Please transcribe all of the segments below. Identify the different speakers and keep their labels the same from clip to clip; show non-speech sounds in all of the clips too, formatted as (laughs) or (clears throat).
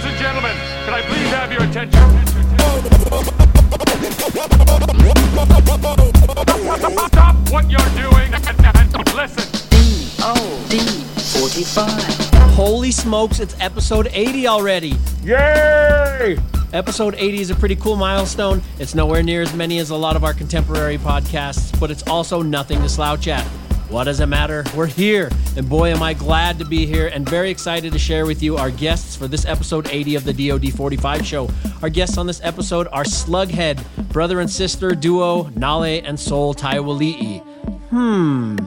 Speaker 1: Ladies and gentlemen, can I please have your attention? Stop what you're doing and, listen.
Speaker 2: D 45.
Speaker 3: Holy smokes, it's episode 80 already.
Speaker 1: Yay!
Speaker 3: Episode 80 is a pretty cool milestone. It's nowhere near as many as a lot of our contemporary podcasts, but it's also nothing to slouch at. What does it matter? We're here, and boy, am I glad to be here and very excited to share with you our guests for this episode 80 of the DoD 45 show. Our guests on this episode are Slugghead, brother and sister duo Nalei and Soul Taeoalii. Hmm,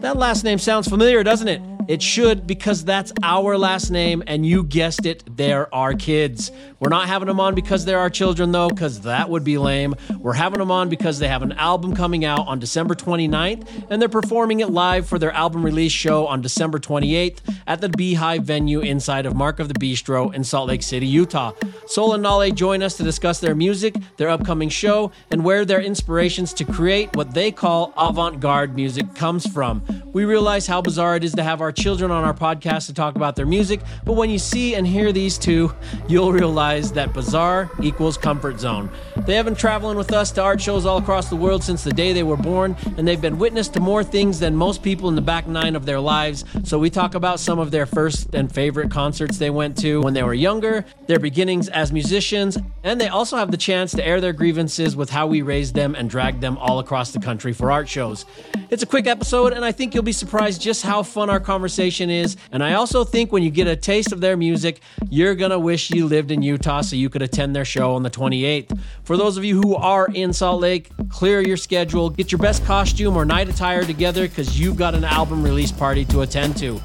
Speaker 3: that last name sounds familiar, doesn't it? It should because that's our last name, and you guessed it, there are kids. We're not having them on because they're our children, though, because that would be lame. We're having them on because they have an album coming out on December 29th, and they're performing it live for their album release show on December 28th at the Beehive venue inside of Mark of the Beastro in Salt Lake City, Utah. Soul and Nalei join us to discuss their music, their upcoming show, and where their inspirations to create what they call avant garde music comes from. We realize how bizarre it is to have our children on our podcast to talk about their music, but when you see and hear these two, you'll realize that bizarre equals comfort zone. They have been traveling with us to art shows all across the world since the day they were born, and they've been witness to more things than most people in the back nine of their lives. So we talk about some of their first and favorite concerts they went to when they were younger, their beginnings as musicians, and they also have the chance to air their grievances with how we raised them and dragged them all across the country for art shows. It's a quick episode, and I think you'll be surprised just how fun our conversation is. And I also think when you get a taste of their music, you're gonna wish you lived in Utah so you could attend their show on the 28th. For those of you who are in Salt Lake, clear your schedule, get your best costume or night attire together because you've got an album release party to attend to.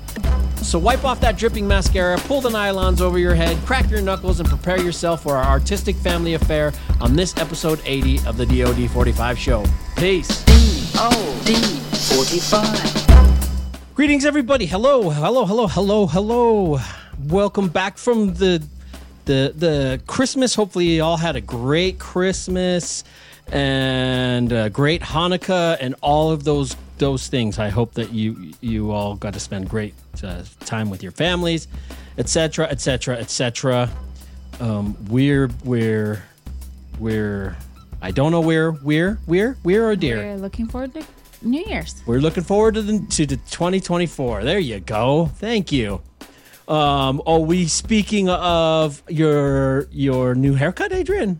Speaker 3: So wipe off that dripping mascara, pull the nylons over your head, crack your knuckles, and prepare yourself for our artistic family affair on this episode 80 of the DoD 45 show. Peace.
Speaker 2: DOD 45.
Speaker 3: Greetings, everybody. Hello, hello, hello, hello, hello. Welcome back from the the the Christmas. Hopefully, you all had a great Christmas and a great Hanukkah and all of those those things. I hope that you you all got to spend great uh, time with your families, etc., etc., etc. We're we're we're I don't know where we're we're we're or dear.
Speaker 4: We're looking forward to New Year's.
Speaker 3: We're looking forward to the to the 2024. There you go. Thank you. Um, are we speaking of your your new haircut, Adrian?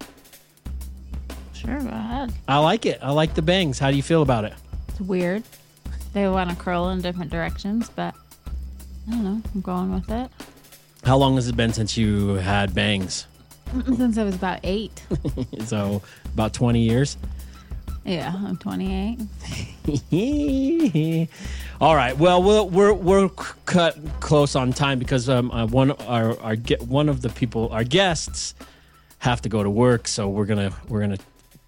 Speaker 4: Sure, go ahead.
Speaker 3: I like it. I like the bangs. How do you feel about it?
Speaker 4: It's weird. They want to curl in different directions, but I don't know. I'm going with it.
Speaker 3: How long has it been since you had bangs?
Speaker 4: Since I was about eight. (laughs)
Speaker 3: so about 20 years.
Speaker 4: Yeah, I'm 28. (laughs)
Speaker 3: All right. Well, we're we're we're cut close on time because um uh, one our our get one of the people our guests have to go to work, so we're gonna we're gonna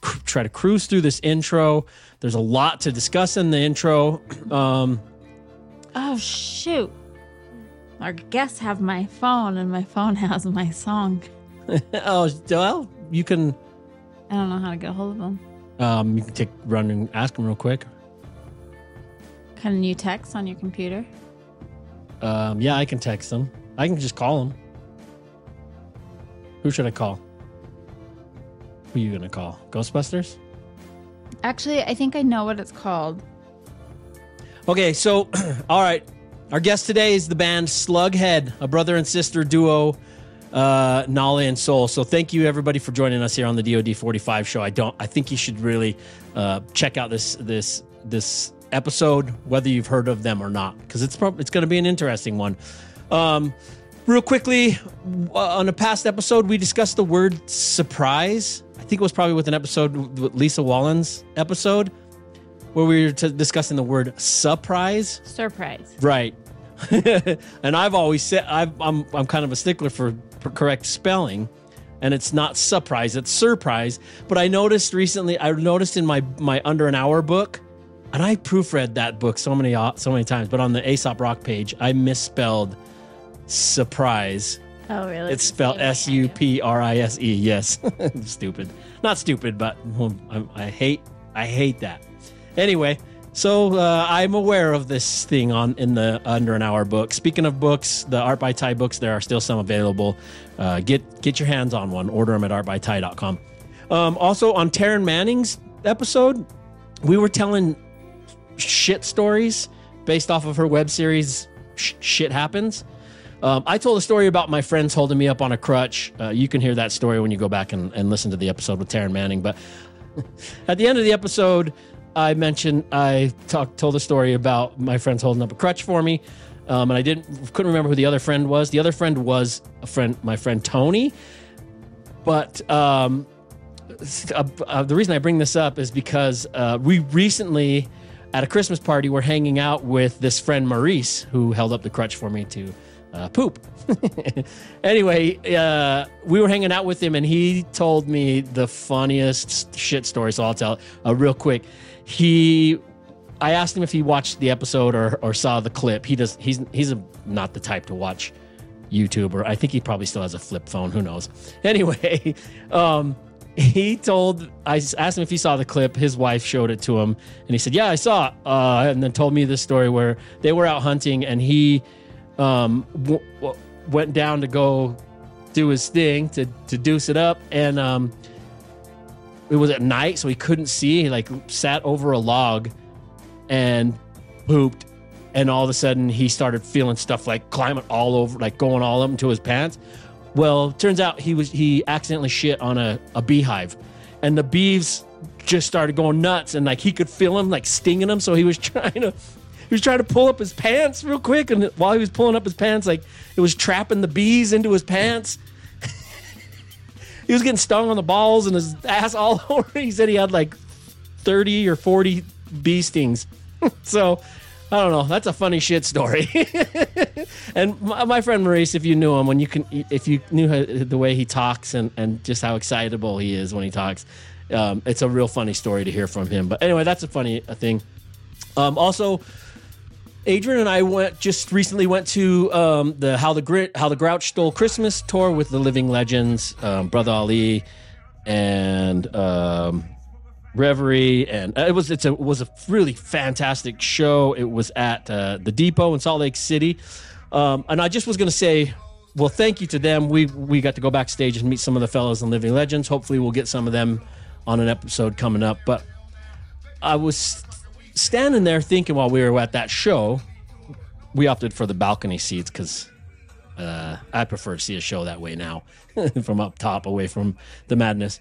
Speaker 3: cr- try to cruise through this intro. There's a lot to discuss in the intro. (clears throat) Um,
Speaker 4: Oh, shoot. Our guests have my phone, and my phone (laughs) has my song. (laughs)
Speaker 3: oh well, you can
Speaker 4: I don't know how to get a hold of them.
Speaker 3: Um you can take run and ask them real quick.
Speaker 4: Can you text on your computer?
Speaker 3: Um, yeah, I can text them. I can just call them. Who should I call? Who are you gonna call? Ghostbusters?
Speaker 4: Actually, I think I know what it's called.
Speaker 3: Okay, so (clears throat) all right, our guest today is the band Slugghead, a brother and sister duo, uh, Nalei and Soul. So thank you everybody for joining us here on the DoD 45 show. I don't, I think you should really uh, check out this this this episode, whether you've heard of them or not, because it's probably it's going to be an interesting one. Um, real quickly, uh, on a past episode, we discussed the word surprise. I think it was probably with an episode with Lisa Wallen's episode where we were t- discussing the word surprise.
Speaker 4: Surprise.
Speaker 3: Right. (laughs) and I've always said I've, I'm I'm kind of a stickler for correct spelling, and it's not surprise, it's surprise. But I noticed recently, I noticed in my my under an hour book, and I proofread that book so many uh, so many times. But on the Aesop Rock page, I misspelled surprise.
Speaker 4: Oh, really?
Speaker 3: It's spelled S U P R I S E. Yes, (laughs) stupid. Not stupid, but (laughs) I, I hate I hate that. Anyway, So uh, I'm aware of this thing on in the under an hour book. Speaking of books, the Art by Tai books, there are still some available. Uh, get get your hands on one. Order them at artbytai.com. Um, also on Taryn Manning's episode, we were telling shit stories based off of her web series. Sh- shit happens. Um, I told a story about my friends holding me up on a crutch. Uh, you can hear that story when you go back and, and listen to the episode with Taryn Manning. But (laughs) at the end of the episode, I mentioned I talked told a story about my friends holding up a crutch for me, um, and I didn't couldn't remember who the other friend was. The other friend was a friend, my friend Tony. But um, uh, uh, the reason I bring this up is because uh, we recently at a Christmas party were hanging out with this friend Maurice who held up the crutch for me to uh, poop. (laughs) anyway, uh, we were hanging out with him, and he told me the funniest shit story. So I'll tell uh, real quick. He, I asked him if he watched the episode or, or saw the clip. He does. He's he's a, not the type to watch YouTube, or I think he probably still has a flip phone. Who knows? (laughs) Anyway, um, he told I asked him if he saw the clip. His wife showed it to him, and he said, "Yeah, I saw." It. Uh, and then told me this story where they were out hunting, and he um, w- w- went down to go do his thing to to deuce it up, and um, it was at night, so he couldn't see. He like sat over a log and pooped, and all of a sudden he started feeling stuff like climbing all over, like going all up into his pants. Well, turns out he was he accidentally shit on a, a beehive, and the bees just started going nuts, and like he could feel them like stinging him. So he was (laughs) trying to he was trying to pull up his pants real quick, and while he was pulling up his pants, like it was trapping the bees into his pants. He was getting stung on the balls and his ass all (laughs) over. He said he had like thirty or forty bee stings. (laughs) so I don't know. That's a funny shit story. (laughs) and my, my friend Maurice, if you knew him, when you can, if you knew how, the way he talks and, and just how excitable he is when he talks, um, it's a real funny story to hear from him. But anyway, that's a funny thing. Um, also, Adrian and I went just recently went to um, the how the grit how the Grouch stole Christmas tour with the Living Legends, um, Brother Ali, and um, Reverie, and uh, it was it's a was a really fantastic show. It was at uh, the Depot in Salt Lake City, um, and I just was going to say, well, thank you to them. We we got to go backstage and meet some of the fellows in Living Legends. Hopefully, we'll get some of them on an episode coming up. But I was standing there thinking while we were at that show, we opted for the balcony seats because uh, I prefer to see a show that way now, (laughs) from up top, away from the madness.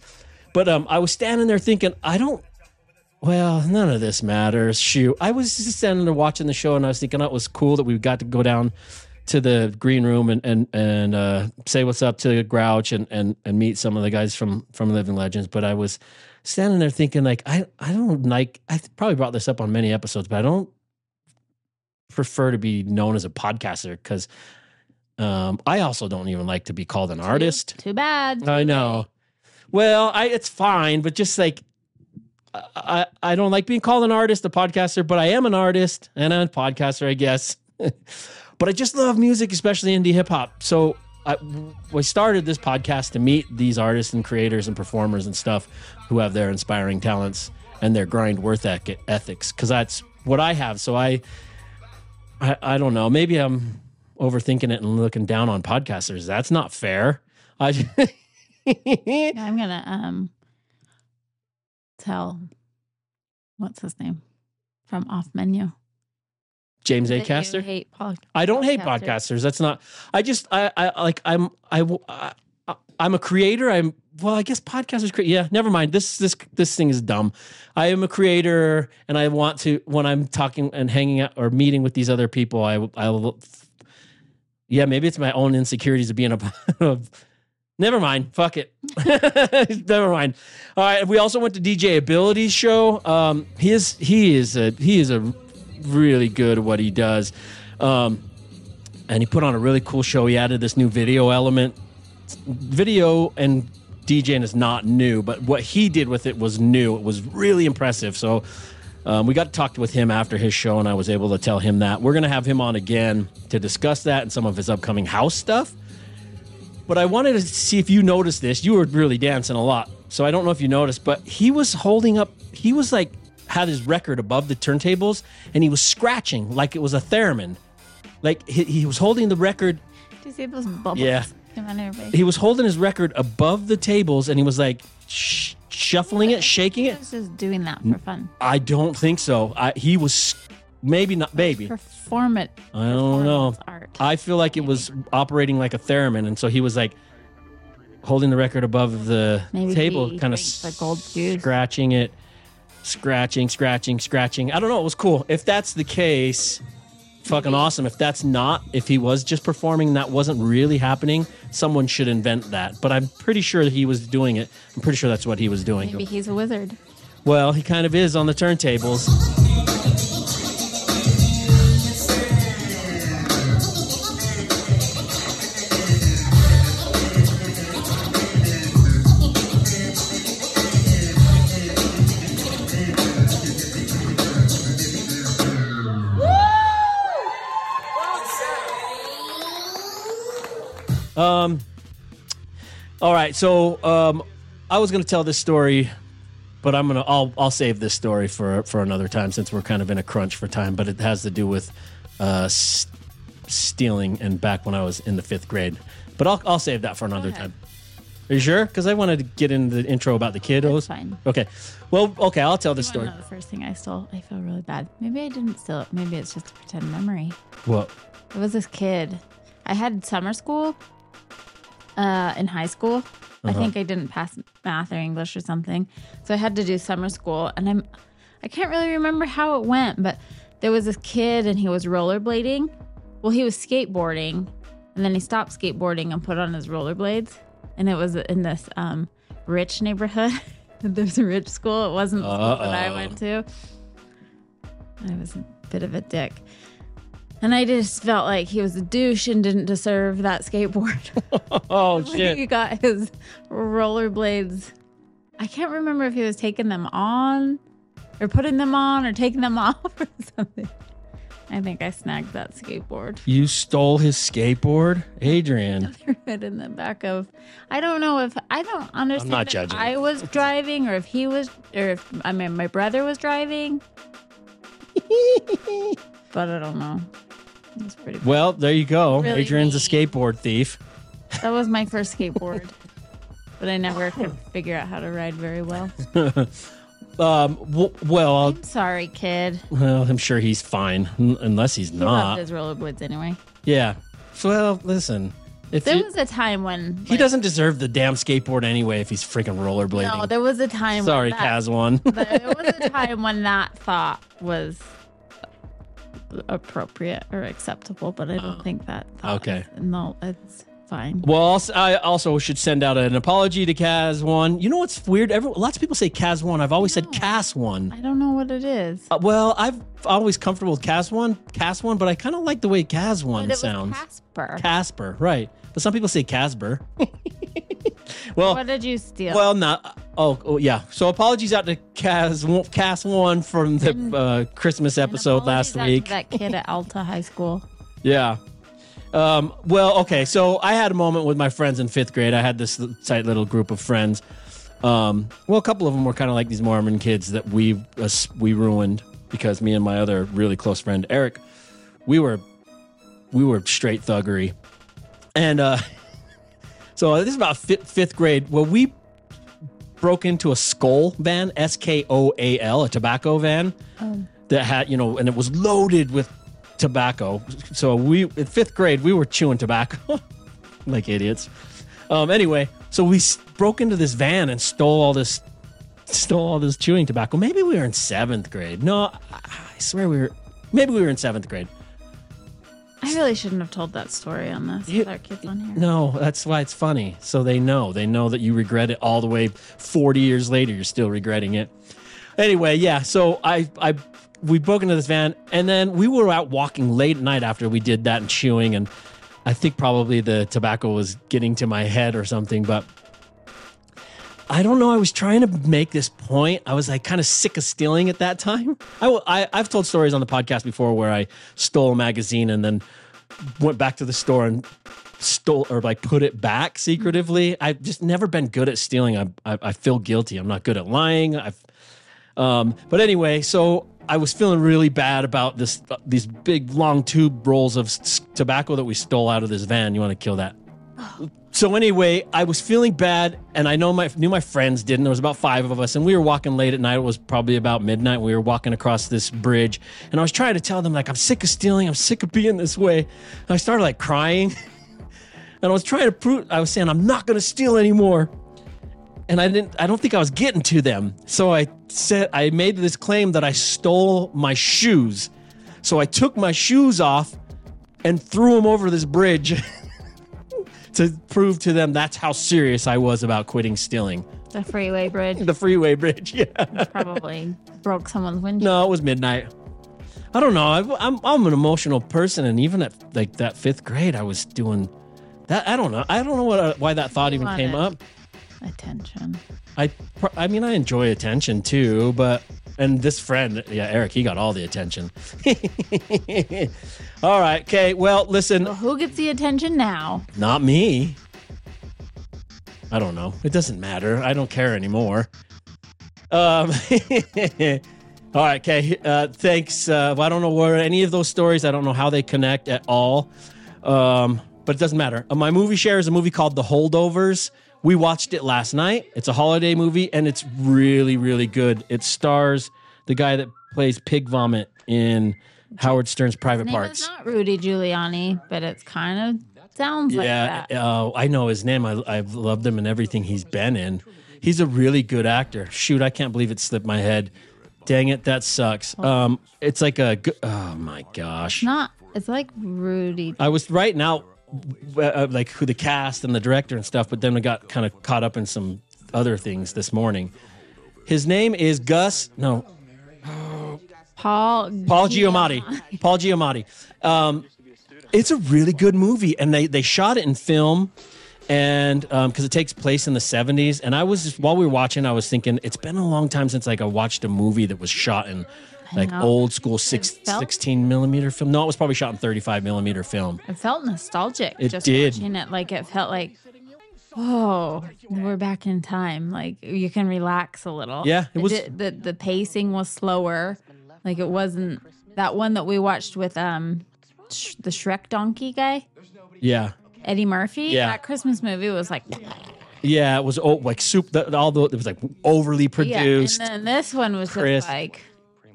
Speaker 3: But um, I was standing there thinking, I don't. Well, none of this matters. Shoot, I was just standing there watching the show, and I was thinking oh, it was cool that we got to go down to the green room and and and uh, say what's up to Grouch and and and meet some of the guys from from Living Legends. But I was standing there thinking, like, I I don't like. I probably brought this up on many episodes, but I don't prefer to be known as a podcaster because um, I also don't even like to be called an artist.
Speaker 4: Too bad.
Speaker 3: I know. Well, I it's fine, but just like I, I I don't like being called an artist, a podcaster, but I am an artist and a podcaster, I guess. (laughs) but I just love music, especially indie hip hop. So I we started this podcast to meet these artists and creators and performers and stuff who have their inspiring talents and their grind worth ethics because that's what I have. So I, I I don't know. Maybe I'm overthinking it and looking down on podcasters. That's not fair. I (laughs)
Speaker 4: I'm gonna um tell what's his name from off menu.
Speaker 3: James Acaster.
Speaker 4: hate pod-
Speaker 3: I don't hate
Speaker 4: podcasters.
Speaker 3: podcasters. That's not. I just I I like I'm I I I'm a creator. I'm well. I guess podcasters create. Yeah, never mind. This this this thing is dumb. I am a creator, and I want to when I'm talking and hanging out or meeting with these other people. I I will. Yeah, maybe it's my own insecurities of being a. (laughs) never mind. Fuck it. (laughs) never mind. All right. We also went to DJ Ability's show. Um, he is he is a he is a really good at what he does. Um, and he put on a really cool show. He added this new video element. Video and DJing is not new, but what he did with it was new. It was really impressive. So um, we got to talk with him after his show, and I was able to tell him that we're going to have him on again to discuss that and some of his upcoming house stuff. But I wanted to see if you noticed this. You were really dancing a lot, so I don't know if you noticed, but he was holding up. He was like had his record above the turntables and he was scratching like it was a theremin. Like he, he was holding the record
Speaker 4: Do you see those bubbles?
Speaker 3: Yeah.
Speaker 4: Come on, everybody.
Speaker 3: he was holding his record above the tables and he was like sh- shuffling it, shaking
Speaker 4: He
Speaker 3: it.
Speaker 4: was just doing that for fun.
Speaker 3: I don't think so. I, he was maybe not baby.
Speaker 4: Perform it.
Speaker 3: I don't know.
Speaker 4: Art.
Speaker 3: I feel like it was operating like a theremin, and so he was like holding the record above the
Speaker 4: Maybe
Speaker 3: table, kind of
Speaker 4: drinks the gold juice.
Speaker 3: scratching it, scratching, scratching, scratching. I don't know. It was cool. If that's the case, fucking awesome. If that's not, if he was just performing, and that wasn't really happening. Someone should invent that. But I'm pretty sure he was doing it. I'm pretty sure that's what he was doing.
Speaker 4: Maybe he's a wizard.
Speaker 3: Well, he kind of is on the turntables. Um, all right, so um, I was going to tell this story but I'm gonna I'll I'll save this story for for another time since we're kind of in a crunch for time. But it has to do with uh, s- stealing and back when I was in the fifth grade. But I'll I'll save that for another time. Are you sure? Because I wanted to get into the intro about the kiddos.
Speaker 4: That's fine.
Speaker 3: Okay. Well, okay. I'll tell this
Speaker 4: You
Speaker 3: story.
Speaker 4: know the first thing I stole? I feel really bad. Maybe I didn't steal it. Maybe it's just a pretend memory.
Speaker 3: Well,
Speaker 4: It was this kid. I had summer school uh, in high school. I
Speaker 3: Uh-huh.
Speaker 4: think I didn't pass math or English or something, so I had to do summer school. And I'm, I can't really remember how it went, but there was this kid and he was rollerblading. Well, he was skateboarding, and then he stopped skateboarding and put on his rollerblades. And it was in this um, rich neighborhood. (laughs) There's a rich school. It wasn't the school that I went to. I was a bit of a dick. And I just felt like he was a douche and didn't deserve that skateboard. (laughs)
Speaker 3: oh (laughs)
Speaker 4: he
Speaker 3: shit.
Speaker 4: got his rollerblades. I can't remember if he was taking them on or putting them on or taking them (laughs) off or something. I think I snagged that skateboard.
Speaker 3: You stole his skateboard, Adrian.
Speaker 4: It in the back of. I don't know if I don't understand.
Speaker 3: I'm not
Speaker 4: if
Speaker 3: judging.
Speaker 4: I was driving or if he was, or if I mean my brother was driving. but I don't know. Was pretty.
Speaker 3: Well, there you go.
Speaker 4: Really
Speaker 3: Adrian's a skateboard thief.
Speaker 4: That was my first skateboard. (laughs) But I never could figure out how to ride very well. (laughs)
Speaker 3: Um. W- well,
Speaker 4: I'm sorry, kid.
Speaker 3: well, I'm sure he's fine, n- unless he's
Speaker 4: He
Speaker 3: not.
Speaker 4: his rollerblades anyway.
Speaker 3: Yeah. Well, listen. If
Speaker 4: There
Speaker 3: you-
Speaker 4: was a time when
Speaker 3: he doesn't deserve the damn skateboard anyway if he's freaking rollerblading.
Speaker 4: No, there was a time.
Speaker 3: Sorry, Kaz one.
Speaker 4: There was a (laughs) time when that thought was appropriate or acceptable, but I don't think that.
Speaker 3: Okay.
Speaker 4: is- no, it's fine.
Speaker 3: well, also, I also should send out an apology to Kaz one. You know what's weird? Every, lots of people say Kaz one. I've always said Cass one.
Speaker 4: I don't know what it is.
Speaker 3: Uh, well, I've always comfortable with Kaz one, Cass one, but I kind of like the way Kaz one sounds.
Speaker 4: Casper.
Speaker 3: Casper, right? But some people say Casper. (laughs) (laughs) well,
Speaker 4: what did you steal?
Speaker 3: Well, not. Oh, oh, yeah. So apologies out to Cas Cass one from the uh, Christmas episode last
Speaker 4: apologies out to
Speaker 3: week.
Speaker 4: That kid at Alta High School. (laughs)
Speaker 3: Yeah. Um, well, okay. So I had a moment with my friends in fifth grade. I had this tight little group of friends. Um, well, a couple of them were kind of like these Mormon kids that we us we ruined because me and my other really close friend Eric, we were we were straight thuggery, and uh, so this is about fifth, fifth grade. Well, we broke into a Skoal van, S K O A L, a tobacco van that had you know, and it was loaded with tobacco. So we in fifth grade we were chewing tobacco (laughs) like idiots. Um, anyway, so we s- broke into this van and stole all this stole all this chewing tobacco. Maybe we were in seventh grade. No, I, I swear we were. Maybe we were in seventh grade.
Speaker 4: I really shouldn't have told that story on this
Speaker 3: You-
Speaker 4: our kids on here.
Speaker 3: No, that's why it's funny. So they know. They know that you regret it all the way 40 years later. You're still regretting it. Anyway, yeah. So I, I, we broke into this van, and then we were out walking late at night after we did that and chewing, and I think probably the tobacco was getting to my head or something, but. I don't know. I was trying to make this point. I was like kind of sick of stealing at that time. I, I, I've told stories on the podcast before where I stole a magazine and then went back to the store and stole or like put it back secretively. I've just never been good at stealing. I, I, I feel guilty. I'm not good at lying. I've, Um, but anyway, so I was feeling really bad about this uh, these big long tube rolls of tobacco that we stole out of this van. You want to kill that? So anyway, I was feeling bad, and I know my knew my friends didn't. There was about five of us, and we were walking late at night. It was probably about midnight. We were walking across this bridge, and I was trying to tell them like I'm sick of stealing. I'm sick of being this way. And I started like crying, (laughs) and I was trying to prove. I was saying I'm not going to steal anymore, and I didn't. I don't think I was getting to them. So I said I made this claim that I stole my shoes. So I took my shoes off and threw them over this bridge. (laughs) to prove to them that's how serious I was about quitting stealing.
Speaker 4: The freeway bridge
Speaker 3: The freeway bridge, (laughs) yeah.
Speaker 4: probably broke someone's windshield.
Speaker 3: No, it was midnight. I don't know. I, I'm I'm an emotional person, and even at like that fifth grade, I was doing that. I don't know. I don't know what uh, why that thought even came up.
Speaker 4: Attention.
Speaker 3: I I mean, I enjoy attention too, but and this friend, yeah, Eric, he got all the attention. (laughs) all right, okay. Well, listen,
Speaker 4: Well, who gets the attention now?
Speaker 3: Not me. I don't know. It doesn't matter. I don't care anymore. Um. (laughs) all right. Okay. Uh, thanks. Uh, I don't know where any of those stories. I don't know how they connect at all. Um. But it doesn't matter. Uh, my movie share is a movie called The Holdovers. We watched it last night. It's a holiday movie, and it's really, really good. It stars the guy that plays Pig Vomit in Howard Stern's Private
Speaker 4: name
Speaker 3: Parts.
Speaker 4: not Rudy Giuliani, but it's kind of sounds like
Speaker 3: yeah,
Speaker 4: that.
Speaker 3: uh, I know his name. I, I've loved him and everything he's been in. He's a really good actor. Shoot, I can't believe it slipped my head. Dang it, that sucks. Um, it's like a. Oh my gosh.
Speaker 4: Not. It's like Rudy.
Speaker 3: I was writing out uh, like who the cast and the director and stuff, but then we got kind of caught up in some other things this morning. His name is Gus. No,
Speaker 4: Paul.
Speaker 3: Paul Giamatti. Paul Giamatti. Um, it's a really good movie, and they they shot it in film, and because it takes place in the '70s. And I was just, while we were watching, I was thinking it's been a long time since like I watched a movie that was shot in like old school six,
Speaker 4: felt-
Speaker 3: 16 millimeter film. No, it was probably shot in 35 millimeter film.
Speaker 4: It felt nostalgic.
Speaker 3: It
Speaker 4: just
Speaker 3: did.
Speaker 4: watching it. Like it felt like, oh, we're back in time. Like you can relax a little.
Speaker 3: Yeah, it was-
Speaker 4: did- the the pacing was slower. Like it wasn't that one that we watched with um Sh- the Shrek donkey guy
Speaker 3: Yeah,
Speaker 4: Eddie Murphy.
Speaker 3: Yeah.
Speaker 4: that Christmas movie was like
Speaker 3: yeah, it was oh, like soup. The, all the it was like overly produced.
Speaker 4: Yeah, and then this one was
Speaker 3: crisp.
Speaker 4: just like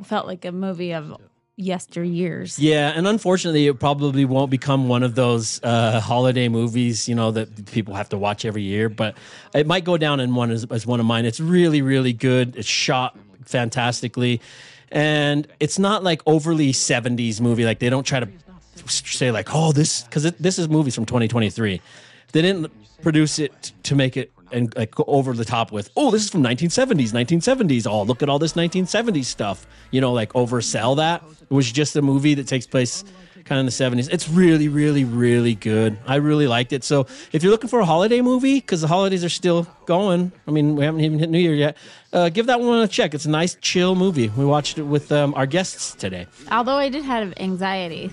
Speaker 4: felt like a movie of yesteryears.
Speaker 3: Yeah, and unfortunately, it probably won't become one of those uh, holiday movies, you know, that people have to watch every year. But it might go down in one as, as one of mine. It's really, really good. It's shot fantastically, and it's not like overly '70s movie. Like they don't try to say like, oh, this because this is movies from 2023. They didn't produce it to make it and like go over the top with, oh, this is from 1970s, 1970s. Oh, look at all this 1970s stuff. You know, like oversell that. It was just a movie that takes place kind of in the 70s. It's really, really, really good. I really liked it. So if you're looking for a holiday movie, because the holidays are still going, I mean, we haven't even hit New Year yet, uh, give that one a check. It's a nice, chill movie. We watched it with um, our guests today.
Speaker 4: Although I did have anxiety.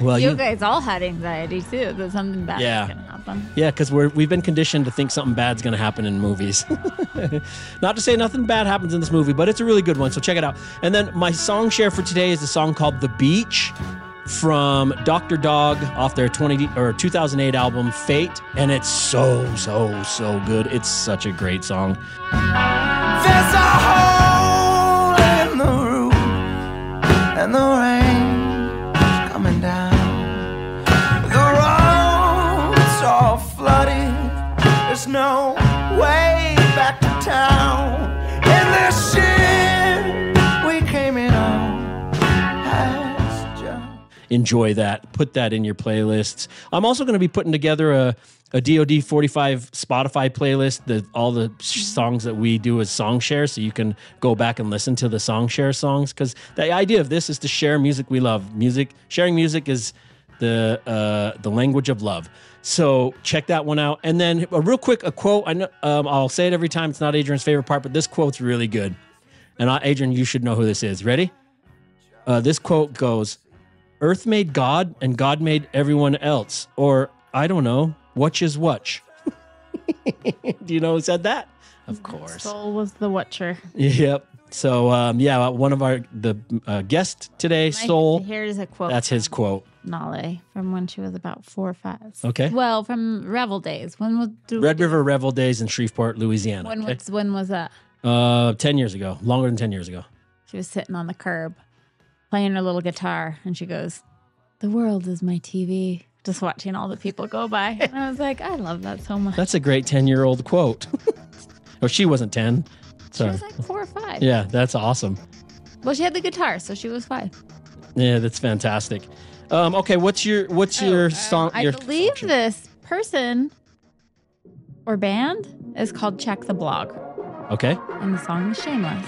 Speaker 3: Well,
Speaker 4: You guys all had anxiety too. That something bad
Speaker 3: Yeah.
Speaker 4: was gonna happen.
Speaker 3: Yeah, because we're we've been conditioned to think something bad's going to happen in movies. (laughs) Not to say nothing bad happens in this movie, but it's a really good one. So check it out. And then my song share for today is a song called "The Beach" from Dr. Dog off their 20 or 2008 album Fate, and it's so so so good. It's such a great song.
Speaker 5: There's a hole There's no way back to town. This we came in on
Speaker 3: enjoy that. Put that in your playlists. I'm also going to be putting together a, a DoD 45 Spotify playlist, the all the songs that we do as song share, so you can go back and listen to the song share songs. Because the idea of this is to share music we love. Music sharing music is the uh, the language of love. So check that one out. And then a real quick a quote. I know um, I'll say it every time. It's not Adrian's favorite part, but this quote's really good. And I, Adrian, you should know who this is. Ready? Uh, this quote goes. Earth made God and God made everyone else. Or, I don't know, which is which? (laughs) Do you know who said that? Of course.
Speaker 4: Soul was the watcher.
Speaker 3: Yep. So um, yeah, one of our the uh, guest today, Soul.
Speaker 4: Here's a quote.
Speaker 3: That's his quote.
Speaker 4: Nale from when she was about four or five.
Speaker 3: Okay.
Speaker 4: Well, from Revel days. When was
Speaker 3: Red River Revel Days in Shreveport, Louisiana.
Speaker 4: When
Speaker 3: okay?
Speaker 4: was when was that?
Speaker 3: Uh, ten years ago, longer than ten years ago.
Speaker 4: She was sitting on the curb, playing her little guitar, and she goes, "The world is my TV." Just watching all the people go by, and I was like, "I love that so much."
Speaker 3: That's a great ten-year-old quote. (laughs) oh, she wasn't ten.
Speaker 4: She
Speaker 3: Sorry.
Speaker 4: was like four or five.
Speaker 3: Yeah, that's awesome.
Speaker 4: Well, she had the guitar, so she was five.
Speaker 3: Yeah, that's fantastic. Um, okay, what's your what's your
Speaker 4: Oh,
Speaker 3: song?
Speaker 4: um, I
Speaker 3: your
Speaker 4: believe this person or band is called Check the Blog,
Speaker 3: Okay.
Speaker 4: and the song is Shameless.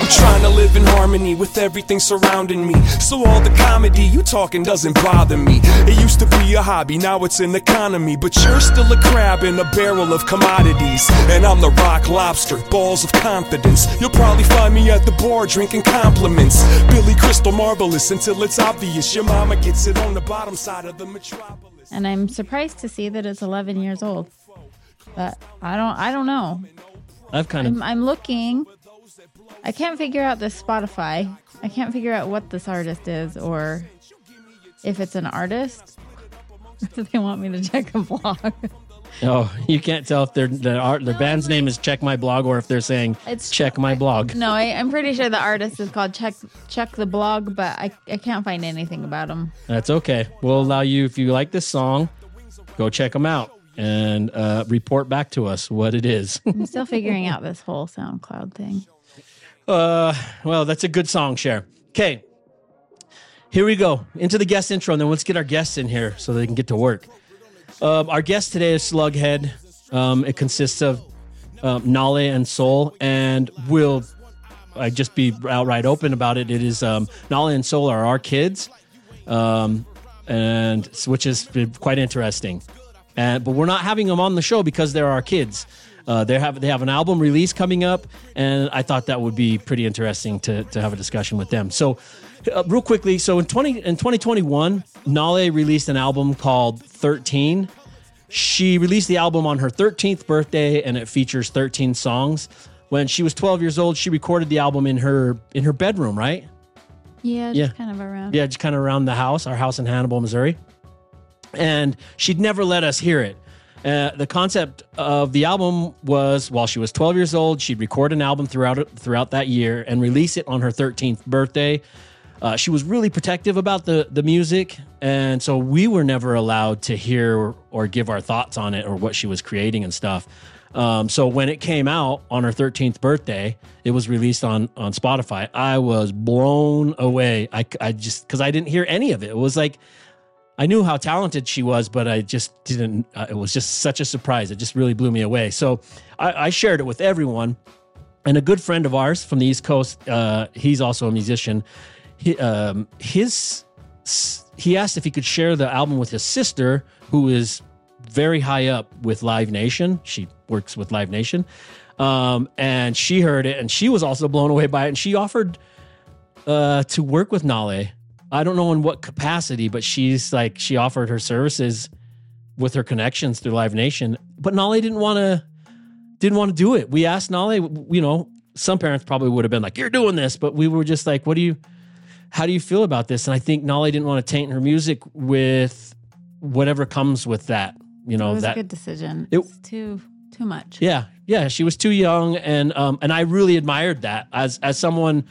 Speaker 6: I'm trying to live in harmony with everything surrounding me. So all the comedy you talking doesn't bother me. It used to be a hobby, now it's an economy. But you're still a crab in a barrel of commodities. And I'm the rock lobster, balls of confidence. You'll probably find me at the bar drinking compliments. Billy Crystal marvelous until it's obvious. Your mama gets it on the bottom side of the metropolis.
Speaker 4: And I'm surprised to see that it's 11 years old. But I don't I don't know.
Speaker 3: I've kind of
Speaker 4: I'm, I'm looking. I can't figure out this Spotify. I can't figure out what this artist is or if it's an artist. Do (laughs) they want me to check a blog.
Speaker 3: oh, you can't tell if their the art their band's name is Check My Blog or if they're saying
Speaker 4: It's-
Speaker 3: Check My Blog.
Speaker 4: No, I, I'm pretty sure the artist is called Check Check the Blog, but I, I can't find anything about him.
Speaker 3: That's okay. We'll allow you if you like this song, go check them out and uh, report back to us what it is. (laughs)
Speaker 4: I'm still figuring out this whole SoundCloud thing.
Speaker 3: Uh, well, that's a good song, share. Okay, here we go into the guest intro, and then let's get our guests in here so they can get to work. Um, our guest today is Slugghead. Um, it consists of um, Nalei and Soul, and we'll I just be outright open about it. It is um, Nalei and Soul are our kids, um, and which is quite interesting. And but we're not having them on the show because they're our kids. Uh, they have they have an album release coming up, and I thought that would be pretty interesting to to have a discussion with them. So, uh, real quickly, so in twenty in twenty twenty one, Nalei released an album called Thirteen. She released the album on her 13th birthday, and it features 13 songs. When she was 12 years old, she recorded the album in her in her bedroom, right?
Speaker 4: Yeah,
Speaker 3: Yeah.
Speaker 4: kind of around.
Speaker 3: Yeah, just kind of around the house, our house in Hannibal, Missouri. And she'd never let us hear it. Uh, the concept of the album was while she was 12 years old, she'd record an album throughout throughout that year and release it on her 13th birthday. Uh, she was really protective about the the music, and so we were never allowed to hear or, or give our thoughts on it or what she was creating and stuff. Um, so when it came out on her 13th birthday, it was released on on Spotify. I was blown away. I, I just because I didn't hear any of it. It was like I knew how talented she was, but I just didn't. Uh, it was just such a surprise. It just really blew me away. So I, I shared it with everyone. And a good friend of ours from the East Coast, uh, he's also a musician. He, um, his he asked if he could share the album with his sister, who is very high up with Live Nation. She works with Live Nation, um, and she heard it, and she was also blown away by it. And she offered uh, to work with Nalei. I don't know in what capacity, but she's like she offered her services with her connections through Live Nation. But Nolly didn't want to didn't want to do it. We asked Nolly, you know, some parents probably would have been like, "You're doing this," but we were just like, "What do you? How do you feel about this?" And I think Nolly didn't want to taint her music with whatever comes with that. You know
Speaker 4: it was
Speaker 3: that
Speaker 4: a good decision.
Speaker 3: It-
Speaker 4: it's too too much.
Speaker 3: yeah, yeah, she was too young, and um, and I really admired that as as someone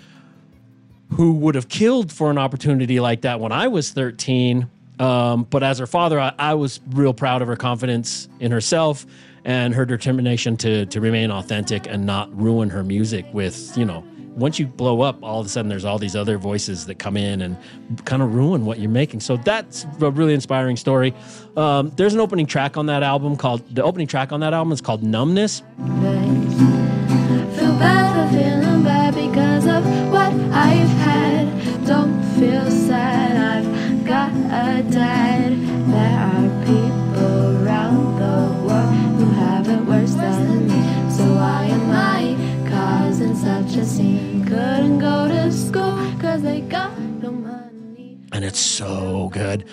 Speaker 3: who would have killed for an opportunity like that when I was thirteen. Um, but as her father, I, I was real proud of her confidence in herself and her determination to to remain authentic and not ruin her music with you know. Once you blow up, all of a sudden there's all these other voices that come in and kind of ruin what you're making. So that's a really inspiring story. Um, there's an opening track on that album called the opening track on that album is called Numbness.
Speaker 7: I've had. Don't feel sad, I've got a dad. There are people around the world who have it worse than me. So why am I causing such a scene? Couldn't go to school cause they got no money.
Speaker 3: and it's so good.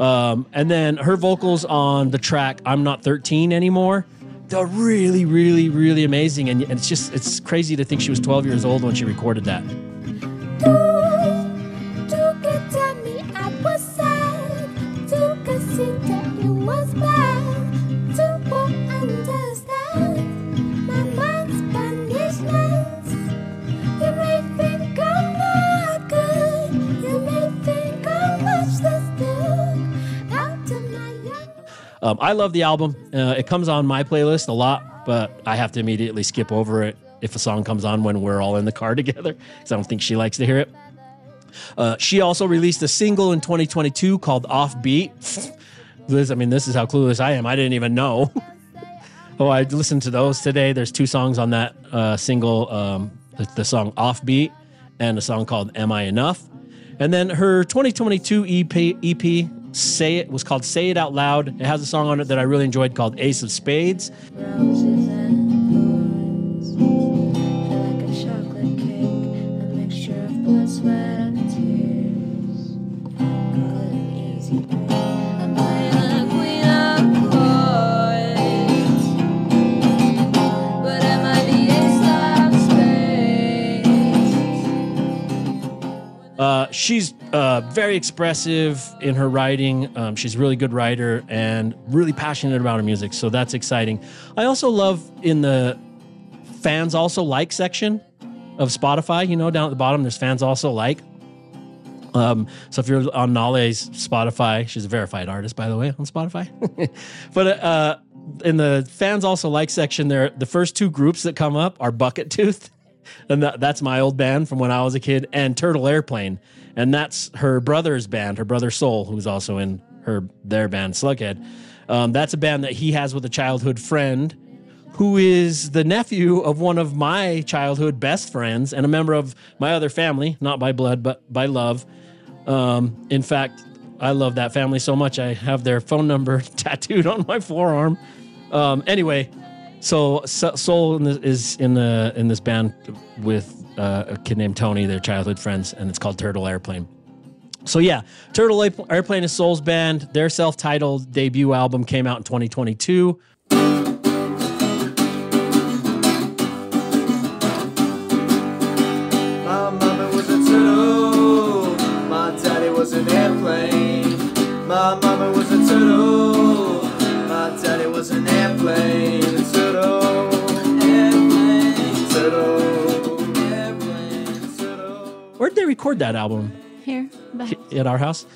Speaker 3: Um, and then her vocals on the track "I'm Not 13 Anymore." they're really, really, really amazing. And, and it's just it's crazy to think she was 12 years old when she recorded that. Um, I love the album. Uh, it comes on my playlist a lot, but I have to immediately skip over it if a song comes on when we're all in the car (laughs) together because I don't think she likes to hear it. Uh, she also released a single in 2022 called Offbeat. (laughs) Liz, I mean, this is how clueless I am. I didn't even know. (laughs) oh, I listened to those today. There's two songs on that uh, single um, the, the song Offbeat and a song called Am I Enough? And then her 2022 EP, EP Say It was called Say It Out Loud. It has a song on it that I really enjoyed called Ace of Spades.
Speaker 7: Roses and thorns feel like a chocolate cake, a mixture of blood, sweat, and tears. Good and easy, babe. I'm playing the queen of hearts, but am I the ace of spades?
Speaker 3: Uh, she's uh, very expressive in her writing. Um, she's a really good writer and really passionate about her music. So that's exciting. I also love in the fans also like section of Spotify. You know, down at the bottom, there's fans also like. Um, so if you're on Nalei's Spotify, she's a verified artist, by the way, on Spotify. (laughs) but uh, in the fans also like section, there the first two groups that come up are Bucket Tooth, (laughs) and that, that's my old band from when I was a kid, and Turtle Airplane, and that's her brother's band, her brother Soul, who's also in her their band Slugghead. Um, that's a band that he has with a childhood friend who is the nephew of one of my childhood best friends and a member of my other family, not by blood, but by love. Um, in fact, I love that family so much. I have their phone number (laughs) tattooed on my forearm. Um, anyway, so So- Soul is in the in this band with uh, a kid named Tony, their childhood friends, and it's called Turtle Airplane. So yeah, Turtle Airp- Airplane is Soul's band. Their self-titled debut album came out in 2022.
Speaker 5: My mama was a turtle. My daddy was an airplane.
Speaker 3: Where'd they record that album?
Speaker 4: Here,
Speaker 3: at our house.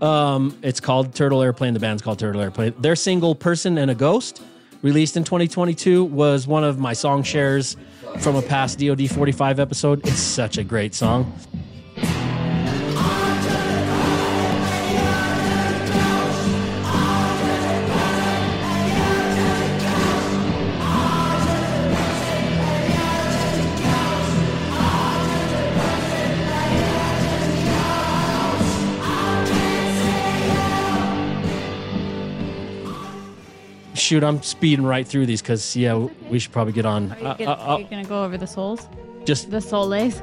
Speaker 3: Um, it's called Turtle Airplane. The band's called Turtle Airplane. Their single "Person and a Ghost," released in 2022, was one of my song shares from a past DoD 45 episode. It's such a great song. Shoot, I'm speeding right through these because yeah, we should probably get on.
Speaker 4: Are you
Speaker 3: Uh,
Speaker 4: gonna,
Speaker 3: uh, uh,
Speaker 4: are you gonna go over the souls?
Speaker 3: just
Speaker 4: The soles?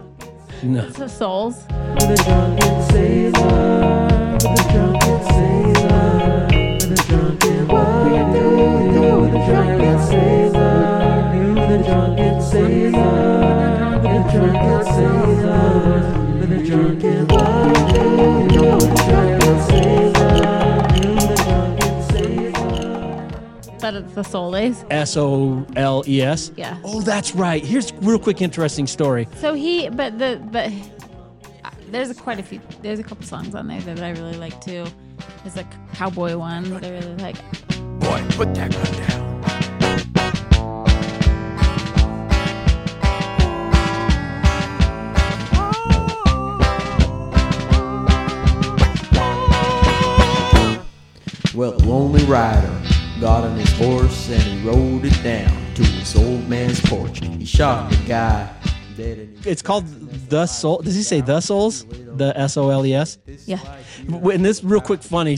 Speaker 3: no.
Speaker 4: It's the souls. But it's the soles.
Speaker 3: S O L E S.
Speaker 4: Yeah.
Speaker 3: Oh, that's right. Here's a real quick interesting story.
Speaker 4: So he, but the, but uh, there's a, quite a few, there's a couple songs on there that I really like too. There's a cowboy one that I really like.
Speaker 6: Boy, put that gun down.
Speaker 8: Well, lonely rider got on his horse and he rode it down to his old man's porch. He shot the guy dead in his
Speaker 3: It's called The Soul. Does he say The Souls? The S O L E S?
Speaker 4: Yeah.
Speaker 3: And this real quick funny,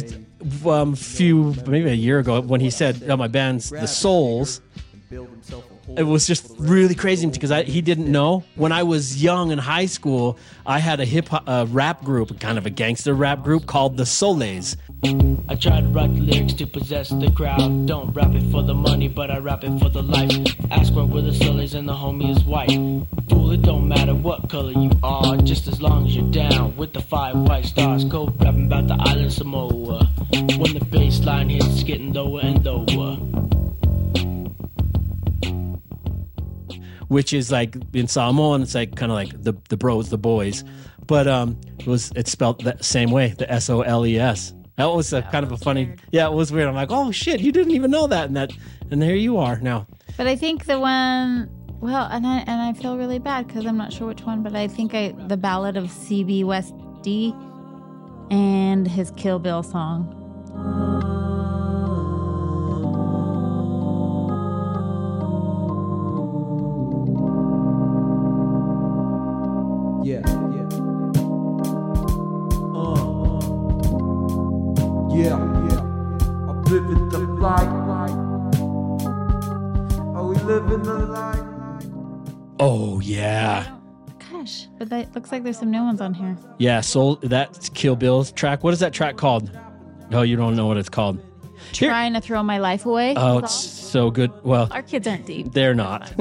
Speaker 3: um, few maybe a year ago when he said oh, my band's the Souls.
Speaker 8: built himself a hole.
Speaker 3: It was just really crazy because I, he didn't know. When I was young in high school, I had a hip hop uh, rap group, kind of a gangster rap group called the Soles.
Speaker 9: I try to write the lyrics to possess the crowd. Don't rap it for the money, but I rap it for the life. Ask where were the sullies and the homie is white. Fool, it don't matter what color you are, just as long as you're down with the five white stars. Go rapping about the island Samoa. When the bass line hits, it's getting lower and lower.
Speaker 3: which is like in Samoan, it's like kind of like the the bros, the boys, but um, it was it's spelled the same way, the S O L E S. That was a kind of a funny, yeah, it was weird. I'm like, oh shit, you didn't even know that, and that, and there you are now.
Speaker 4: But I think the one, well, and I and I feel really bad because I'm not sure which one, but I think I the Ballad of CB West D and his Kill Bill song. Gosh, but that looks like there's some new ones on here.
Speaker 3: yeah. Soul that's Kill Bill's track. What is that track called? Oh, you don't know what it's called. Here-
Speaker 4: Trying to throw my life away.
Speaker 3: Oh, it's so good. Well,
Speaker 4: Our kids aren't deep.
Speaker 3: They're not.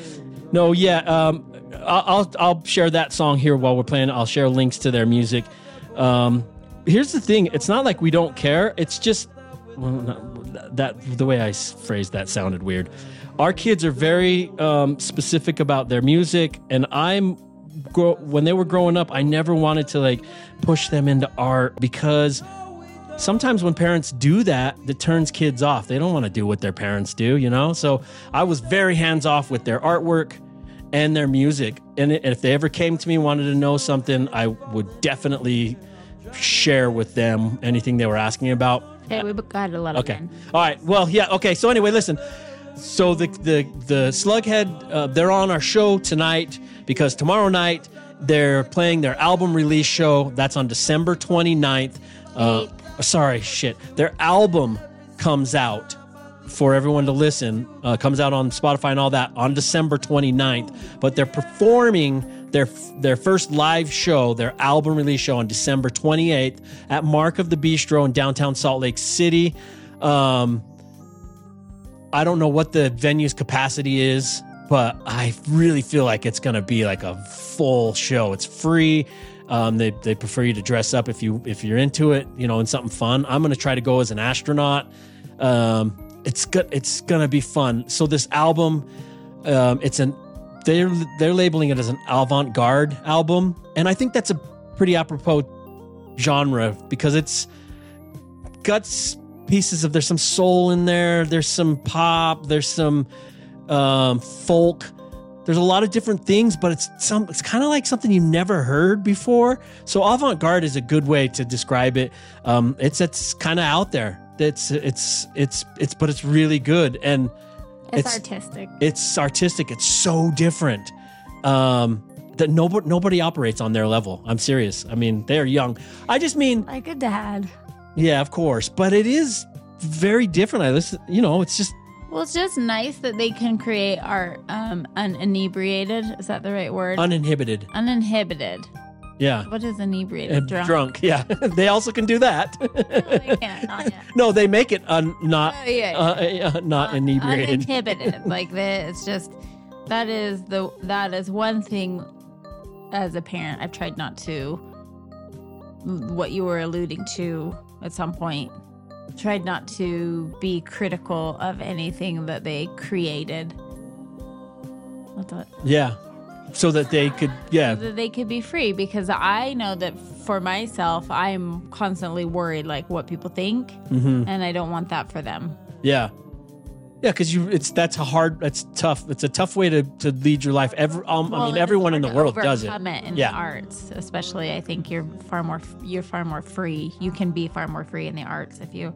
Speaker 3: (laughs) no, yeah. Um, I'll I'll- I'll share that song here while we're playing. I'll share links to their music. Um, here's the thing: it's not like we don't care. It's just well, not, that the way I phrased that sounded weird. Our kids are very um, specific about their music, and I'm grow, when they were growing up, I never wanted to like push them into art because sometimes when parents do that, that turns kids off. They don't want to do what their parents do, you know? So I was very hands off with their artwork and their music. And if they ever came to me and wanted to know something, I would definitely share with them anything they were asking about.
Speaker 4: Hey, we got a lot of
Speaker 3: Okay. All right. Well, yeah. Okay. So anyway, listen. So the the the Slugghead, uh, they're on our show tonight because tomorrow night they're playing their album release show. That's on December 29th. Uh, sorry, shit. Their album comes out for everyone to listen. Uh, comes out on Spotify and all that on December 29th. But they're performing their their first live show, their album release show on December 28th at Mark of the Beastro in downtown Salt Lake City. Um, I don't know what the venue's capacity is, but I really feel like it's going to be like a full show. It's free. Um, they, they prefer you to dress up if you if you're into it, you know, and something fun. I'm going to try to go as an astronaut. Um, it's good. It's going to be fun. So this album, um, it's an they're they're labeling it as an avant-garde album, and I think that's a pretty apropos genre because it's got s- pieces of there's some soul in there there's some pop there's some um, folk. There's a lot of different things but it's some it's kind of like something you never heard before. So avant-garde is a good way to describe it. Um, it's it's kind of out there. It's it's it's it's but it's really good and
Speaker 4: It's,
Speaker 3: It's-
Speaker 4: artistic.
Speaker 3: it's artistic. It's so different um that nobody nobody operates on their level. I'm serious. I mean they're young. I just mean
Speaker 4: Like a dad.
Speaker 3: Yeah, of course, but it is very different. I listen, you know, it's just
Speaker 4: Well, it's just nice that they can create art um, uninebriated. Is that the right word?
Speaker 3: uninhibited.
Speaker 4: Uninhibited.
Speaker 3: Yeah,
Speaker 4: What is inebriated?
Speaker 3: and drunk. Yeah, (laughs) they also can do that.
Speaker 4: No, they can't. Not yet. (laughs)
Speaker 3: no, they make it un, not
Speaker 4: Oh, yeah.
Speaker 3: uh, uh, not inebriated.
Speaker 4: Uninhibited. (laughs) like the, it's just that is the that is one thing. As a parent, I've tried not to. What you were alluding to at some point, tried not to be critical of anything that they created. What's that?
Speaker 3: yeah, so that they could. (laughs) Yeah,
Speaker 4: that they could be free because I know that for myself, I'm constantly worried like what people think,
Speaker 3: Mm-hmm.
Speaker 4: and I don't want that for them.
Speaker 3: yeah, yeah. Because you, it's that's a hard. That's tough. It's a tough way to to lead your life. Every, um, I mean, everyone in the world does it.
Speaker 4: overcome in
Speaker 3: Yeah.
Speaker 4: the arts, especially. I think you're far more you're far more free. You can be far more free in the arts if you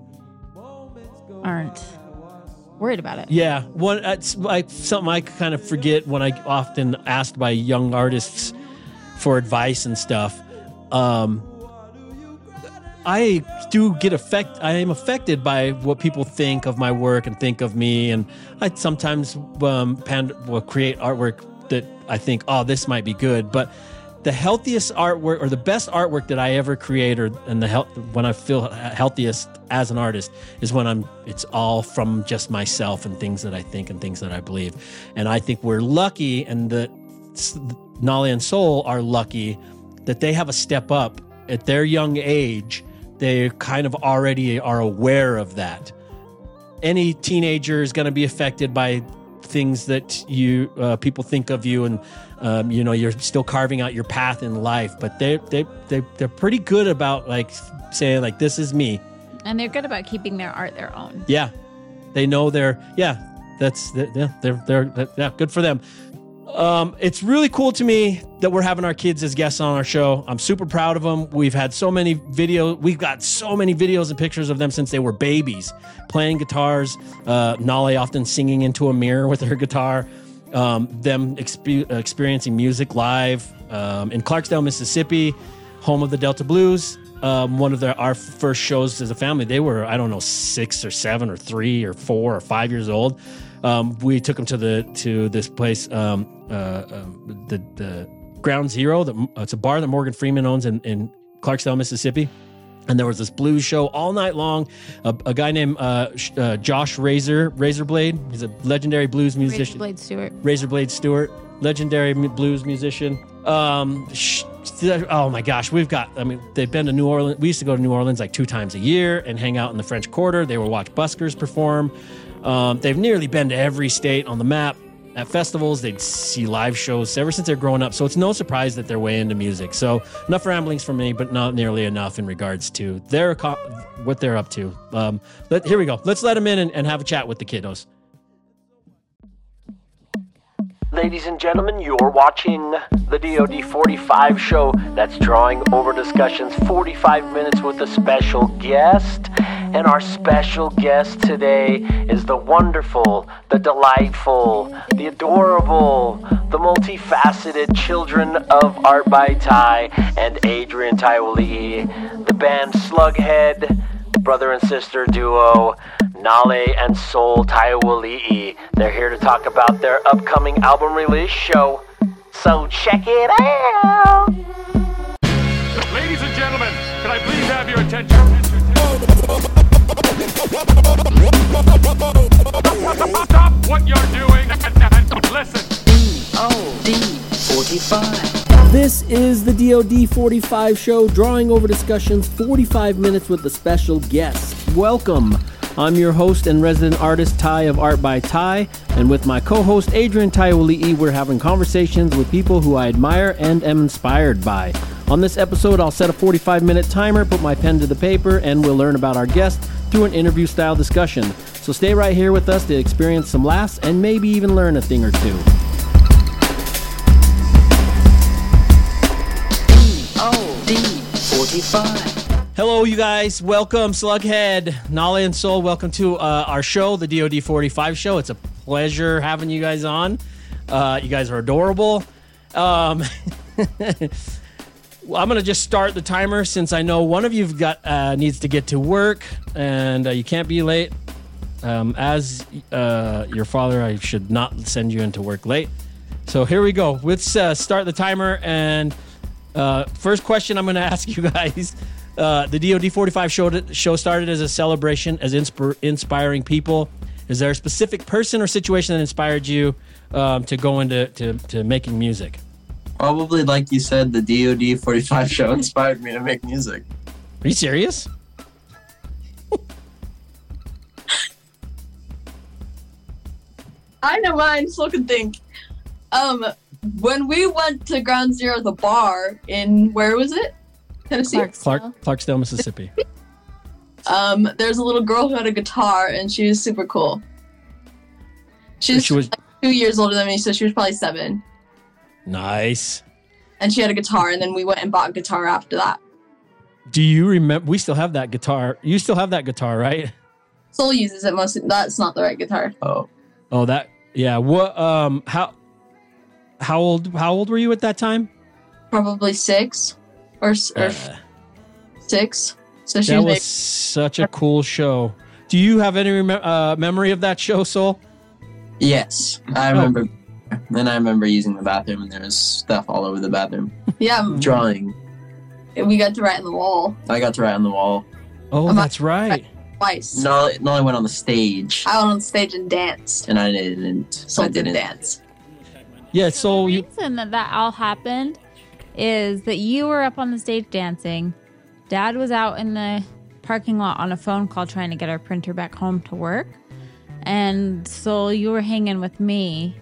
Speaker 4: aren't worried about it.
Speaker 3: Yeah, one it's like something I kind of forget when I often asked by young artists for advice and stuff. Um, I do get affect. I am affected by what people think of my work and think of me, and I sometimes um, pan, will create artwork that I think, oh, this might be good, but the healthiest artwork or the best artwork that I ever create, or and the when I feel healthiest as an artist is when I'm. It's all from just myself and things that I think and things that I believe, and I think we're lucky, and that Nolly and Soul are lucky that they have a step up at their young age. They kind of already are aware of that. Any teenager is going to be affected by things that you uh, people think of you and um, you know you're still carving out your path in life but they they they they're pretty good about like saying like this is me
Speaker 4: And they're good about keeping their art their own.
Speaker 3: yeah they know they're yeah that's yeah they're they're yeah good for them um, it's really cool to me that we're having our kids as guests on our show. I'm super proud of them. We've had so many videos. We've got so many videos and pictures of them since they were babies, playing guitars. Uh, Nolly often singing into a mirror with her guitar. Um, them expe- experiencing music live um, in Clarksdale, Mississippi, home of the Delta Blues. Um, one of their our first shows as a family. They were I don't know six or seven or three or four or five years old. Um, we took them to the to this place, um, uh, um, the the Ground Zero. The, it's a bar that Morgan Freeman owns in, in Clarksdale, Mississippi. And there was this blues show all night long. A, a guy named uh, uh, Josh Razor Razorblade. He's a legendary blues musician.
Speaker 4: Blade Stewart.
Speaker 3: Razorblade Stewart, legendary blues musician. Um, sh- oh my gosh, we've got. I mean, they've been to New Orleans. We used to go to New Orleans like two times a year and hang out in the French Quarter. They would watch buskers perform. Um, they've nearly been to every state on the map. At festivals, they'd see live shows ever since they're growing up. So it's no surprise that they're way into music. So enough ramblings from me, but not nearly enough in regards to their co- what they're up to. Um, let, here we go. Let's let them in and, and have a chat with the kiddos. Ladies and gentlemen, you're watching the DoD 45 show that's drawing over discussions 45 minutes with a special guest. And our special guest today is the wonderful, the delightful, the adorable, the multifaceted children of Art by Tai and Adrian Taeoalii, the band Slugghead, brother and sister duo Nalei and Soul Taeoalii. They're here to talk about their upcoming album release show. So check it out.
Speaker 1: Ladies and gentlemen, can I please have your attention? Stop what you're doing and, and listen.
Speaker 2: D-O-D 45.
Speaker 3: This is the DoD 45 show, drawing over discussions 45 minutes with a special guest. Welcome. I'm your host and resident artist, Tai of Art by Tai, and with my co host, Adrian Taeoalii, we're having conversations with people who I admire and am inspired by. On this episode, I'll set a 45 minute timer, put my pen to the paper, and we'll learn about our guest through an interview style discussion. So stay right here with us to experience some laughs and maybe even learn a thing or two.
Speaker 2: D-O-D 45.
Speaker 3: Hello, you guys. Welcome, Slugghead, Nolly and Soul. Welcome to uh, our show, the DoD 45 show. It's a pleasure having you guys on. Uh, you guys are adorable. Um, well, (laughs) I'm gonna just start the timer since I know one of got uh, needs to get to work and uh, you can't be late. Um, as uh, your father, I should not send you into work late. So here we go. Let's uh, start the timer. And first question I'm going (laughs) to ask you guys: uh, The DoD 45 show show started as a celebration, as inspir- inspiring people. Is there a specific person or situation that inspired you um, to go into to, to making music?
Speaker 10: Probably, like you said, the DoD 45 show inspired me to make music.
Speaker 3: Are you serious?
Speaker 11: I know mine, so can think. Um, when we went to Ground Zero, the bar in where was it? Tennessee.
Speaker 3: Clark Clarksdale, Mississippi. (laughs)
Speaker 11: Um, there's a little girl who had a guitar, and she was super cool. She's
Speaker 3: She was
Speaker 11: two years older than me, so she was probably seven.
Speaker 3: nice.
Speaker 11: And she had a guitar, and then we went and bought a guitar after that.
Speaker 3: Do you remember? We still have that guitar. You still have that guitar, right?
Speaker 11: Soul uses it mostly. That's not the right guitar.
Speaker 10: Oh,
Speaker 3: Oh, that yeah. What? Um, how? How old? How old were you at that time?
Speaker 11: Probably six or, or
Speaker 3: Uh,
Speaker 11: six. So she
Speaker 3: that
Speaker 11: was,
Speaker 3: was such a cool show. Do you have any remem- uh, memory of that show, Soul?
Speaker 10: yes. I remember Then I remember using the bathroom and there was stuff all over the bathroom. (laughs)
Speaker 11: Yeah,
Speaker 10: Drawing.
Speaker 11: we got to write on the wall
Speaker 10: I got to write on the wall.
Speaker 3: Oh,
Speaker 11: Am
Speaker 3: that's right.
Speaker 11: twice.
Speaker 10: No, no, I went on the stage
Speaker 11: I went on the stage and danced.
Speaker 10: and I didn't. So
Speaker 11: I
Speaker 10: didn't.
Speaker 11: dance.
Speaker 3: Yeah, so
Speaker 4: the
Speaker 3: you
Speaker 4: reason that that all happened is that you were up on the stage dancing. Dad was out in the parking lot on a phone call trying to get our printer back home to work. And so you were hanging with me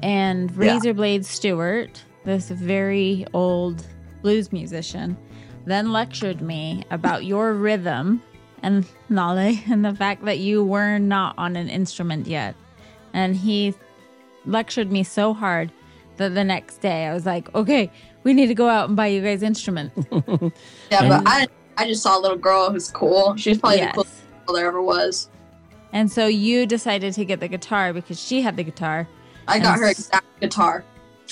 Speaker 4: and
Speaker 10: Yeah.
Speaker 4: Razorblade Stewart, this very old blues musician, then lectured me about your (laughs) rhythm and Nalei and the fact that you were not on an instrument yet. And he lectured me so hard that the next day I was like, okay, we need to go out and buy you guys instruments. (laughs)
Speaker 11: Yeah,
Speaker 3: And-
Speaker 11: but I I just saw a little girl who's cool. She's probably
Speaker 4: Yes.
Speaker 11: the coolest girl there ever was.
Speaker 4: And so you decided to get the guitar because she had the guitar.
Speaker 11: I got her exact guitar.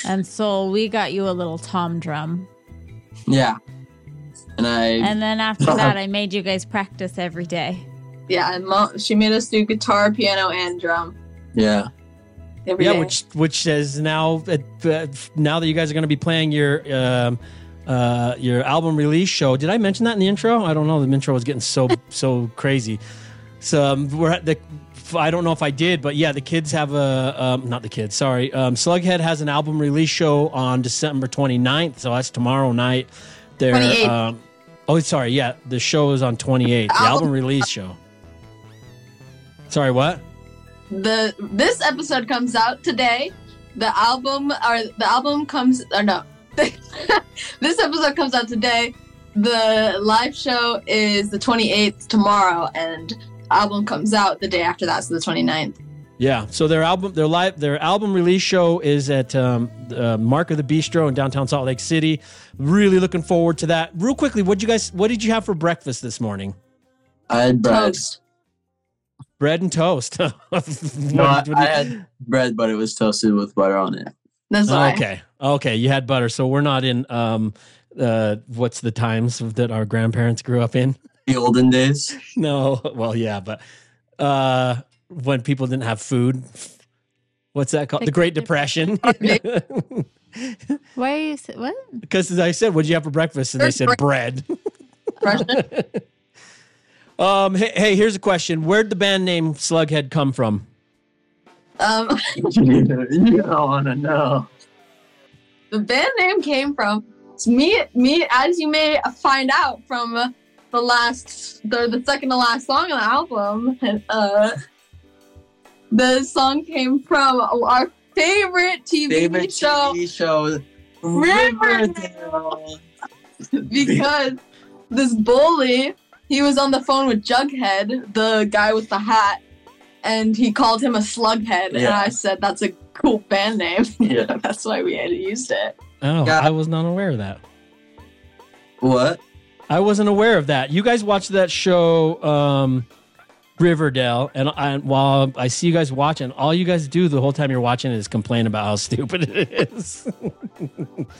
Speaker 4: And so we got you a little tom drum.
Speaker 10: Yeah. And I.
Speaker 4: And then after that, I made you guys practice every day.
Speaker 11: Yeah, and mom, she made us do guitar, piano, and drum
Speaker 10: yeah.
Speaker 11: Every
Speaker 3: yeah,
Speaker 11: day.
Speaker 3: which which says now uh, now that you guys are going to be playing your um, uh, your album release show. Did I mention that in the intro? I don't know. The intro was getting so (laughs) so crazy. So um, we're at the. I don't know if I did, but yeah, the kids have a um, not the kids. Sorry, um, Slugghead has an album release show on December 29th, so that's tomorrow night. They're um, oh, sorry, yeah, the show is on 28th. The
Speaker 11: album
Speaker 3: release show. Sorry, what?
Speaker 11: The this episode comes out today. The album or the album comes or no. (laughs) this episode comes out today. The live show is the 28th tomorrow and album comes out the day after that, so the 29th.
Speaker 3: Yeah. So their album, their live, their album release show is at um, uh, Mark of the Beastro in downtown Salt Lake City. Really looking forward to that. Real quickly, what did you guys, what did you have for breakfast this morning?
Speaker 10: I had bread.
Speaker 11: Toast.
Speaker 3: Bread and toast. (laughs)
Speaker 10: No, I,
Speaker 3: What- what-
Speaker 10: I had bread, but it was toasted with butter on it.
Speaker 11: That's why.
Speaker 3: okay. Okay. You had butter. So we're not in, um, uh, what's the times that our grandparents grew up in?
Speaker 10: The olden days.
Speaker 3: No. Well, yeah, but uh, when people didn't have food. What's that called?
Speaker 4: The
Speaker 3: The Great
Speaker 4: Great
Speaker 3: Depression. (laughs) (laughs)
Speaker 4: Why are you, what?
Speaker 3: Because as I said, what'd you have for breakfast? And they said bread. Um, hey, hey, here's a question. Where'd the band name Slugghead come from?
Speaker 11: Um,
Speaker 10: you don't want to know.
Speaker 11: the band name came from it's me. Me, as you may find out from uh, the last, the, the second to last song on the album. (laughs) Uh, the song came from our favorite TV
Speaker 10: Favorite
Speaker 11: show
Speaker 10: TV show.
Speaker 11: Riverdale. (laughs) because this bully, he was on the phone with Jughead, the guy with the hat, and he called him a slughead. And I said, "That's a cool band name." (laughs)
Speaker 10: Yeah.
Speaker 11: That's why we had used it.
Speaker 3: Oh,
Speaker 10: Yeah.
Speaker 3: I was not aware of that.
Speaker 10: What?
Speaker 3: I wasn't aware of that. You guys watched that show, um, Riverdale, and I, while I see you guys watching, all you guys do the whole time you're watching is complain about how (laughs) stupid it is.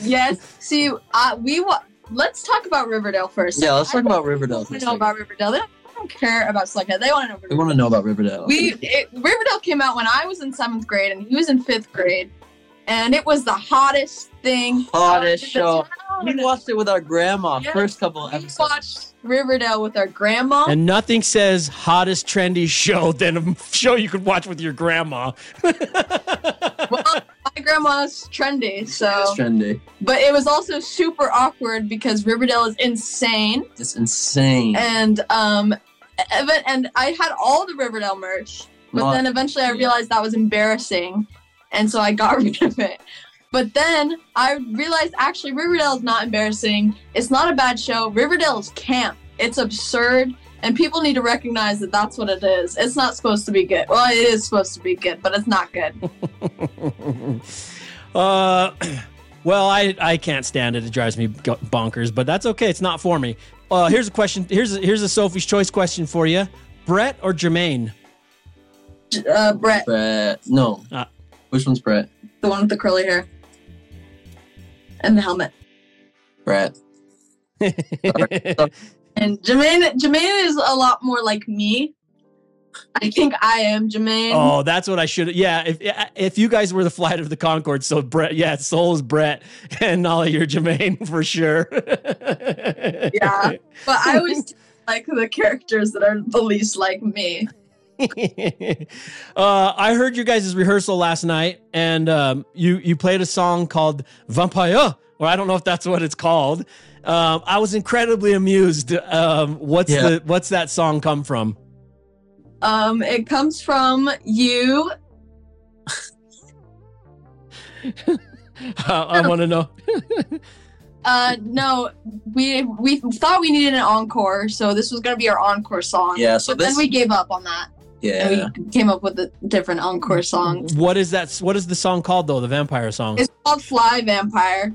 Speaker 11: Yes. See, uh, we wa- let's talk about Riverdale first.
Speaker 10: Yeah, let's
Speaker 11: I
Speaker 10: talk about Riverdale.
Speaker 11: don't know about Riverdale. They don't care about Slugghead. They want to know.
Speaker 10: We want to know about Riverdale.
Speaker 11: We it, Riverdale came out when I was in seventh grade and he was in fifth grade, and it was the hottest thing.
Speaker 10: Hottest show. We watched it with our grandma.
Speaker 11: Yeah,
Speaker 10: First couple episodes.
Speaker 11: We watched Riverdale with our grandma.
Speaker 3: and nothing says hottest trendy show than a (laughs) show you could watch with your grandma. (laughs)
Speaker 11: well, my grandma's trendy, so
Speaker 10: It's trendy.
Speaker 11: but it was also super awkward because Riverdale is insane,
Speaker 10: It's insane.
Speaker 11: and um, and I had all the Riverdale merch, but
Speaker 10: Well,
Speaker 11: then eventually I realized that was embarrassing, and so I got (laughs) rid of it. But then I realized actually Riverdale is not embarrassing. It's not a bad show. Riverdale is camp. It's absurd. And people need to recognize that that's what it is. It's not supposed to be good. Well, it is supposed to be good, but it's not good. (laughs)
Speaker 3: uh, (clears throat) well, I I can't stand it. It drives me bonkers, but that's okay. It's not for me. Uh, here's a question. Here's a, here's a Sophie's choice question for you: Brett or Jemaine?
Speaker 11: Uh, Brett,
Speaker 10: Brett. No.
Speaker 3: Ah.
Speaker 10: Which one's Brett?
Speaker 11: the one with the curly hair and the helmet.
Speaker 10: Brett. (laughs)
Speaker 11: And Jemaine, Jemaine is a lot more like me. I think I am Jemaine.
Speaker 3: Oh, that's what I should. Yeah, if if you guys were the flight of the Conchords, so Brett, yeah, Soul is Brett, (laughs) and Nolly, you're Jemaine (laughs) for sure.
Speaker 11: yeah, (laughs) but I always like the characters that are the least like me.
Speaker 3: uh, I heard you guys' rehearsal last night, and um, you you played a song called "Vampire," or I don't know if that's what it's called. Um, I was incredibly amused. Um, what's
Speaker 10: Yeah.
Speaker 3: the what's that song come from?
Speaker 11: Um, it comes from you. (laughs)
Speaker 3: I want to know. (laughs)
Speaker 11: Uh, no, we we thought we needed an encore, so this was gonna be our encore song.
Speaker 10: Yeah, so
Speaker 11: but then we gave up on that,
Speaker 10: Yeah.
Speaker 11: and we came up with a different encore song.
Speaker 3: What is that? What is the song called though? The vampire song.
Speaker 11: It's called Fly Vampire.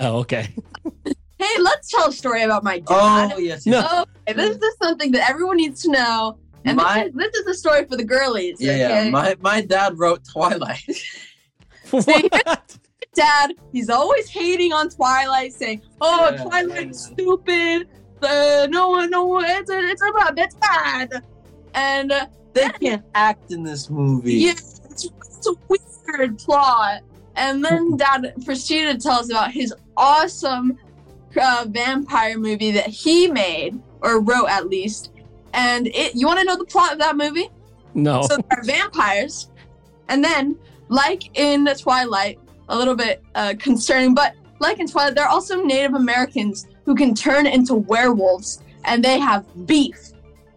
Speaker 3: Oh, okay. (laughs)
Speaker 11: Hey, let's tell a story about my dad.
Speaker 10: Oh yes.
Speaker 3: No.
Speaker 10: yes.
Speaker 11: Okay, this is something that everyone needs to know, and
Speaker 10: My-
Speaker 11: this, is, this is a story for the girlies.
Speaker 10: Yeah,
Speaker 11: okay?
Speaker 10: yeah. My my dad wrote Twilight. (laughs)
Speaker 3: what?
Speaker 11: dad, he's always hating on Twilight, saying, "Oh,
Speaker 10: Yeah,
Speaker 11: Twilight's
Speaker 10: yeah.
Speaker 11: stupid. Uh, no one, no one. It's a, it's a, it's bad." And uh,
Speaker 10: They can't act in this movie.
Speaker 11: yeah, it's, it's a weird plot. And then (laughs) Dad proceeded to tell us about his awesome uh, vampire movie that he made or wrote at least. And it, you want to know the plot of that movie?
Speaker 3: No.
Speaker 11: So there are vampires, and then, like in the Twilight, a little bit uh, concerning, but like in Twilight, there are also Native Americans who can turn into werewolves, and they have beef,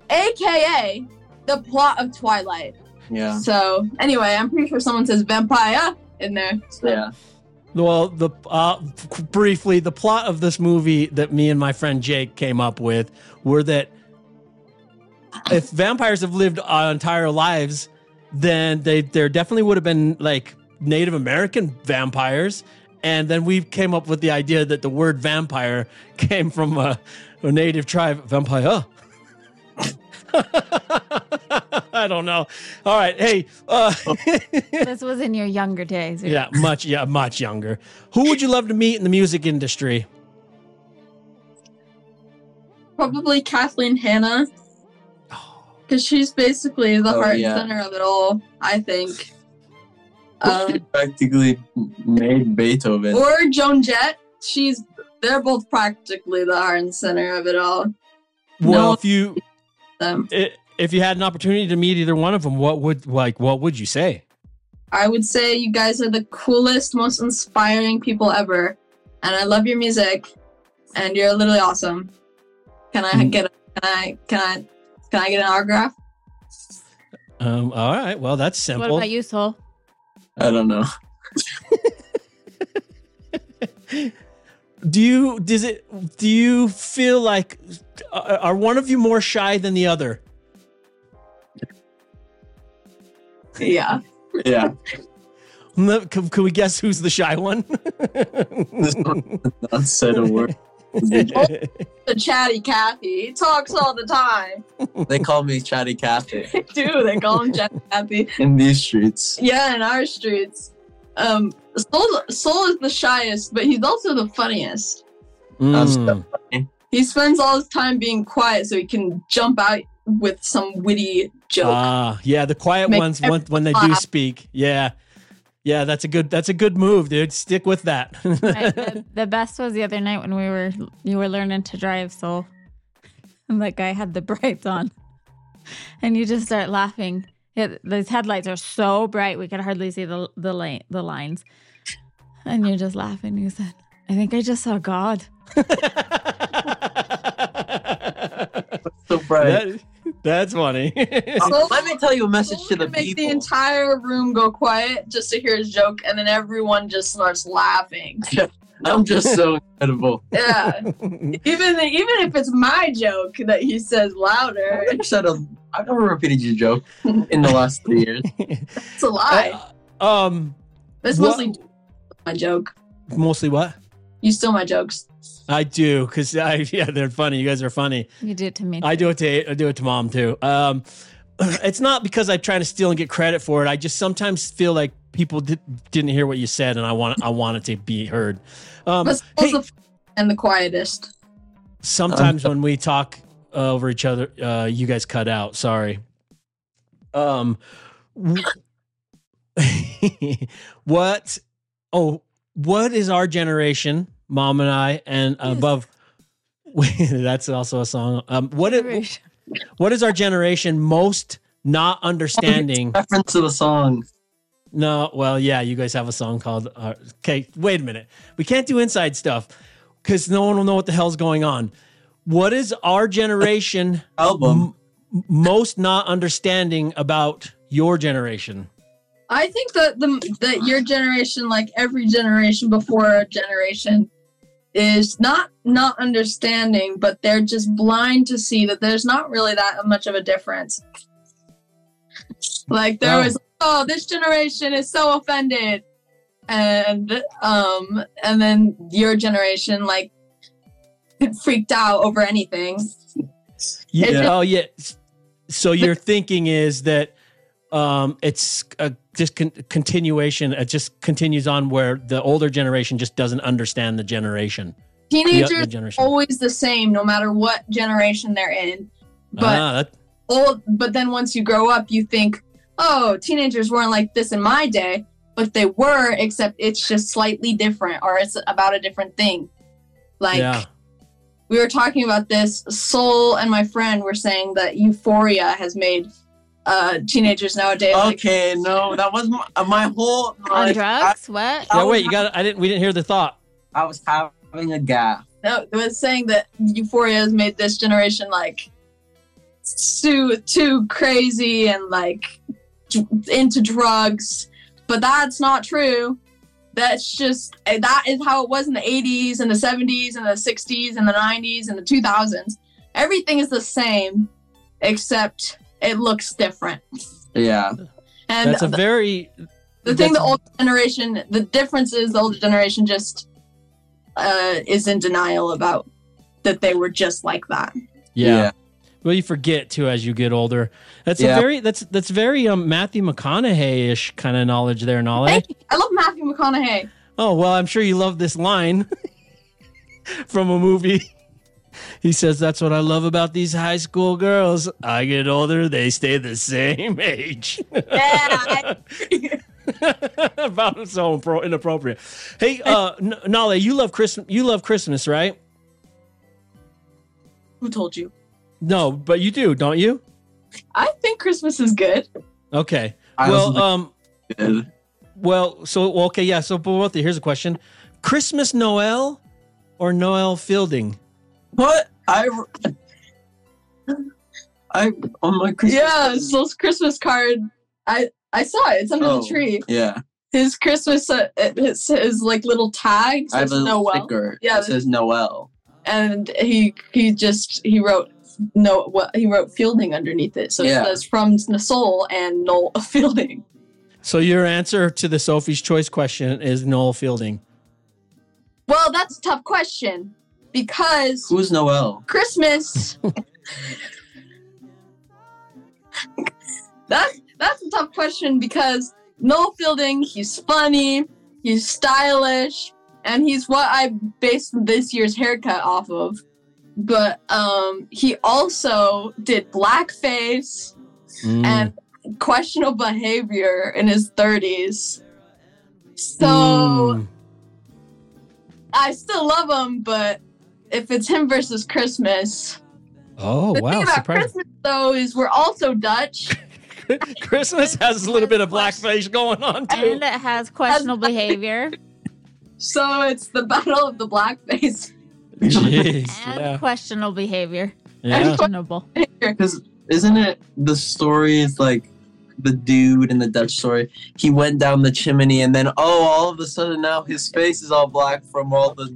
Speaker 11: aka the plot of Twilight.
Speaker 10: Yeah.
Speaker 11: So anyway, I'm pretty sure someone says vampire in there. So.
Speaker 10: Yeah.
Speaker 3: Well, the uh, briefly, the plot of this movie that me and my friend Jake came up with were that if vampires have lived our entire lives, then they there definitely would have been like Native American vampires, and then we came up with the idea that the word vampire (laughs) came from a, a native tribe, vampire. (laughs) (laughs) I don't know. All right, hey. Uh, (laughs)
Speaker 4: this was in your younger days.
Speaker 3: yeah, much yeah, much younger. Who would you love to meet in the music industry?
Speaker 11: Probably Kathleen Hanna. Because she's basically the
Speaker 10: Oh,
Speaker 11: heart
Speaker 10: yeah.
Speaker 11: and center of it all, I think. (laughs) Um,
Speaker 10: practically made Beethoven.
Speaker 11: or Joan Jett. She's they're both practically the heart and center of it all.
Speaker 3: Well,
Speaker 11: No.
Speaker 3: if you
Speaker 11: Um,
Speaker 3: i- if you had an opportunity to meet either one of them, what would like what would you say?
Speaker 11: I would say you guys are the coolest, most inspiring people ever, and I love your music, and you're literally awesome. Can I
Speaker 3: Mm.
Speaker 11: get? A, can I? Can I? Can I get an autograph?
Speaker 3: Um, all right, well that's simple.
Speaker 4: What about you, Soul?
Speaker 10: I don't know. (laughs)
Speaker 3: Do you does it do you feel like are one of you more shy than the other?
Speaker 11: Yeah.
Speaker 10: Yeah. (laughs)
Speaker 3: Can, can we guess who's the shy one?
Speaker 10: This not said a word.
Speaker 11: The chatty Kathy. He talks all the time.
Speaker 10: they call me Chatty Cathy (laughs)
Speaker 11: Dude, they call him chatty Kathy.
Speaker 10: in these streets.
Speaker 11: Yeah, in our streets. Um, Soul, Soul is the shyest, but he's also the funniest.
Speaker 10: That's
Speaker 3: Mm.
Speaker 10: So funny.
Speaker 11: He spends all his time being quiet so he can jump out with some witty joke.
Speaker 3: Ah, yeah, the quiet
Speaker 11: Make
Speaker 3: ones when, when they do speak. Yeah. Yeah, that's a good that's a good move, dude. Stick with that.
Speaker 4: Right, the, (laughs) the best was the other night when we were you were learning to drive, Soul, and that guy had the (laughs) brights on, and you just start laughing. Yeah, these headlights are so bright we could hardly see the the lane the lines, and you're just laughing. You said, "I think I just saw God." (laughs)
Speaker 10: So bright.
Speaker 3: That- that's funny. (laughs)
Speaker 10: Um,
Speaker 11: So-
Speaker 10: let me tell you a message to the
Speaker 11: make
Speaker 10: people.
Speaker 11: the entire room go quiet just to hear his joke, and then everyone just starts laughing. (laughs)
Speaker 10: I'm just so (laughs) incredible.
Speaker 11: Yeah, even even if it's my joke that he says louder,
Speaker 10: I've said a, I've never repeated your joke in the last three years.
Speaker 11: it's a lie.
Speaker 3: um
Speaker 11: It's
Speaker 3: what-
Speaker 11: mostly my joke.
Speaker 3: mostly what?
Speaker 11: You steal my jokes.
Speaker 3: I do cuz I (laughs) yeah, they're funny. You guys are funny.
Speaker 4: You do it to me.
Speaker 3: I do it to I do it to mom too. Um, (clears throat) it's not because I'm trying to steal and get credit for it. I just sometimes feel like people did, didn't hear what you said, and I want I want it to be heard. Um, hey,
Speaker 11: the f- and the quietest.
Speaker 3: sometimes when we talk uh, over each other, uh, you guys cut out. Sorry. Um, (laughs) what? Oh, what is our generation, mom and I, and above? (laughs) that's also a song. Um, what? It, what is our generation most not understanding?
Speaker 10: Reference to the song.
Speaker 3: No, well, yeah, you guys have a song called. Uh, okay, wait a minute. We can't do inside stuff because no one will know what the hell's going on. What is our generation
Speaker 10: album
Speaker 3: m- most not understanding about your generation?
Speaker 11: I think that the that your generation, like every generation before our generation, is not not understanding, but they're just blind to see that there's not really that much of a difference. Like there
Speaker 10: Oh.
Speaker 11: was, oh, this generation is so offended, and um, and then your generation like (laughs) freaked out over anything.
Speaker 3: Yeah.
Speaker 11: It's-
Speaker 3: Oh, yeah. So your thinking is that um, it's a just con- continuation. It just continues on where the older generation just doesn't understand the generation. The- the
Speaker 11: Teenagers
Speaker 3: generation.
Speaker 11: always the same, no matter what generation they're in. But
Speaker 3: ah, that,
Speaker 11: old but then once you grow up you think oh teenagers weren't like this in my day but they were except it's just slightly different or it's about a different thing like
Speaker 3: yeah.
Speaker 11: we were talking about this soul and my friend were saying that euphoria has made uh teenagers nowadays like,
Speaker 10: Okay, no, that was my, uh, my whole.
Speaker 4: On
Speaker 10: like,
Speaker 4: drugs? what?
Speaker 3: Yeah. Wait, you got. I didn't. We didn't hear the thought.
Speaker 10: I, I was having a gap.
Speaker 11: no it was saying that euphoria has made this generation like too too crazy and like into drugs but that's not true that's just eh, that is how it was in the 80s and the 70s and the 60s and the 90s and the 2000s everything is the same except it looks different
Speaker 10: Yeah.
Speaker 11: and
Speaker 3: That's a
Speaker 11: the,
Speaker 3: very.
Speaker 11: the thing the
Speaker 3: that's-
Speaker 11: older generation the difference is the older generation just uh is in denial about that they were just like that
Speaker 3: Yeah. Well, you forget too as you get older. That's
Speaker 10: Yeah.
Speaker 3: a very. That's that's very um Matthew McConaughey ish kind of knowledge there, Nolly.
Speaker 11: i love matthew mcconaughey
Speaker 3: Oh well, I'm sure you love this line (laughs) from a movie. He says, "That's what I love about these high school girls. I get older, they stay the same age."
Speaker 11: yeah (laughs)
Speaker 3: about so impro- inappropriate. Hey, uh, N- Nolly, you love Christmas. You love Christmas, right?
Speaker 11: who told you
Speaker 3: No, but you do, don't you?
Speaker 11: i think christmas is good
Speaker 3: Okay.
Speaker 10: I
Speaker 3: well,
Speaker 10: like-
Speaker 3: um,
Speaker 10: Good.
Speaker 3: well, so okay, yeah. So both of you, here's a question: Christmas Noel or Noel Fielding?
Speaker 10: What? I. (laughs) I on my Christmas.
Speaker 11: yeah it's those christmas card i i saw it it's under
Speaker 10: Oh,
Speaker 11: the tree
Speaker 10: Yeah.
Speaker 11: his christmas uh, it, it says like little tags
Speaker 10: I have
Speaker 11: says
Speaker 10: a
Speaker 11: Noel.
Speaker 10: sticker.
Speaker 11: Yeah,
Speaker 10: that says Noel.
Speaker 11: and he he just he wrote no what he wrote fielding underneath it so
Speaker 10: Yeah.
Speaker 11: it says from the soul and noel (laughs) fielding
Speaker 3: So your answer to the Sophie's Choice question is Noel Fielding.
Speaker 11: well that's a tough question because
Speaker 10: Who's Noel?
Speaker 11: christmas (laughs) that's that's a tough question because noel fielding he's funny he's stylish and he's what i based this year's haircut off of but um he also did blackface
Speaker 3: Mm.
Speaker 11: and questionable behavior in his 30s. So
Speaker 3: Mm.
Speaker 11: I still love him, but if it's him versus Christmas,
Speaker 3: Oh
Speaker 11: the
Speaker 3: wow!
Speaker 11: thing about
Speaker 3: Surprise!
Speaker 11: Christmas though is we're also Dutch. (laughs)
Speaker 3: Christmas has a little bit of blackface going on too.
Speaker 4: And it has questionable behavior (laughs)
Speaker 11: So it's the battle of the blackface.
Speaker 3: Jeez,
Speaker 4: and
Speaker 3: yeah,
Speaker 4: questionable behavior.
Speaker 3: yeah.
Speaker 4: Questionable.
Speaker 10: Because isn't it the story is like the dude in the Dutch story? He went down the chimney and then oh, all of a sudden now his face is all black from all the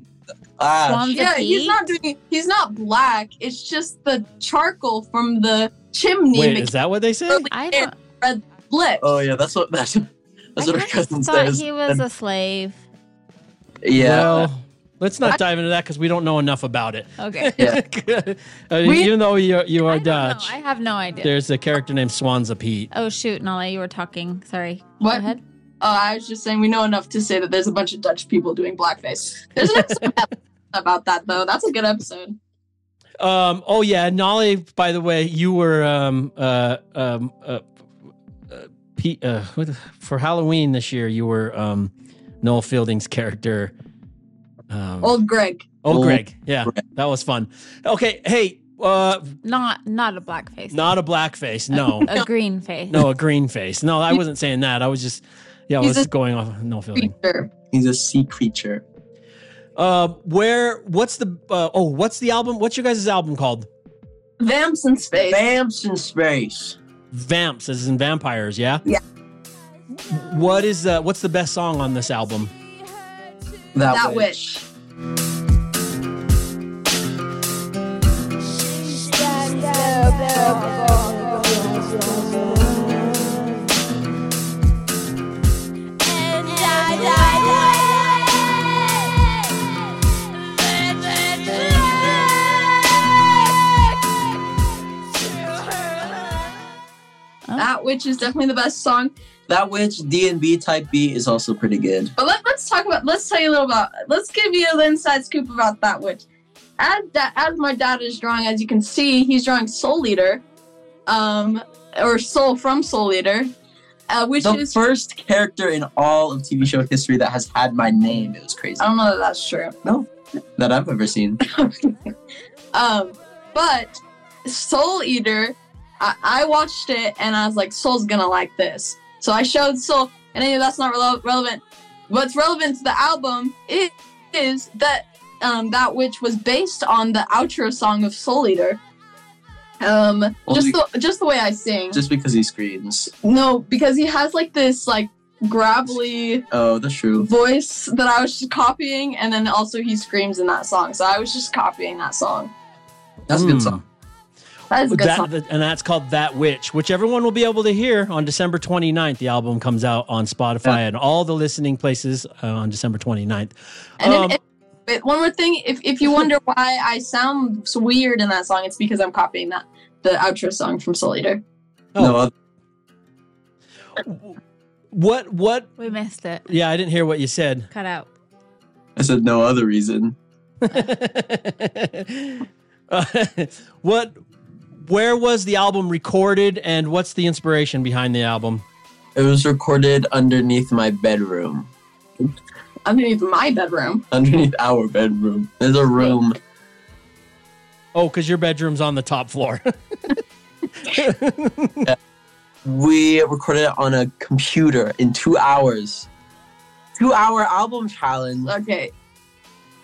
Speaker 10: ash.
Speaker 4: Swans of
Speaker 11: Yeah, he's not doing he's not black. It's just the charcoal from the chimney
Speaker 3: Wait, is that what they
Speaker 11: said?
Speaker 4: I don't.
Speaker 11: red lips.
Speaker 10: Oh yeah, that's what that's (laughs) that's
Speaker 4: I
Speaker 10: what our
Speaker 4: kinda
Speaker 10: cousin
Speaker 4: thought
Speaker 10: says.
Speaker 4: he was
Speaker 10: And-
Speaker 4: a slave.
Speaker 10: yeah.
Speaker 3: Well, let's not dive into that because we don't know enough about it.
Speaker 4: Okay. (laughs)
Speaker 10: Yeah.
Speaker 3: Uh,
Speaker 11: We-
Speaker 3: even though you you are
Speaker 4: I don't know.
Speaker 3: Dutch,
Speaker 4: I have no idea.
Speaker 3: there's a character named Zwarte Piet.
Speaker 4: oh shoot, Nolly, you were talking. Sorry.
Speaker 11: What?
Speaker 4: Go ahead.
Speaker 11: Uh, I was just saying we know enough to say that there's a bunch of Dutch people doing blackface. There's an (laughs) episode about that though. That's a good episode.
Speaker 3: Um. Oh yeah, Nolly. By the way, you were um uh um uh, Pete, uh, what, for Halloween this year, you were um, Noel Fielding's character. Um,
Speaker 11: Old Greg.
Speaker 3: oh,
Speaker 10: Old
Speaker 3: Greg. Yeah, that was fun. Okay, hey, uh,
Speaker 4: Not not a black face.
Speaker 3: not a black face. No, (laughs)
Speaker 4: a green face.
Speaker 3: no, a green face. No, I wasn't saying that. I was just, yeah, I
Speaker 11: He's
Speaker 3: was
Speaker 11: a-
Speaker 3: going off Noel Fielding.
Speaker 11: Creature.
Speaker 10: He's a sea creature.
Speaker 3: Uh, where? What's the? Uh, oh, what's the album? What's your guys' album called?
Speaker 11: Vamps in space.
Speaker 10: Vamps in space.
Speaker 3: Vamps, as in vampires. Yeah.
Speaker 11: Yeah.
Speaker 3: What is? Uh, what's the best song on this album?
Speaker 10: That,
Speaker 11: That
Speaker 10: witch.
Speaker 11: witch. That witch is definitely the best song.
Speaker 10: That witch D and B type beat is also pretty good.
Speaker 11: But let, let's talk about. Let's tell you a little about. Let's give you an inside scoop about that witch. As as my dad is drawing, as you can see, he's drawing Soul Eater, um, or Soul from Soul Eater, uh, which is
Speaker 10: the
Speaker 11: is.
Speaker 10: first character in all of TV show history that has had my name. It was crazy.
Speaker 11: I don't know that that's true.
Speaker 10: No, that I've ever seen. (laughs)
Speaker 11: Um, but Soul Eater, I, I watched it and I was like, Soul's gonna like this. So I showed Soul, and I knew that's not rele- relevant. What's relevant to the album is, is that um, that which was based on the outro song of Soul Eater. Um, just the just the way I sing.
Speaker 10: Just because he screams.
Speaker 11: no, because he has like this like gravelly
Speaker 10: Oh, that's true.
Speaker 11: voice that I was just copying, and then also he screams in that song. So I was just copying that song.
Speaker 10: That's a
Speaker 3: Hmm.
Speaker 10: good song.
Speaker 11: That is a good
Speaker 3: That-
Speaker 11: song.
Speaker 3: and that's called That Witch, which everyone will be able to hear on December 29th. The album comes out on Spotify and all the listening places uh, on December 29th.
Speaker 11: And
Speaker 3: Um,
Speaker 11: if, if, one more thing, if, if you wonder why I sound so weird in that song, it's because I'm copying that the outro song from Soul Eater.
Speaker 3: Oh.
Speaker 10: No,
Speaker 3: What, what?
Speaker 4: We missed it.
Speaker 3: Yeah, I didn't hear what you said.
Speaker 4: Cut out.
Speaker 10: I said no other reason.
Speaker 3: Uh, (laughs) what, where was the album recorded and what's the inspiration behind the album?
Speaker 10: It was recorded underneath my bedroom.
Speaker 11: Underneath my bedroom.
Speaker 10: Underneath our bedroom. There's a room.
Speaker 3: Oh, because your bedroom's on the top floor. (laughs)
Speaker 10: We recorded it on a computer in two hours. Two hour album challenge.
Speaker 11: Okay.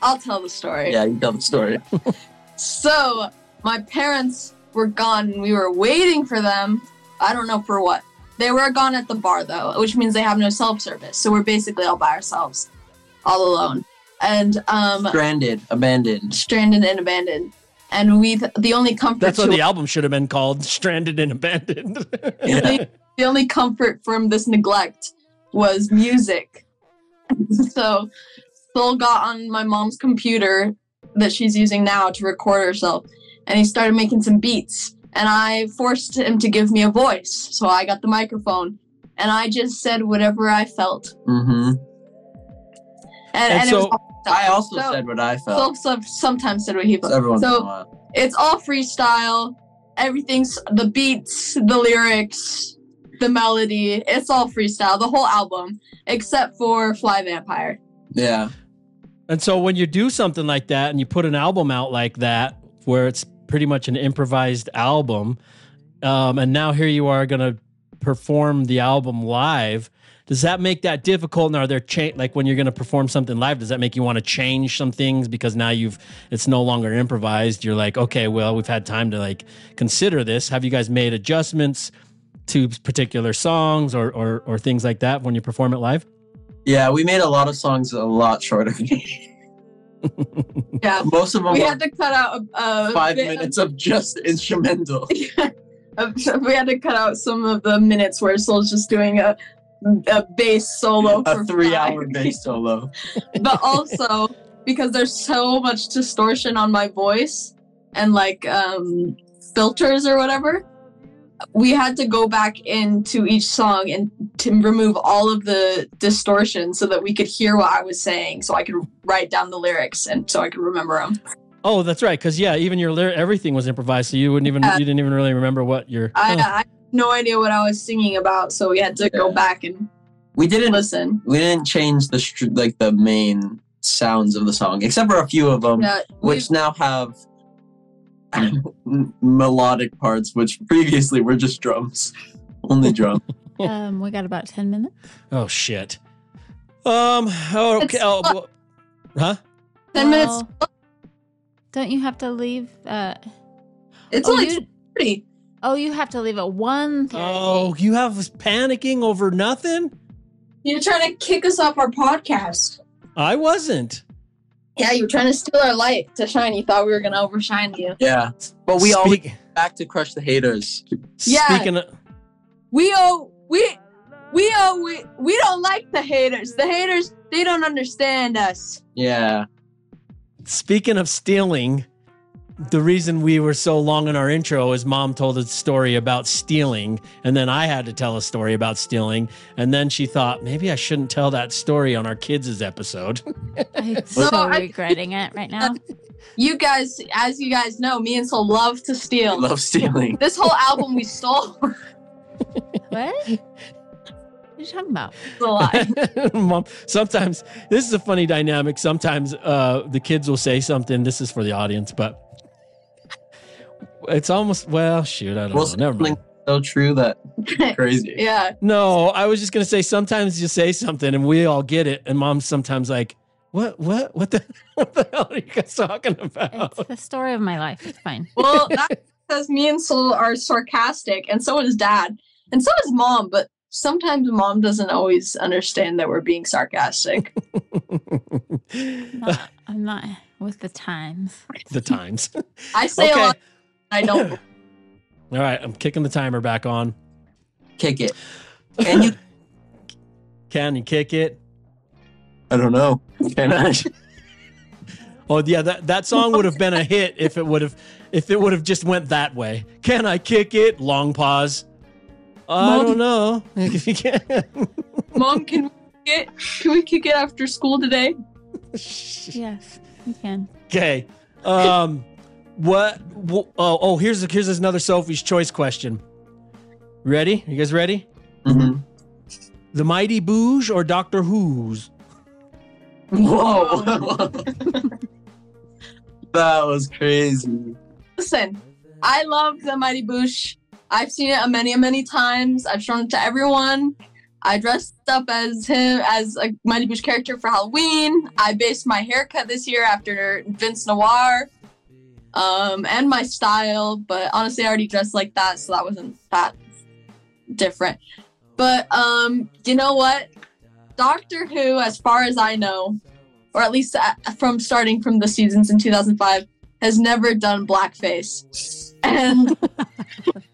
Speaker 11: I'll tell the story.
Speaker 10: Yeah, you tell the story. (laughs)
Speaker 11: So, my parents were gone and we were waiting for them. I don't know for what. They were gone at the bar though, which means they have no self service. So we're basically all by ourselves, all alone. And um
Speaker 10: Stranded, abandoned.
Speaker 11: stranded and abandoned. And we the only comfort
Speaker 3: That's what
Speaker 11: to
Speaker 3: the album should have been called (laughs) Stranded and Abandoned. (laughs)
Speaker 11: the, the only comfort from this neglect was music. (laughs) so Soul got on my mom's computer that she's using now to record herself, and he started making some beats. And I forced him to give me a voice, so I got the microphone, and I just said whatever I felt.
Speaker 10: Mm-hmm.
Speaker 11: And,
Speaker 3: And
Speaker 11: and,
Speaker 3: so-
Speaker 10: I also
Speaker 11: So-
Speaker 10: said what I
Speaker 11: Soul
Speaker 10: felt.
Speaker 11: some- sometimes said what he felt.
Speaker 10: Everyone
Speaker 11: so it's all freestyle. Everything's the beats, the lyrics, the melody. It's all freestyle. The whole album, except for Fly Vampire.
Speaker 10: Yeah.
Speaker 3: And so when you do something like that and you put an album out like that, where it's pretty much an improvised album, um, and now here you are going to perform the album live, does that make that difficult? And are there cha- like when you're going to perform something live, does that make you want to change some things because now you've it's no longer improvised? You're like, okay, well, we've had time to like consider this. Have you guys made adjustments to particular songs or or, or things like that when you perform it live?
Speaker 10: Yeah, we made a lot of songs a lot shorter.
Speaker 11: Yeah, (laughs)
Speaker 10: Most of them
Speaker 11: we had to cut out a, a
Speaker 10: five minutes of just (laughs) instrumental. (laughs)
Speaker 11: of- we had to cut out some of the minutes where Soul's just doing a a bass solo
Speaker 10: A
Speaker 11: for
Speaker 10: three
Speaker 11: five.
Speaker 10: hour bass solo.
Speaker 11: but also because there's so much distortion on my voice and like um filters or whatever we had to go back into each song and to remove all of the distortion so that we could hear what I was saying so I could write down the lyrics and so I could remember them.
Speaker 3: Oh, that's right. Because yeah, even your lyric, everything was improvised, so you wouldn't even
Speaker 11: Yeah.
Speaker 3: you didn't even really remember what your.
Speaker 11: I,
Speaker 3: Huh.
Speaker 11: I no idea what I was singing about, so we had to go back and
Speaker 10: We didn't
Speaker 11: listen.
Speaker 10: we didn't change the like the main sounds of the song, except for a few of them,
Speaker 11: Yeah,
Speaker 10: which now have m- (laughs) melodic parts, which previously were just drums, only drum. (laughs)
Speaker 4: Um, we got about 10 minutes.
Speaker 3: Oh shit. Um. Oh, okay. Oh, well- huh?
Speaker 11: Ten minutes.
Speaker 4: Don't you have to leave? Uh,
Speaker 11: It's
Speaker 4: oh,
Speaker 11: only
Speaker 4: you,
Speaker 11: thirty.
Speaker 4: oh, you have to leave at 1
Speaker 3: Oh, you have us panicking over nothing?
Speaker 11: You're trying to kick us off our podcast.
Speaker 3: I wasn't.
Speaker 11: Yeah, you were trying to steal our light to shine. You thought we were gonna overshine you.
Speaker 10: Yeah, but we always
Speaker 3: Speak-
Speaker 10: back to crush the haters.
Speaker 11: Yeah.
Speaker 3: Speaking of,
Speaker 11: We owe we we owe we we don't like the haters. The haters they don't understand us.
Speaker 10: Yeah,
Speaker 3: speaking of stealing, the reason we were so long in our intro is mom told a story about stealing, and then I had to tell a story about stealing, and then she thought maybe I shouldn't tell that story on our kids' episode. (laughs)
Speaker 4: I'm so
Speaker 11: No, I-
Speaker 4: regretting it right now. (laughs)
Speaker 11: You guys, as you guys know, me and Soul love to steal.
Speaker 10: love stealing.
Speaker 11: This whole album we stole. (laughs)
Speaker 4: What? What are you talking about?
Speaker 11: It's a lie.
Speaker 3: Mom, sometimes this is a funny dynamic. Sometimes uh, the kids will say something. This is for the audience, but it's almost well, shoot, I don't
Speaker 10: Well,
Speaker 3: know. Never mind.
Speaker 10: so true that (laughs) crazy.
Speaker 11: yeah.
Speaker 3: No, I was just gonna say sometimes you say something and we all get it, and mom's sometimes like, "What? What? What the? (laughs) What the hell are you guys talking about?"
Speaker 4: It's the story of my life. It's fine. (laughs)
Speaker 11: Well, that's because me and Soul are sarcastic, and so is Dad, and so is Mom. But sometimes Mom doesn't always understand that we're being sarcastic.
Speaker 4: I'm not, I'm not with the times.
Speaker 3: the times.
Speaker 11: I say
Speaker 3: Okay.
Speaker 11: a lot. I don't. (laughs)
Speaker 3: All right, I'm kicking the timer back on.
Speaker 10: Kick it. Can you? (laughs)
Speaker 3: Can you kick it?
Speaker 10: I don't know. Can I? (laughs)
Speaker 3: Oh yeah, that, that song would have been a hit if it would have if it would have just went that way. Can I kick it? Long pause. I
Speaker 11: Mom.
Speaker 3: don't know. If you can.
Speaker 11: Mom, can we get can we kick it after school today?
Speaker 4: Yes, you can.
Speaker 3: Okay. Um, what? wh- Oh, oh, here's here's another Sophie's choice question. Ready? You guys ready?
Speaker 10: hmm
Speaker 3: The Mighty Boosh or Doctor Who's?
Speaker 10: Whoa. (laughs) that was crazy.
Speaker 11: Listen, I love the Mighty Boosh. I've seen it a many, many times. I've shown it to everyone. I dressed up as him as a Mighty Boosh character for Halloween. I based my haircut this year after Vince Noir. Um, and my style, but honestly I already dressed like that, so that wasn't that different. But um, you know what? Doctor Who, as far as I know, or at least uh, from starting from the seasons in 2005, has never done blackface. And (laughs)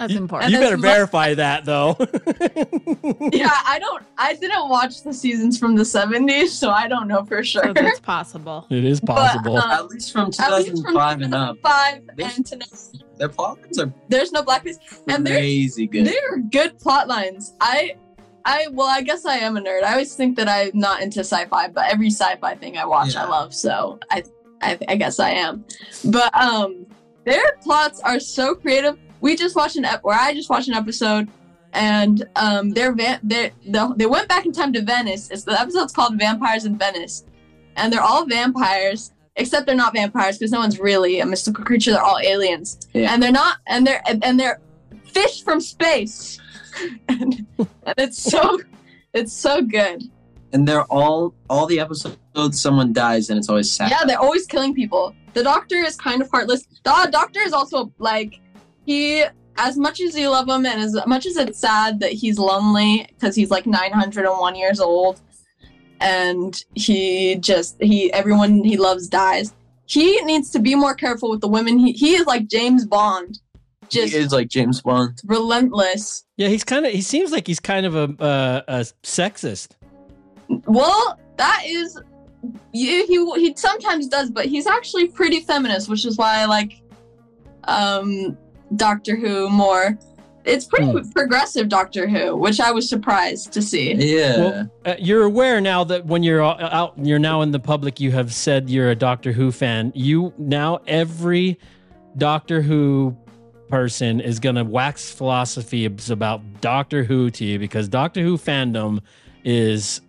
Speaker 4: That's important.
Speaker 11: And
Speaker 3: You
Speaker 11: then
Speaker 3: better
Speaker 11: lo-
Speaker 3: verify that though. (laughs)
Speaker 11: yeah, I don't, I didn't watch the seasons from the 70s, so I don't know for sure.
Speaker 4: So that's possible.
Speaker 3: it is
Speaker 11: But,
Speaker 3: possible.
Speaker 11: um,
Speaker 10: At least from
Speaker 11: At least from
Speaker 10: 2005 and up.
Speaker 11: 2005
Speaker 10: This-
Speaker 11: and to now,
Speaker 10: Their plots are
Speaker 11: there's no blackface. And they're
Speaker 10: crazy good.
Speaker 11: They're good plot lines. I, I well, I guess I am a nerd. I always think that I'm not into sci-fi, but every sci-fi thing I watch, I love. So I, I, I guess I am. But um, their plots are so creative. We just watched an ep- or I just watched an episode, and um, they're van- they they went back in time to Venice. It's the episode's called Vampires in Venice, and they're all vampires. Except they're not vampires because no one's really a mystical creature. They're all aliens,
Speaker 10: Yeah.
Speaker 11: and they're not, and they're and they're fish from space, (laughs) and, and it's so it's so good.
Speaker 10: and they're all all the episodes someone dies and it's always sad.
Speaker 11: Yeah, they're always killing people. The doctor is kind of heartless. The doctor is also like he as much as you love him and as much as it's sad that he's lonely because he's like 901 years old and he just he everyone he loves dies. He needs to be more careful with the women. He he is like James Bond. Just
Speaker 10: he is like James Bond.
Speaker 11: relentless.
Speaker 3: yeah, he's kind of. He seems like he's kind of a uh, a sexist.
Speaker 11: Well, that is he, he he sometimes does, but he's actually pretty feminist, which is why I like um Doctor Who more. It's pretty
Speaker 3: Hmm.
Speaker 11: progressive Doctor Who, which I was surprised to see.
Speaker 10: Yeah.
Speaker 3: Well, uh, you're aware now that when you're out- out, you're now in the public. You have said you're a Doctor Who fan. You now every Doctor Who person is going to wax philosophy about Doctor Who to you because Doctor Who fandom is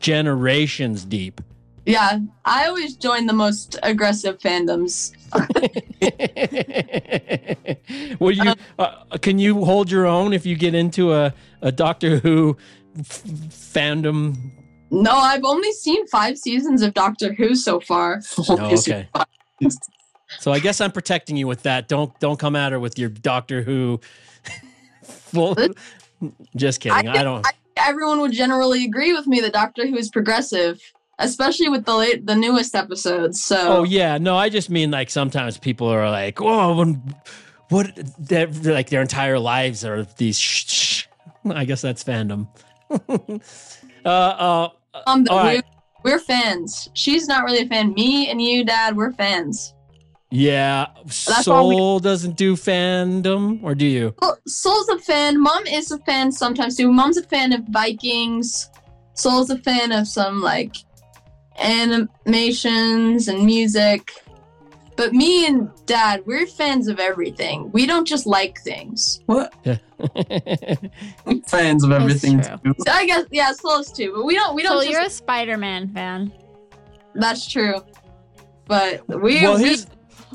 Speaker 3: generations deep.
Speaker 11: Yeah, I always join the most aggressive fandoms. (laughs)
Speaker 3: Will you uh, can you hold your own if you get into a, a Doctor Who f- fandom?
Speaker 11: No, I've only seen five seasons of Doctor Who so far. (laughs)
Speaker 3: Oh, okay. (laughs) So I guess I'm protecting you with that. Don't don't come at her with your Doctor Who. full, just kidding. I, don't.
Speaker 11: I, everyone would generally agree with me that Doctor Who is progressive, especially with the late, the newest episodes. So
Speaker 3: Oh yeah, no, I just mean like sometimes people are like, "Oh, when, what?" They're, like their entire lives are these. Sh- sh-. I guess that's fandom. (laughs) uh, uh,
Speaker 11: um,
Speaker 3: all right.
Speaker 11: we're, we're fans. She's not really a fan. Me and you, Dad, we're fans.
Speaker 3: Yeah,
Speaker 11: That's all we-
Speaker 3: Soul doesn't do fandom, or do you?
Speaker 11: Well, Soul's a fan. Mom is a fan sometimes too. Mom's a fan of Vikings. Soul's a fan of some like animations and music. But me and Dad, we're fans of everything. We don't just like things.
Speaker 10: What? (laughs) Fans of everything. too.
Speaker 11: I guess yeah, Soul's too. But we don't. We don't.
Speaker 4: So
Speaker 11: just,
Speaker 4: you're a Spider-Man fan.
Speaker 11: That's true. But we,
Speaker 3: Well,
Speaker 11: we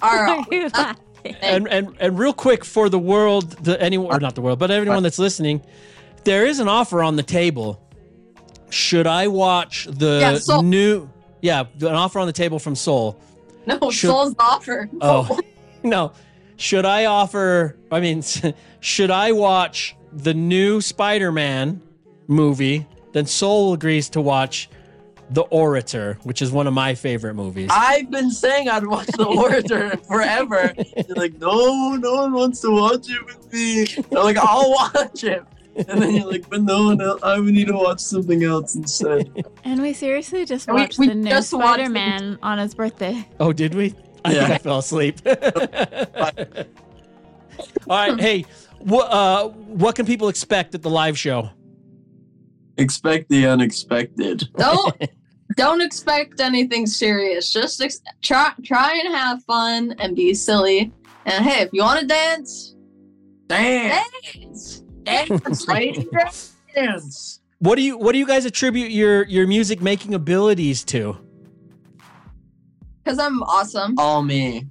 Speaker 11: are. (laughs)
Speaker 3: and and and real quick for the world, the anyone or not the world, but everyone that's listening, there is an offer on the table. Should I watch the
Speaker 11: Yeah, Soul.
Speaker 3: new? Yeah, an offer on the table from Soul.
Speaker 11: no,
Speaker 3: Should-
Speaker 11: Soul's the offer.
Speaker 3: Oh, (laughs) no. Should I offer? I mean, (laughs) should I watch the new Spider-Man movie? Then Soul agrees to watch The Orator, which is one of my favorite movies.
Speaker 10: I've been saying I'd watch The Orator (laughs) forever. You're like, no, no one wants to watch it with me. I'm like, I'll watch it. And then you're like, but no one else, I would need to watch something else instead. (laughs)
Speaker 4: And we seriously just
Speaker 11: And
Speaker 4: watched
Speaker 11: we
Speaker 4: the new
Speaker 11: just watched.
Speaker 4: Spider-Man on his birthday.
Speaker 3: Oh, did we? I think I fell asleep. (laughs) All right, hey, what uh, what can people expect at the live show?
Speaker 10: Expect the unexpected. (laughs)
Speaker 11: don't don't expect anything serious. Just ex- try try and have fun and be silly. And hey, if you want to dance, dance, dance, lady, (laughs) dance.
Speaker 3: What do you what do you guys attribute your your music making abilities to?
Speaker 11: Because I'm awesome.
Speaker 10: All me.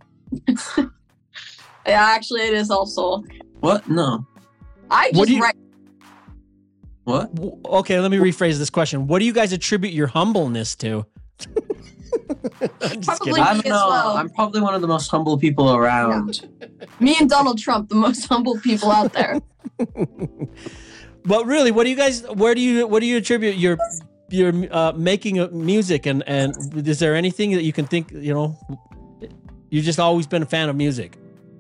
Speaker 10: (laughs)
Speaker 11: Yeah, actually, it is also.
Speaker 10: What? No.
Speaker 11: I
Speaker 3: What
Speaker 11: just
Speaker 3: do you-
Speaker 11: write.
Speaker 10: What?
Speaker 3: Okay, let me rephrase this question. What do you guys attribute your humbleness to? (laughs) I'm
Speaker 11: Probably
Speaker 3: kidding.
Speaker 10: I don't
Speaker 11: as
Speaker 10: know.
Speaker 11: well.
Speaker 10: I'm probably one of the most humble people around.
Speaker 11: Me and Donald Trump, the most humble people out there. (laughs)
Speaker 3: But really, what do you guys? Where do you what do you attribute your your uh, making of music and and is there anything that you can think? You know, you've just always been a fan of music.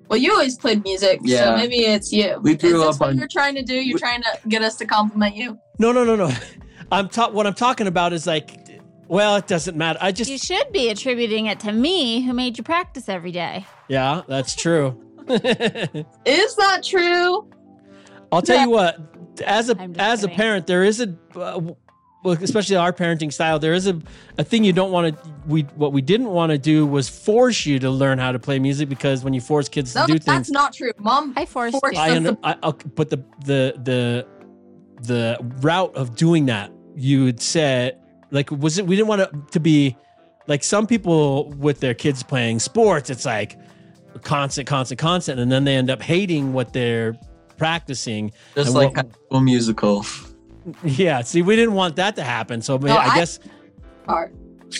Speaker 11: Well, you always played music, so
Speaker 10: Yeah.
Speaker 11: maybe it's you.
Speaker 10: We grew
Speaker 11: Is this
Speaker 10: up
Speaker 11: what
Speaker 10: on-
Speaker 11: you're trying to do? You're trying to get us to compliment you.
Speaker 3: No, no, no, no. (laughs) I'm ta- what I'm talking about is like, well, it doesn't matter. I just
Speaker 4: You should be attributing it to me, who made you practice every day.
Speaker 3: yeah, that's true. (laughs)
Speaker 11: Is that true?
Speaker 3: I'll tell you what. As a
Speaker 4: I'm just
Speaker 3: as a parent, there is a, uh, well, especially our parenting style. There is a, a thing you don't want to. We what we didn't want to do was force you to learn how to play music because when you force kids to
Speaker 11: No,
Speaker 3: do
Speaker 11: that's
Speaker 3: things,
Speaker 11: not true. Mom
Speaker 4: I forced
Speaker 11: forced
Speaker 4: you.
Speaker 3: I
Speaker 11: us
Speaker 3: under,
Speaker 11: to
Speaker 3: I, okay, but the the the the route of doing that, you would say, like, was it? We didn't want it to be like some people with their kids playing sports. It's like constant, constant, constant, and then they end up hating what they're practicing.
Speaker 10: Just
Speaker 3: And
Speaker 10: like
Speaker 3: what-
Speaker 10: High School Musical. (laughs)
Speaker 3: yeah. See, we didn't want that to happen. So
Speaker 11: No,
Speaker 3: I,
Speaker 11: I-
Speaker 3: guess
Speaker 11: guitar.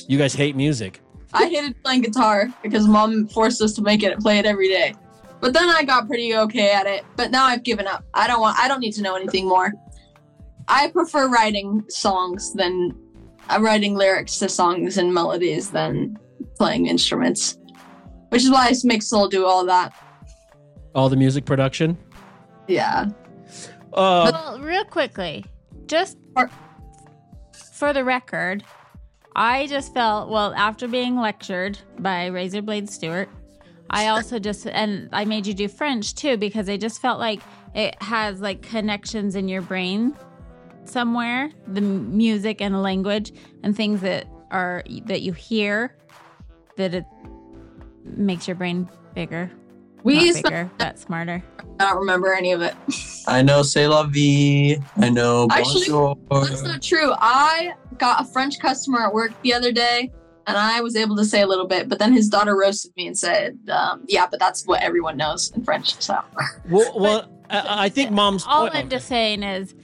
Speaker 3: you guys hate music.
Speaker 11: I hated playing guitar because mom forced us to make it play it every day. But then I got pretty okay at it. But now I've given up. I don't want I don't need to know anything more. I prefer writing songs than writing lyrics to songs and melodies than playing instruments. Which is why I make Soul do all that.
Speaker 3: All the music production.
Speaker 11: Yeah.
Speaker 3: Uh,
Speaker 4: Well, real quickly, just for the record, I just felt well after being lectured by Razorblade Stewart. I also just and I made you do French too because I just felt like it has like connections in your brain somewhere, the music and the language and things that are that you hear that it makes your brain bigger.
Speaker 11: We
Speaker 4: Not
Speaker 11: spent-
Speaker 4: bigger, but smarter.
Speaker 11: I don't remember any of it.
Speaker 10: I know C'est la vie. I know
Speaker 11: Actually,
Speaker 10: Bonjour.
Speaker 11: That's not true. I got a French customer at work the other day, and I was able to say a little bit, but then his daughter roasted me and said, um, "Yeah, but that's what everyone knows in French." So
Speaker 3: Well, well I, I think mom's.
Speaker 4: All
Speaker 3: oh,
Speaker 4: I'm just saying is,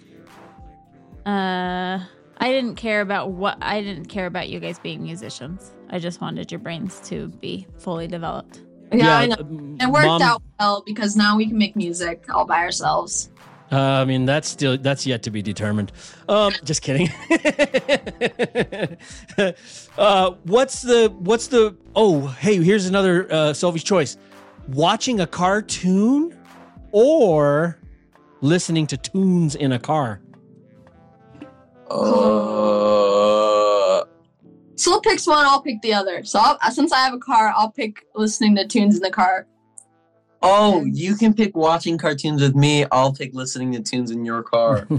Speaker 4: uh, I didn't care about what I didn't care about you guys being musicians. I just wanted your brains to be fully developed.
Speaker 11: yeah, I know.
Speaker 3: um,
Speaker 11: It worked
Speaker 3: Mom-
Speaker 11: out well because now we can make music all by ourselves.
Speaker 3: Uh, I mean, that's still that's yet to be determined. Um, just kidding. (laughs) uh, what's the what's the? Oh, hey, here's another uh, Sophie's choice: watching a cartoon or listening to tunes in a car.
Speaker 10: Uh,
Speaker 11: Soul picks one, I'll pick the other. So I'll, since I have a car, I'll pick listening to tunes in the car.
Speaker 10: oh, you can pick watching cartoons with me. I'll pick listening to tunes in your car. (laughs)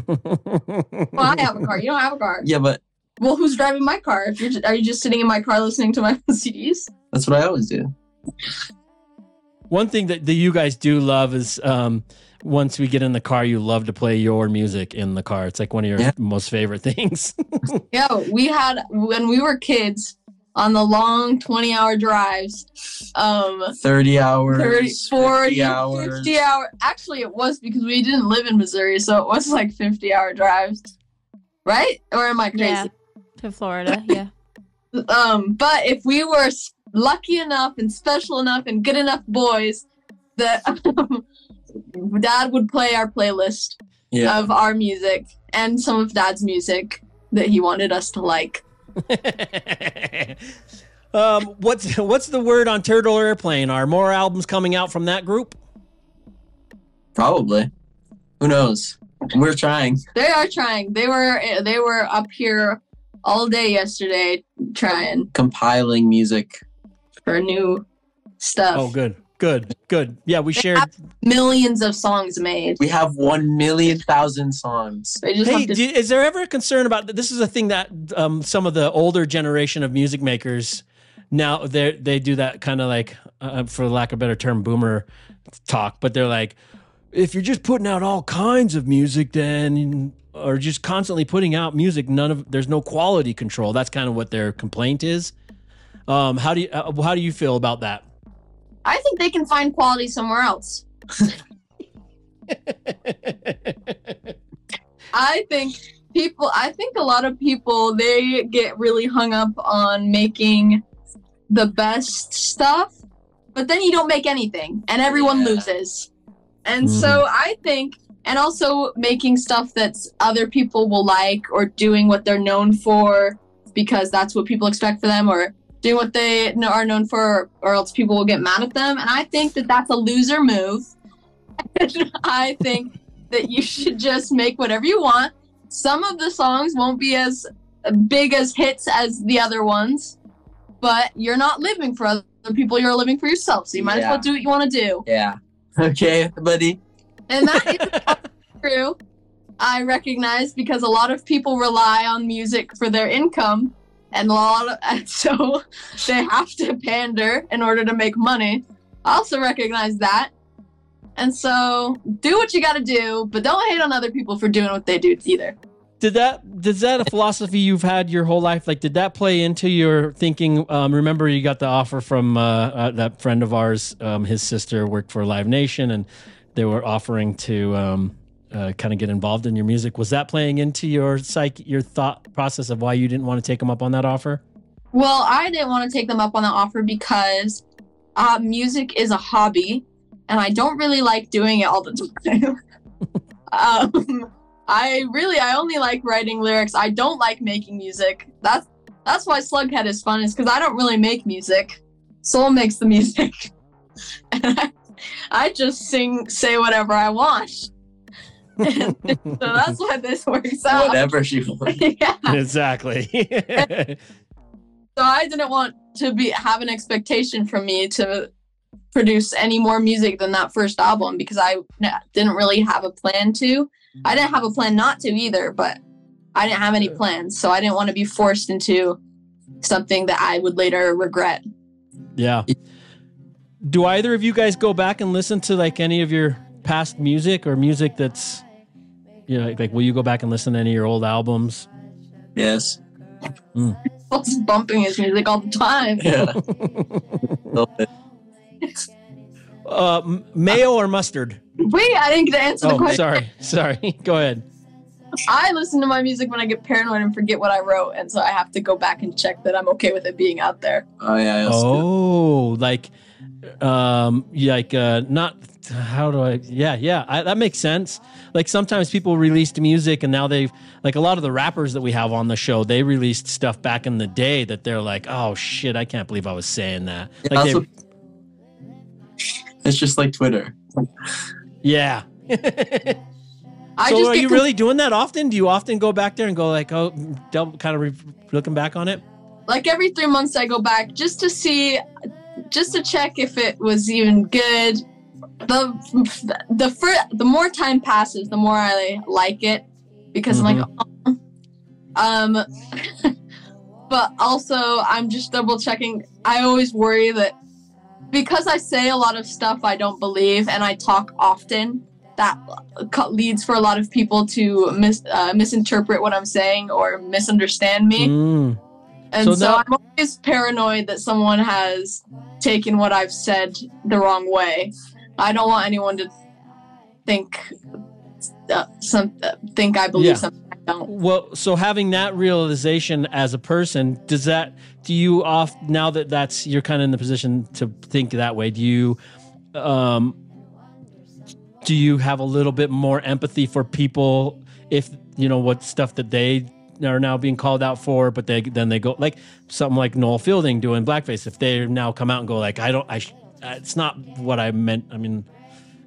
Speaker 11: Well, I have a car. You don't have a car.
Speaker 10: yeah, but
Speaker 11: Well, who's driving my car? If you're, are you just sitting in my car listening to my (laughs) CDs?
Speaker 10: that's what I always do.
Speaker 3: One thing that, that you guys do love is um, once we get in the car, you love to play your music in the car. It's like one of your
Speaker 10: Yeah.
Speaker 3: most favorite (laughs) things.
Speaker 11: yeah, we had when we were kids on the long 20 hour drives. Um,
Speaker 10: 30 hours,
Speaker 11: 30, 40,
Speaker 10: 50 hours.
Speaker 11: 50 hour. Actually, it was because we didn't live in Missouri, so it was like 50 hour drives. Right? Or am I crazy?
Speaker 4: Yeah, to Florida. Yeah. (laughs)
Speaker 11: Um, but if we were lucky enough and special enough and good enough boys, that (laughs) dad would play our playlist
Speaker 10: Yeah.
Speaker 11: of our music and some of dad's music that he wanted us to like. (laughs)
Speaker 3: um, what's what's the word on Turtle Airplane? Are more albums coming out from that group?
Speaker 10: Probably. Who knows? We're trying.
Speaker 11: They are trying. They were they were up here all day yesterday trying
Speaker 10: Compiling music.
Speaker 11: for new stuff.
Speaker 3: Oh, good, good, good. Yeah, we
Speaker 11: They
Speaker 3: shared.
Speaker 11: have millions of songs made.
Speaker 10: We have one million thousand songs.
Speaker 3: Hey,
Speaker 11: to
Speaker 3: do, is there ever a concern about this? Is a thing that um, some of the older generation of music makers now they they do that kind of like, uh, for lack of a better term, boomer talk. But they're like, if you're just putting out all kinds of music, then or just constantly putting out music, none of there's no quality control. That's kind of what their complaint is. Um, how do you uh, how do you feel about that?
Speaker 11: I think they can find quality somewhere else. I think people I think a lot of people they get really hung up on making the best stuff, but then you don't make anything and everyone loses. And mm-hmm. so I think and also making stuff that's other people will like or doing what they're known for because that's what people expect for them or doing what they are known for or else people will get mad at them and I think that that's a loser move. And (laughs) I think that you should just make whatever you want. Some of the songs won't be as big as hits as the other ones, but you're not living for other people, you're living for yourself. So you might as well do what you want to do.
Speaker 10: Yeah. (laughs) Okay, buddy.
Speaker 11: And that is (laughs) true. I recognize because a lot of people rely on music for their income, and a lot (laughs) and so they have to pander in order to make money. I also recognize that. And so do what you got to do, but don't hate on other people for doing what they do either.
Speaker 3: Did that does that a philosophy you've had your whole life? Like, did that play into your thinking? Um, remember, you got the offer from uh, uh, that friend of ours. Um, his sister worked for Live Nation, and they were offering to um, uh, kind of get involved in your music. Was that playing into your psyche, your thought process of why you didn't want to take them up on that offer?
Speaker 11: Well, I didn't want to take them up on the offer because uh, music is a hobby, and I don't really like doing it all the (laughs) time. um, I really, I only like writing lyrics. I don't like making music. That's that's why Slugghead is fun, is because I don't really make music. Soul makes the (laughs) music, and (laughs) I, I just sing, say whatever I want. So that's why this works out.
Speaker 10: Whatever she wants. (laughs)
Speaker 11: yeah.
Speaker 3: exactly. (laughs)
Speaker 11: So I didn't want to be have an expectation from me to produce any more music than that first album because I didn't really have a plan to. I didn't have a plan not to either, but I didn't have any plans, so I didn't want to be forced into something that I would later regret.
Speaker 3: yeah. do either of you guys go back and listen to like any of your past music or music that's you know like, like will you go back and listen to any of your old albums?
Speaker 10: Yes.
Speaker 11: Paul's bumping his music all the time.
Speaker 10: Yeah. (laughs)
Speaker 3: Uh, mayo or mustard?
Speaker 11: Wait, I didn't get to answer the
Speaker 3: Oh,
Speaker 11: question.
Speaker 3: sorry, sorry. (laughs) Go ahead.
Speaker 11: I listen to my music when I get paranoid and forget what I wrote, and so I have to go back and check that I'm okay with it being out there.
Speaker 10: Oh yeah. I also.
Speaker 3: Oh, like, um, like, uh, not. How do I? Yeah, yeah, I, that makes sense. Like sometimes people released music, and now they've like a lot of the rappers that we have on the show. They released stuff back in the day that they're like, oh shit, I can't believe I was saying that.
Speaker 10: Yeah,
Speaker 3: Like,
Speaker 10: also-
Speaker 3: they,
Speaker 10: It's just like Twitter.
Speaker 3: yeah. (laughs)
Speaker 11: I
Speaker 3: so
Speaker 11: just
Speaker 3: are you
Speaker 11: con-
Speaker 3: really doing that often? Do you often go back there and go like, oh, double, kind of re- looking back on it?
Speaker 11: like every three months I go back just to see, just to check if it was even good. The the fir- the more time passes, the more I like it because I'm like, oh. um, (laughs) but also I'm just double checking. I always worry that because I say a lot of stuff I don't believe and I talk often, that leads for a lot of people to mis- uh, misinterpret what I'm saying or misunderstand me.
Speaker 3: Mm.
Speaker 11: And
Speaker 3: So
Speaker 11: so,
Speaker 3: now-
Speaker 11: I'm always paranoid that someone has taken what I've said the wrong way. I don't want anyone to think uh, some uh, think I believe
Speaker 3: Yeah.
Speaker 11: something I don't.
Speaker 3: Well, so having that realization as a person, does that do you off now that that's you're kind of in the position to think that way? Do you, um, do you have a little bit more empathy for people if you know what stuff that they are now being called out for, but they then they go like something like Noel Fielding doing blackface. If they now come out and go like, I don't, I, sh- uh, it's not what I meant. I mean,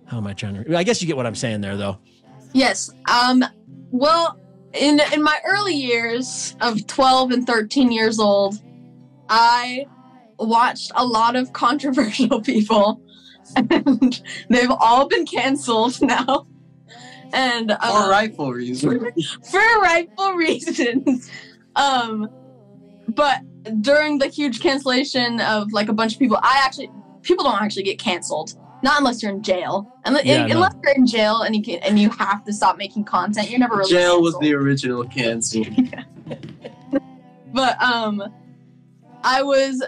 Speaker 3: how am I trying to? I guess you get what I'm saying there, though.
Speaker 11: Yes. Um. Well, in in my early years of twelve and thirteen years old, I watched a lot of (laughs) controversial people, and they've all been canceled (laughs) now. And
Speaker 10: For
Speaker 11: um,
Speaker 10: rightful reasons.
Speaker 11: for rightful reasons. (laughs) Um, but during the huge cancellation of like a bunch of people, I actually people don't actually get canceled. Not unless you're in jail. Unless,
Speaker 3: Yeah, no.
Speaker 11: unless you're in jail and you can and you have to stop making content, you're never really
Speaker 10: Jail was the original cancel. (laughs)
Speaker 11: But um, I was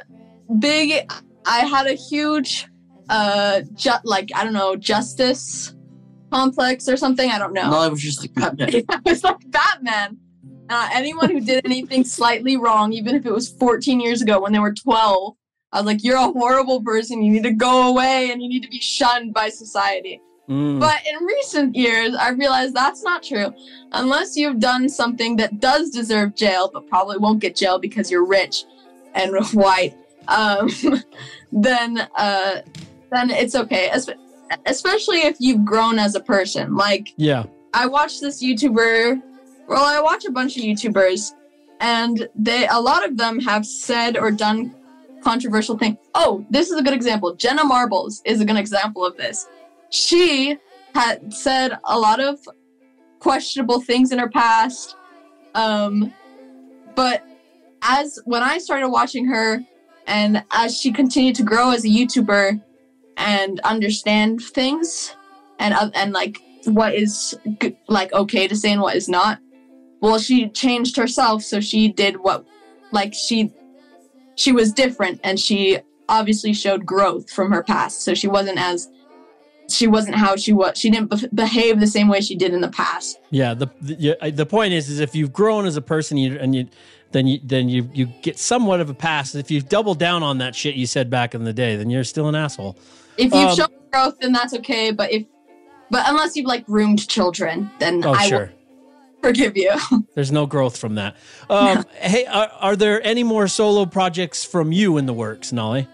Speaker 11: big. I had a huge, uh, ju- like I don't know, justice complex or something. I don't know.
Speaker 10: No, it was just like (laughs) Batman.
Speaker 11: I was like Batman. Uh, anyone who did anything slightly wrong, even if it was 14 years ago when they were 12, I was like, you're a horrible person. You need to go away and you need to be shunned by society.
Speaker 3: Mm.
Speaker 11: But in recent years, I realized that's not true. Unless you've done something that does deserve jail, but probably won't get jail because you're rich and (laughs) white, um, (laughs) then uh, then it's okay. Especially if you've grown as a person. Like
Speaker 3: yeah.
Speaker 11: I watched this YouTuber. Well, I watch a bunch of YouTubers, and they a lot of them have said or done controversial thing. Oh, this is a good example. Jenna Marbles is a good example of this. She had said a lot of questionable things in her past, um, but as when I started watching her, and as she continued to grow as a YouTuber and understand things, and uh, and like what is g- like okay to say and what is not. Well, she changed herself, so she did what, like she, she was different, and she obviously showed growth from her past. So she wasn't as, she wasn't how she was. She didn't beh behave the same way she did in the past.
Speaker 3: Yeah, the the, the point is, is if you've grown as a person, you and you, then you then you you get somewhat of a pass. If you double down on that shit you said back in the day, then you're still an asshole.
Speaker 11: If you've
Speaker 3: Um,
Speaker 11: shown growth, then that's okay. But if, but unless you've like groomed children, then
Speaker 3: Oh
Speaker 11: I
Speaker 3: sure,
Speaker 11: will forgive you. (laughs)
Speaker 3: there's no growth from that. Um, Hey, are, are there any more solo projects from you in the works, Nalei?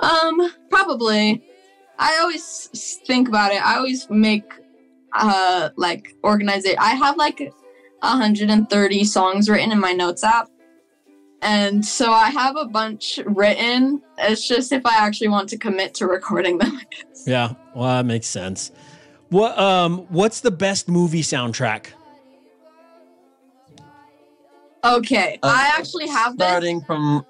Speaker 11: Um, probably. I always think about it. I always make uh like organize it. I have like 130 songs written in my notes app. And so I have a bunch written. It's just if I actually want to commit to recording them. (laughs)
Speaker 3: Yeah, well, that makes sense. What um, what's the best movie soundtrack?
Speaker 11: Okay,
Speaker 10: Uh,
Speaker 11: I actually have this.
Speaker 10: Starting from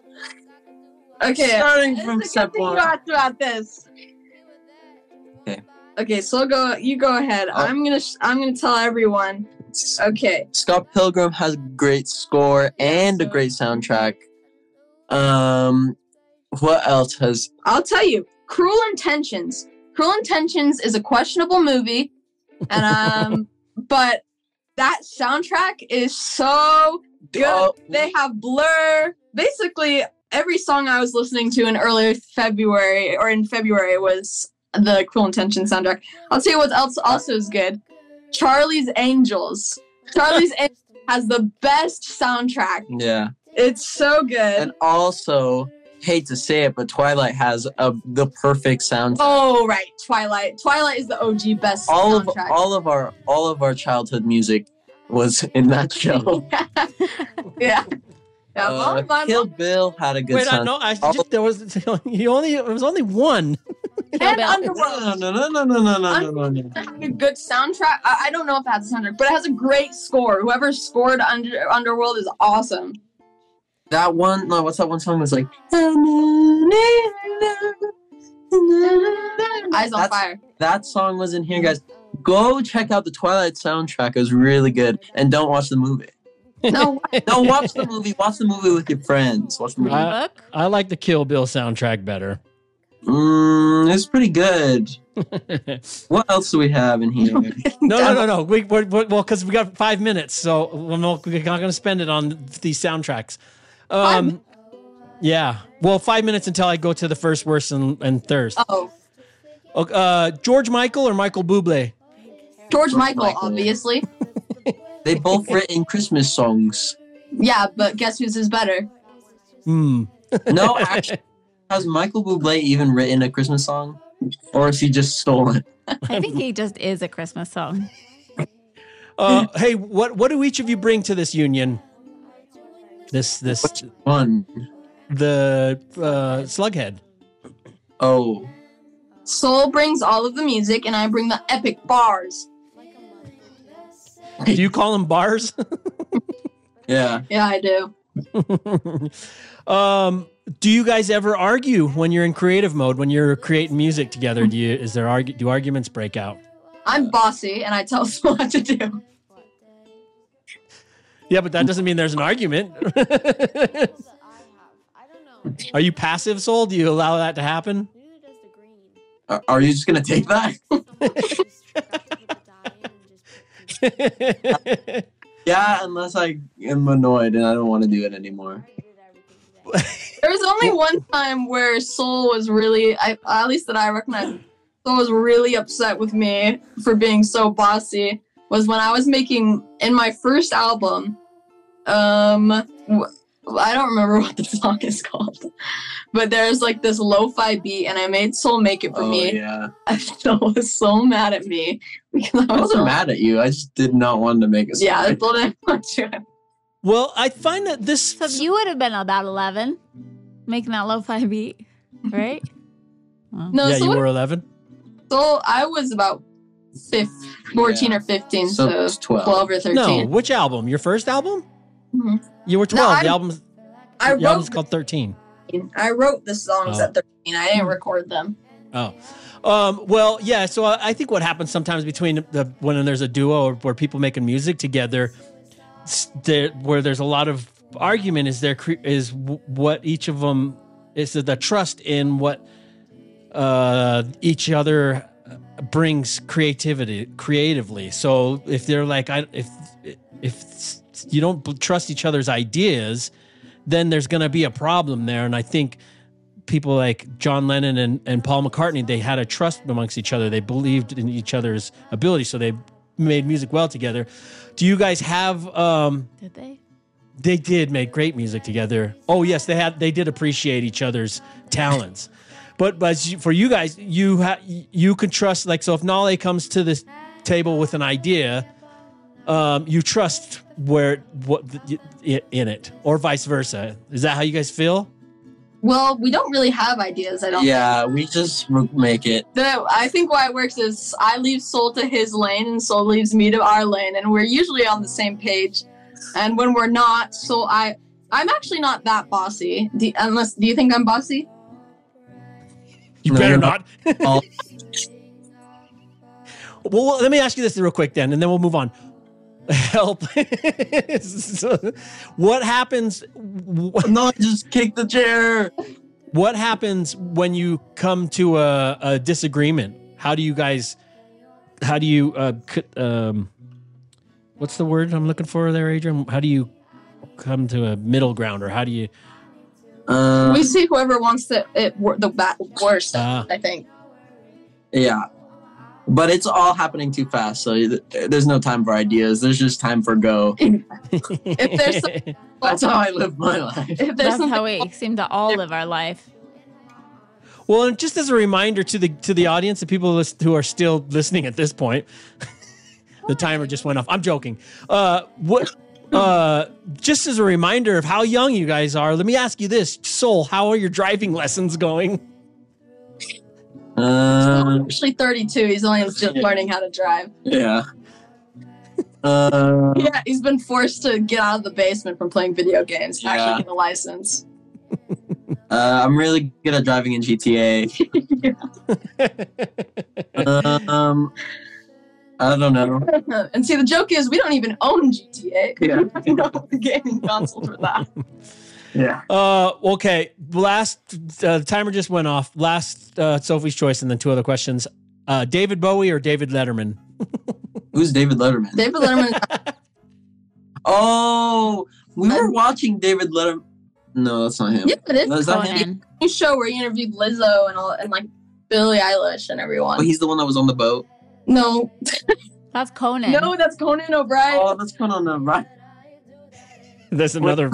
Speaker 11: Okay.
Speaker 10: Starting from step one.
Speaker 11: about this.
Speaker 10: Okay.
Speaker 11: Okay, so go. You go ahead.
Speaker 10: Oh.
Speaker 11: I'm gonna. Sh- I'm gonna tell everyone. Okay.
Speaker 10: Scott Pilgrim has a great score and a great soundtrack. Um, what else has?
Speaker 11: I'll tell you. Cruel Intentions. Cruel Intentions is a questionable movie, and um, (laughs) but that soundtrack is so good. They have Blur. Basically, every song I was listening to in early February or in February was the Cruel Intentions soundtrack. I'll tell you what else also is good. Charlie's Angels. Charlie's (laughs) Angels has the best soundtrack.
Speaker 10: Yeah,
Speaker 11: It's so good.
Speaker 10: and also hate to say it, but Twilight has a the perfect soundtrack.
Speaker 11: Oh right, Twilight. Twilight is the OG best
Speaker 10: all of all of our all of our childhood music was in that (laughs) show.
Speaker 11: yeah. Yeah,
Speaker 10: Uh,
Speaker 11: well,
Speaker 10: Kill Bill had a good
Speaker 3: Wait, I no, I just, there was (laughs) you only it was only one.
Speaker 11: and Underworld
Speaker 10: no, no, no, no, no, no, no, no.
Speaker 11: had a good soundtrack. I, I don't know if it has a soundtrack, but it has a great score. Whoever scored Under, Underworld is awesome.
Speaker 10: That one, no, what's that one song? Was like
Speaker 11: Eyes on
Speaker 10: That's-
Speaker 11: Fire.
Speaker 10: that song was in here, guys. Go check out the Twilight soundtrack. It was really good, and don't watch the movie.
Speaker 11: No, (laughs)
Speaker 10: No, watch the movie. Watch the movie with your friends. Watch the movie.
Speaker 3: I- I like the Kill Bill soundtrack better.
Speaker 10: Mm, it's pretty good. (laughs) What else do we have in here? (laughs)
Speaker 3: No, no, no, no. We, we're, we're, well, because we got five minutes, so we're not, not going to spend it on these soundtracks. Um, yeah. Well, five minutes until I go to the first, worst, and, and thirst.
Speaker 11: oh,
Speaker 3: Okay, Uh, George Michael or Michael Bublé?
Speaker 11: George Michael,
Speaker 10: Michael.
Speaker 11: obviously.
Speaker 10: they both (laughs) written Christmas songs.
Speaker 11: Yeah, but guess whose is better?
Speaker 3: Hmm.
Speaker 10: No, (laughs) actually, has Michael Bublé even written a Christmas song, or is he just stolen? It? (laughs)
Speaker 4: I think he just is a Christmas song.
Speaker 3: Uh, hey, what what do each of you bring to this union? This this
Speaker 10: One.
Speaker 3: the uh, Slugghead.
Speaker 10: Oh,
Speaker 11: Soul brings all of the music, and I bring the epic bars.
Speaker 3: Do you call them bars? (laughs)
Speaker 10: yeah.
Speaker 11: Yeah, I do.
Speaker 3: um, do you guys ever argue when you're in creative mode when you're creating music together? Do you is there argu- do arguments break out?
Speaker 11: I'm bossy, and I tell (laughs) Soul what to do.
Speaker 3: Yeah, but that doesn't mean there's an argument. (laughs) Are you passive soul? Do you allow that to happen?
Speaker 10: Are, are you just gonna take that? (laughs) yeah, unless I am annoyed and I don't want to do it anymore.
Speaker 11: There was only (laughs) one time where Soul was really, I, at least that I recognize, Soul was really upset with me for being so bossy. Was when I was making in my first album. Um, I don't remember (laughs) what the song is called, but there's like this lo-fi beat, and I made Soul make it for
Speaker 10: oh
Speaker 11: me.
Speaker 10: yeah. (laughs)
Speaker 11: And Soul was so mad at me because I
Speaker 10: I
Speaker 11: was
Speaker 10: wasn't
Speaker 11: so-
Speaker 10: mad at you. I just did not want to make a song.
Speaker 11: Yeah, I told him (laughs) not to.
Speaker 3: well, I find that this
Speaker 4: So you would have been about 11 making that lo-fi beat, right? Well,
Speaker 11: No,
Speaker 3: yeah,
Speaker 11: so
Speaker 3: you were 11.
Speaker 11: So I was about fif- 14
Speaker 10: Yeah.
Speaker 11: or 15,
Speaker 10: So
Speaker 11: so,
Speaker 10: 12.
Speaker 11: 12 or 13.
Speaker 3: No, which album? Your first album?
Speaker 11: Mhm.
Speaker 3: You were
Speaker 11: No,
Speaker 3: 12. the
Speaker 11: I'm-
Speaker 3: album's
Speaker 11: I
Speaker 3: the album's
Speaker 11: wrote
Speaker 3: called 13.
Speaker 11: I wrote the songs
Speaker 3: Oh.
Speaker 11: at 13. I didn't record them.
Speaker 3: Oh, um, well, yeah. So I, I think what happens sometimes between the when there's a duo or where people making music together, there, where there's a lot of argument is there is what each of them is the trust in what uh, each other brings creativity creatively. So if they're like, I if if you don't trust each other's ideas, then there's going to be a problem there. And I think people like John Lennon and, and Paul McCartney, they had a trust amongst each other. They believed in each other's ability, so they made music well together. Do you guys have? Um,
Speaker 4: Did they?
Speaker 3: they did make great music together. Oh yes, they had. They did appreciate each other's talents. (laughs) But but for you guys, you ha- you can trust. Like so, if Nalei comes to this table with an idea, um, you trust where what in it, or vice versa. Is that how you guys feel?
Speaker 11: Well, we don't really have ideas. I don't.
Speaker 10: Yeah, we just make it.
Speaker 11: The, I think why it works is I leave Soul to his lane and Soul leaves me to our lane, and we're usually on the same page. And when we're not, so I I'm actually not that bossy. Do, unless, do you think I'm bossy?
Speaker 3: You
Speaker 10: No,
Speaker 3: better
Speaker 10: you're
Speaker 3: not.
Speaker 10: Oh, (laughs)
Speaker 3: Well, let me ask you this real quick then, and then we'll move on. (laughs) Help. (laughs) what happens?
Speaker 10: no, just kick the chair.
Speaker 3: What happens when you come to a, a disagreement? How do you guys? How do you? Uh, c- um, what's the word I'm looking for there, Adrian? How do you come to a middle ground, or how do you?
Speaker 10: Uh,
Speaker 11: we see whoever wants the it the bat worst.
Speaker 3: Ah.
Speaker 11: I think.
Speaker 10: yeah, but it's all happening too fast. So there's no time for ideas. There's just time for go. (laughs)
Speaker 11: If there's some- (laughs)
Speaker 10: That's how I live my life.
Speaker 11: if there's
Speaker 4: That's how we seem to all live our life.
Speaker 3: Well, and just as a reminder to the to the audience, the people who are still listening at this point, (laughs) the timer just went off. I'm joking. Uh, what? Uh, just as a reminder of how young you guys are, let me ask you this: Soul, how are your driving lessons going?
Speaker 10: Um,
Speaker 11: actually 32. He's only just learning how to drive.
Speaker 10: yeah. Uh, (laughs)
Speaker 11: Yeah, he's been forced to get out of the basement from playing video games to
Speaker 10: Yeah.
Speaker 11: actually get a license. (laughs)
Speaker 10: uh, I'm really good at driving in GTA. (laughs) um, I don't know.
Speaker 11: and see, the joke is we don't even own GTA.
Speaker 10: Yeah.
Speaker 11: We don't have the gaming console for that.
Speaker 10: Yeah.
Speaker 3: Uh, okay. Last uh, the timer just went off. Last uh, Sophie's choice, and then two other questions. Uh, David Bowie or David Letterman? (laughs)
Speaker 10: Who's David Letterman?
Speaker 11: David Letterman. (laughs)
Speaker 10: Oh, we were watching David Letterman. No, that's not him.
Speaker 11: yeah, it is.
Speaker 10: Is that him?
Speaker 4: Conan.
Speaker 11: New show where he interviewed Lizzo and all, and like Billie Eilish and everyone.
Speaker 10: Oh, he's the one that was on the boat.
Speaker 11: no,
Speaker 4: That's (laughs) Conan.
Speaker 11: no, that's Conan O'Brien.
Speaker 10: Oh, that's Conan of the right. (laughs)
Speaker 3: There's another.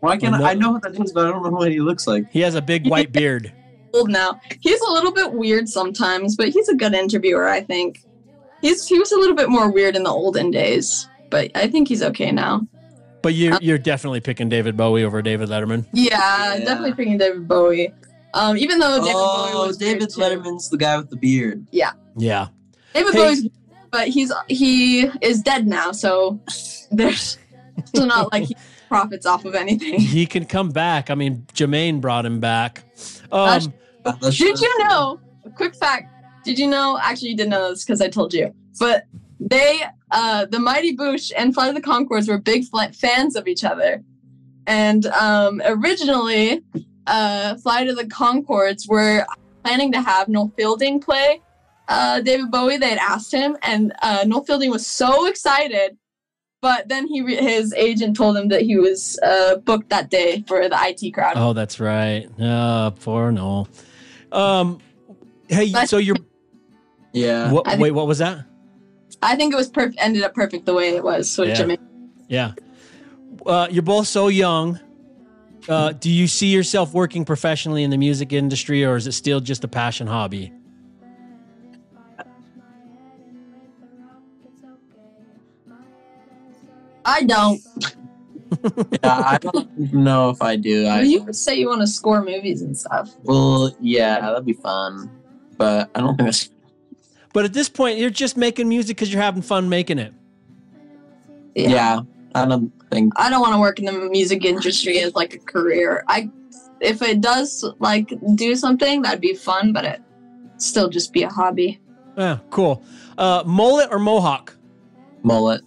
Speaker 10: Why can't I, I know what that is, but I don't know what he looks like.
Speaker 3: he has a big (laughs) white beard.
Speaker 11: old now. He's a little bit weird sometimes, but he's a good interviewer, I think. He's he was a little bit more weird in the olden days, but I think he's okay now.
Speaker 3: But you, you're definitely picking David Bowie over David Letterman.
Speaker 11: Yeah,
Speaker 10: Yeah.
Speaker 11: definitely picking David Bowie. Um, even though David Bowie
Speaker 10: Oh,
Speaker 11: was
Speaker 10: David
Speaker 11: weird too.
Speaker 10: Letterman's the guy with the beard.
Speaker 3: Yeah. Yeah.
Speaker 11: David
Speaker 3: Hey.
Speaker 11: Bowie's, but he's he is dead now, so there's (laughs) so not like he profits off of anything.
Speaker 3: He can come back. I mean, Jemaine brought him back. Um,
Speaker 10: Uh,
Speaker 11: Did you know? Quick fact. Did you know? Actually, you didn't know this because I told you. But they, uh, the Mighty Boosh and Flight of the Conchords were big fl- fans of each other. And um, originally, uh, Flight of the Conchords were planning to have Noel Fielding play uh, David Bowie. They had asked him, and uh, Noel Fielding was so excited. But then he, re- his agent told him that he was uh, booked that day for the IT crowd.
Speaker 3: oh, that's right. Uh, poor Noel. Um, hey,
Speaker 11: But-
Speaker 3: so you're. (laughs)
Speaker 10: Yeah.
Speaker 3: What,
Speaker 11: think-
Speaker 3: wait, what was that?
Speaker 11: I think it was perfect. Ended up perfect the way it was. So
Speaker 3: Yeah.
Speaker 11: Jimmy.
Speaker 3: Yeah. Uh, you're both so young. Uh, do you see yourself working professionally in the music industry, or is it still just a passion hobby?
Speaker 11: I don't. (laughs)
Speaker 10: yeah, I don't know if I do. I,
Speaker 11: you say you want to score movies and stuff.
Speaker 10: well, yeah, that'd be fun, but I don't think that's.
Speaker 3: But at this point, you're just making music because you're having fun making it.
Speaker 10: Yeah. I don't think.
Speaker 11: I don't want to work in the music industry as like a career. I, if it does like do something, that'd be fun, but it still just be a hobby.
Speaker 3: Yeah, cool. Uh, mullet or mohawk?
Speaker 10: Mullet.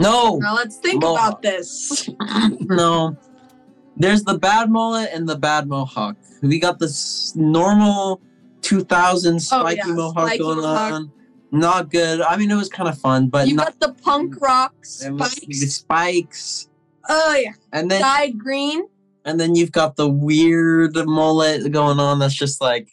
Speaker 10: No,
Speaker 11: Now let's think
Speaker 10: Mohawk.
Speaker 11: about this. (laughs)
Speaker 10: no. There's the bad mullet and the bad mohawk. We got this normal 2000 spiky
Speaker 11: Oh, yeah,
Speaker 10: mohawk
Speaker 11: spiky
Speaker 10: going
Speaker 11: mohawk.
Speaker 10: on. Not good. I mean, it was kind of fun, but
Speaker 11: you
Speaker 10: not.
Speaker 11: got the punk rock
Speaker 10: was the
Speaker 11: spikes.
Speaker 10: spikes,
Speaker 11: Oh yeah,
Speaker 10: and then
Speaker 11: dyed green.
Speaker 10: and then you've got the weird mullet going on. That's just like.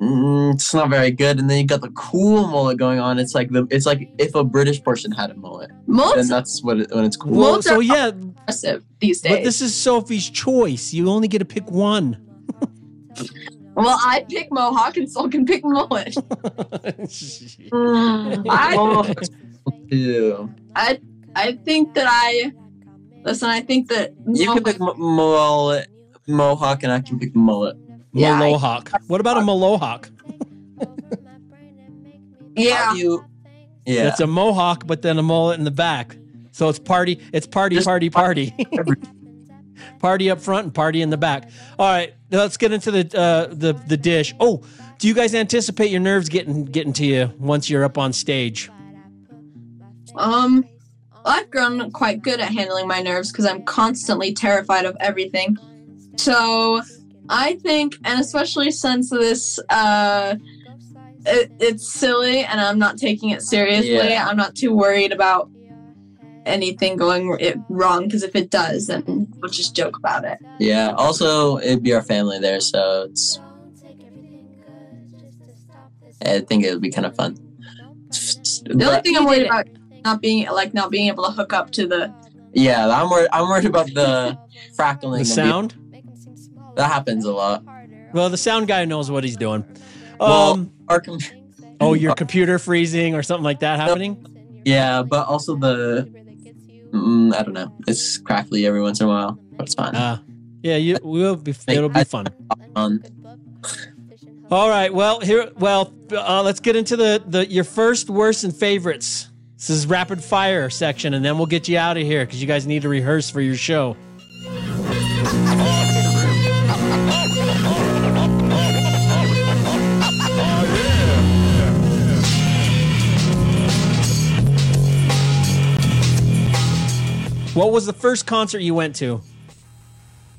Speaker 10: Mm, it's not very good, and then you got the cool mullet going on. It's like the it's like if a British person had a mullet, then
Speaker 11: Most
Speaker 10: that's what it, when it's cool.
Speaker 3: Well,
Speaker 11: Mullets
Speaker 3: so
Speaker 11: are
Speaker 3: yeah,
Speaker 11: impressive these days.
Speaker 3: but this is Sophie's choice. You only get to pick one. (laughs)
Speaker 11: well, I pick mohawk and Soul can pick mullet. (laughs) I,
Speaker 10: Oh, ew.
Speaker 11: I I think that I listen. I think that
Speaker 10: You can pick m- mullet, mohawk, and I can pick mullet.
Speaker 11: Yeah, I-
Speaker 3: Malohawk. What about a Malohawk?
Speaker 11: yeah.
Speaker 10: You, yeah.
Speaker 3: It's a mohawk, but then a mullet in the back. So it's party. It's party,
Speaker 10: Just
Speaker 3: party, party. (laughs) party up front and party in the back. All right, let's get into the uh, the the dish. Oh, do you guys anticipate your nerves getting getting to you once you're up on stage?
Speaker 11: Um, I've grown quite good at handling my nerves because I'm constantly terrified of everything. So I think, and especially since this, uh, it, it's silly and I'm not taking it seriously,
Speaker 10: Yeah.
Speaker 11: I'm not too worried about anything going it wrong because if it does, then we'll just joke about it.
Speaker 10: Yeah. Also, it'd be our family there, so it's. I think it would be kind of fun.
Speaker 11: The only thing I'm worried about not being like not being able to hook up to the
Speaker 10: Yeah, I'm worried. I'm worried about the (laughs) frackling.
Speaker 3: The
Speaker 10: of
Speaker 3: sound.
Speaker 10: That happens a lot.
Speaker 3: Well, the sound guy knows what he's doing.
Speaker 10: Well,
Speaker 3: Um,
Speaker 10: our com-
Speaker 3: oh, your computer freezing or something like that happening?
Speaker 10: yeah, but also the. Mm, I don't know. It's crackly every once in a while, but it's fine.
Speaker 3: Uh, yeah, you will be. It'll be fun.
Speaker 10: Um,
Speaker 3: All right. Well, here. Well, uh, let's get into the the your first, worst, and favorites. This is rapid fire section, and then we'll get you out of here because you guys need to rehearse for your show. What was the first concert you went to?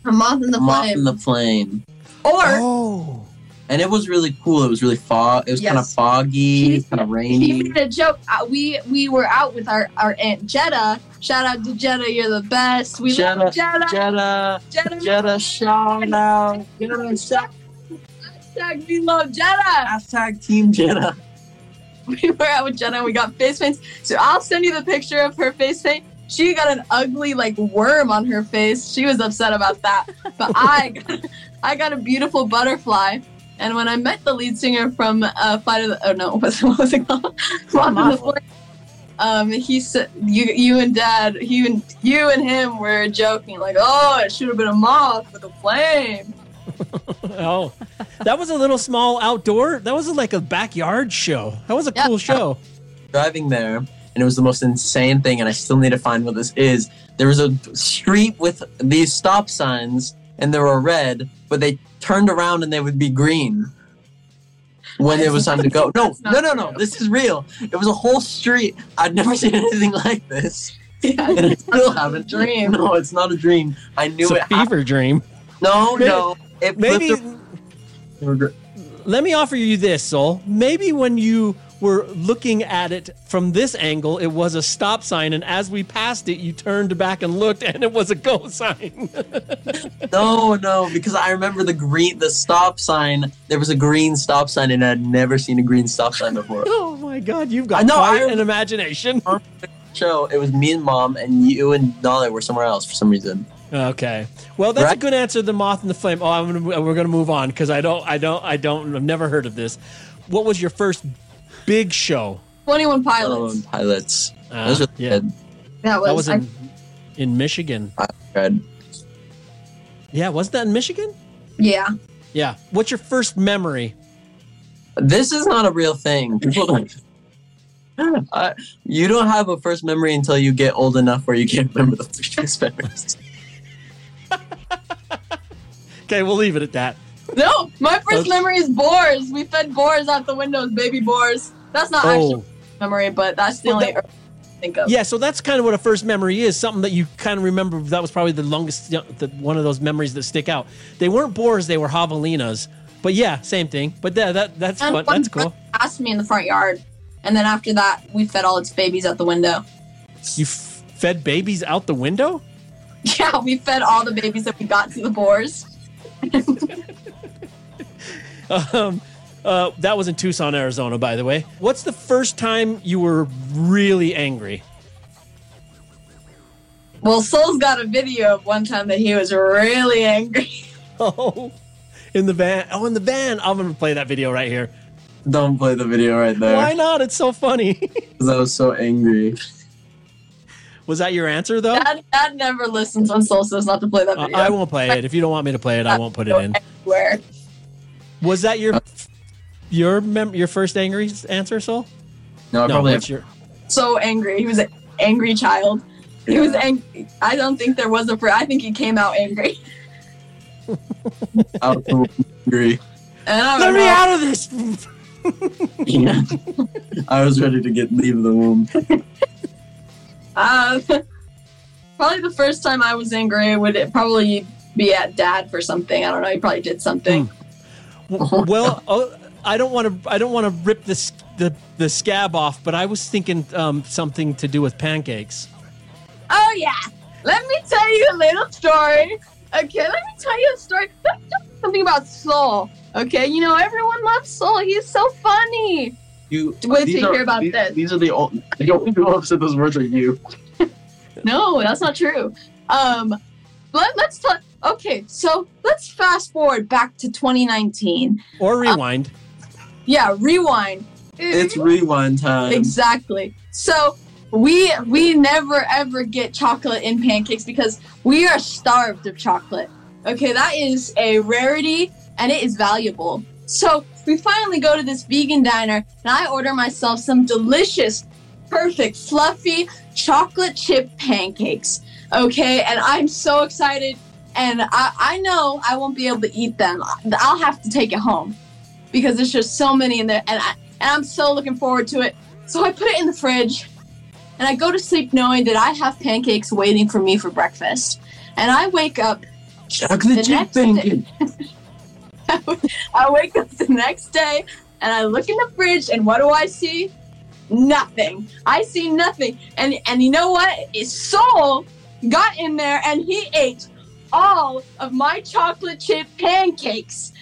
Speaker 11: a moth in the
Speaker 10: Moth
Speaker 11: flame.
Speaker 10: in the flame,
Speaker 11: or
Speaker 3: Oh,
Speaker 10: and it was really cool. It was really fog. It was kind of foggy,
Speaker 11: He-
Speaker 10: kind of rainy.
Speaker 11: he
Speaker 10: rainy.
Speaker 11: made a joke. Uh, we we were out with our our aunt Jetta. Shout out to Jetta, you're the best. We
Speaker 10: Jetta,
Speaker 11: love Jetta.
Speaker 10: Jetta,
Speaker 11: Jetta,
Speaker 10: Jetta, shout out. Jetta, shout.
Speaker 11: Hashtag we love Jetta.
Speaker 10: Hashtag Team Jetta. (laughs)
Speaker 11: We were out with Jetta and we got face paints. So I'll send you the picture of her face paint. She got an ugly like worm on her face. She was upset about that. But I got, (laughs) I got a beautiful butterfly. And when I met the lead singer from uh, Fight of the oh no, (laughs) what what was it called? Moth in the Flame. Um, he said you you and Dad, he and you and him were joking like, oh, it should have been a moth with a flame. (laughs)
Speaker 3: oh, that was a little small outdoor. That was like a backyard show. That was a
Speaker 11: Yeah.
Speaker 3: cool show.
Speaker 10: driving there and it was the most insane thing and i still need to find what this is there was a street with these stop signs and they were red but they turned around and they would be green when it was time to go no no no no
Speaker 11: true.
Speaker 10: this is real it was a whole street i'd never (laughs) seen anything like this
Speaker 11: Yeah, (laughs)
Speaker 10: and i still haven't
Speaker 11: dream.
Speaker 10: no it's not a dream i knew
Speaker 3: It's
Speaker 10: it
Speaker 3: a
Speaker 10: happened.
Speaker 3: fever dream.
Speaker 10: no no it
Speaker 3: Maybe.
Speaker 10: flipped
Speaker 3: Let me offer you this, Soul. Maybe when you were looking at it from this angle, it was a stop sign, and as we passed it, you turned back and looked, and it was a go (laughs) sign.
Speaker 10: No, no, because I remember the green, the stop sign. There was a green stop sign, and I'd never seen a green stop sign before. (laughs)
Speaker 3: oh my God, you've
Speaker 10: I
Speaker 3: got
Speaker 10: know,
Speaker 3: quite
Speaker 10: I-
Speaker 3: an imagination. (laughs)
Speaker 10: Show it was me and mom, and you and Nalei were somewhere else for some reason.
Speaker 3: Okay. Well, that's a good answer. The moth and the flame. Oh, I'm gonna, we're gonna move on because I don't, I don't, I don't. I've never heard of this. What was your first big show?
Speaker 11: 21
Speaker 10: Oh,
Speaker 11: pilots.
Speaker 10: and pilots.
Speaker 3: Uh,
Speaker 10: that was really
Speaker 3: yeah.
Speaker 10: good.
Speaker 11: that was,
Speaker 3: That was
Speaker 11: I-
Speaker 3: in, in Michigan.
Speaker 10: Good.
Speaker 3: Yeah, wasn't that in Michigan?
Speaker 11: yeah.
Speaker 3: Yeah. What's your first memory?
Speaker 10: This is not a real thing. People don't. Uh, you don't have a first memory until you get old enough where you can't remember the first (laughs) memories. (laughs)
Speaker 3: Okay, we'll leave it at that.
Speaker 11: No, my first
Speaker 3: Okay.
Speaker 11: memory is boars. We fed boars out the windows, baby boars. That's not
Speaker 3: Oh.
Speaker 11: actually a memory, but that's the
Speaker 3: Well,
Speaker 11: only
Speaker 3: that-
Speaker 11: I think of.
Speaker 3: Yeah, so that's kind of what a first memory is. Something that you kind of remember. That was probably the longest, the, one of those memories that stick out. They weren't boars; they were javelinas. But yeah, same thing. But yeah, that that's fun. That's cool.
Speaker 11: asked me in the front yard, and then after that, we fed all its babies out the window.
Speaker 3: You f- fed babies out the window. (laughs)
Speaker 11: Yeah, we fed all the babies that we got to the boars. (laughs)
Speaker 3: Um, uh, that was in Tucson, Arizona, by the way. What's the first time you were really angry?
Speaker 11: Well, Soul's got a video of one time that he was really angry. (laughs)
Speaker 3: Oh, in the van. Oh, in the van. I'm gonna play that video right here.
Speaker 10: Don't play the video right there.
Speaker 3: Why not? It's so funny. (laughs)
Speaker 10: Because I was so angry.
Speaker 3: was that your answer though?
Speaker 11: Dad, Dad never listens when Soul says not to play that
Speaker 3: Uh,
Speaker 11: video.
Speaker 3: I won't play it. If you don't want me to play it, I won't put it in.
Speaker 11: Where?
Speaker 3: Was that your your mem- your first angry answer, Soul?
Speaker 10: No, I
Speaker 3: No,
Speaker 10: probably
Speaker 3: what's your
Speaker 11: So angry. He was an angry child. He was angry. I don't think there was a fr I think he came out angry.
Speaker 10: Out of agree.
Speaker 11: And I
Speaker 3: Let
Speaker 11: don't
Speaker 3: me
Speaker 11: know.
Speaker 3: out of this.
Speaker 10: Yeah. (laughs) I was ready to get leave the womb. (laughs)
Speaker 11: Uh, probably the first time I was angry would it probably be at dad for something. I don't know. He probably did something.
Speaker 3: well, oh, I don't want to. I don't want to rip this the the scab off, but I was thinking um, something to do with pancakes.
Speaker 11: Oh yeah. Let me tell you a little story. Okay, let me tell you a story. Something about Soul. Okay, you know everyone loves Soul. He's so funny.
Speaker 10: You
Speaker 11: Wait till you hear about
Speaker 10: these,
Speaker 11: this.
Speaker 10: These are the old, (laughs) the only people who said those words are you. (laughs)
Speaker 11: No, that's not true. Um, let, let's talk. Okay, so let's fast forward back to 2019.
Speaker 3: Or rewind.
Speaker 11: Yeah, rewind.
Speaker 10: It's rewind time.
Speaker 11: Exactly. So we we never ever get chocolate in pancakes because we are starved of chocolate. Okay, that is a rarity and it is valuable. So we finally go to this vegan diner and I order myself some delicious, perfect, fluffy chocolate chip pancakes. Okay, and I'm so excited and I, I know I won't be able to eat them. I'll have to take it home because there's just so many in there and I, and I'm so looking forward to it. So I put it in the fridge and I go to sleep knowing that I have pancakes waiting for me for breakfast. And I wake up
Speaker 10: Chocolate
Speaker 11: the
Speaker 10: chip pancake. (laughs)
Speaker 11: I wake up the next day and I look in the fridge and what do I see? Nothing. I see nothing. And and you know what? His soul got in there and he ate all of my chocolate chip pancakes.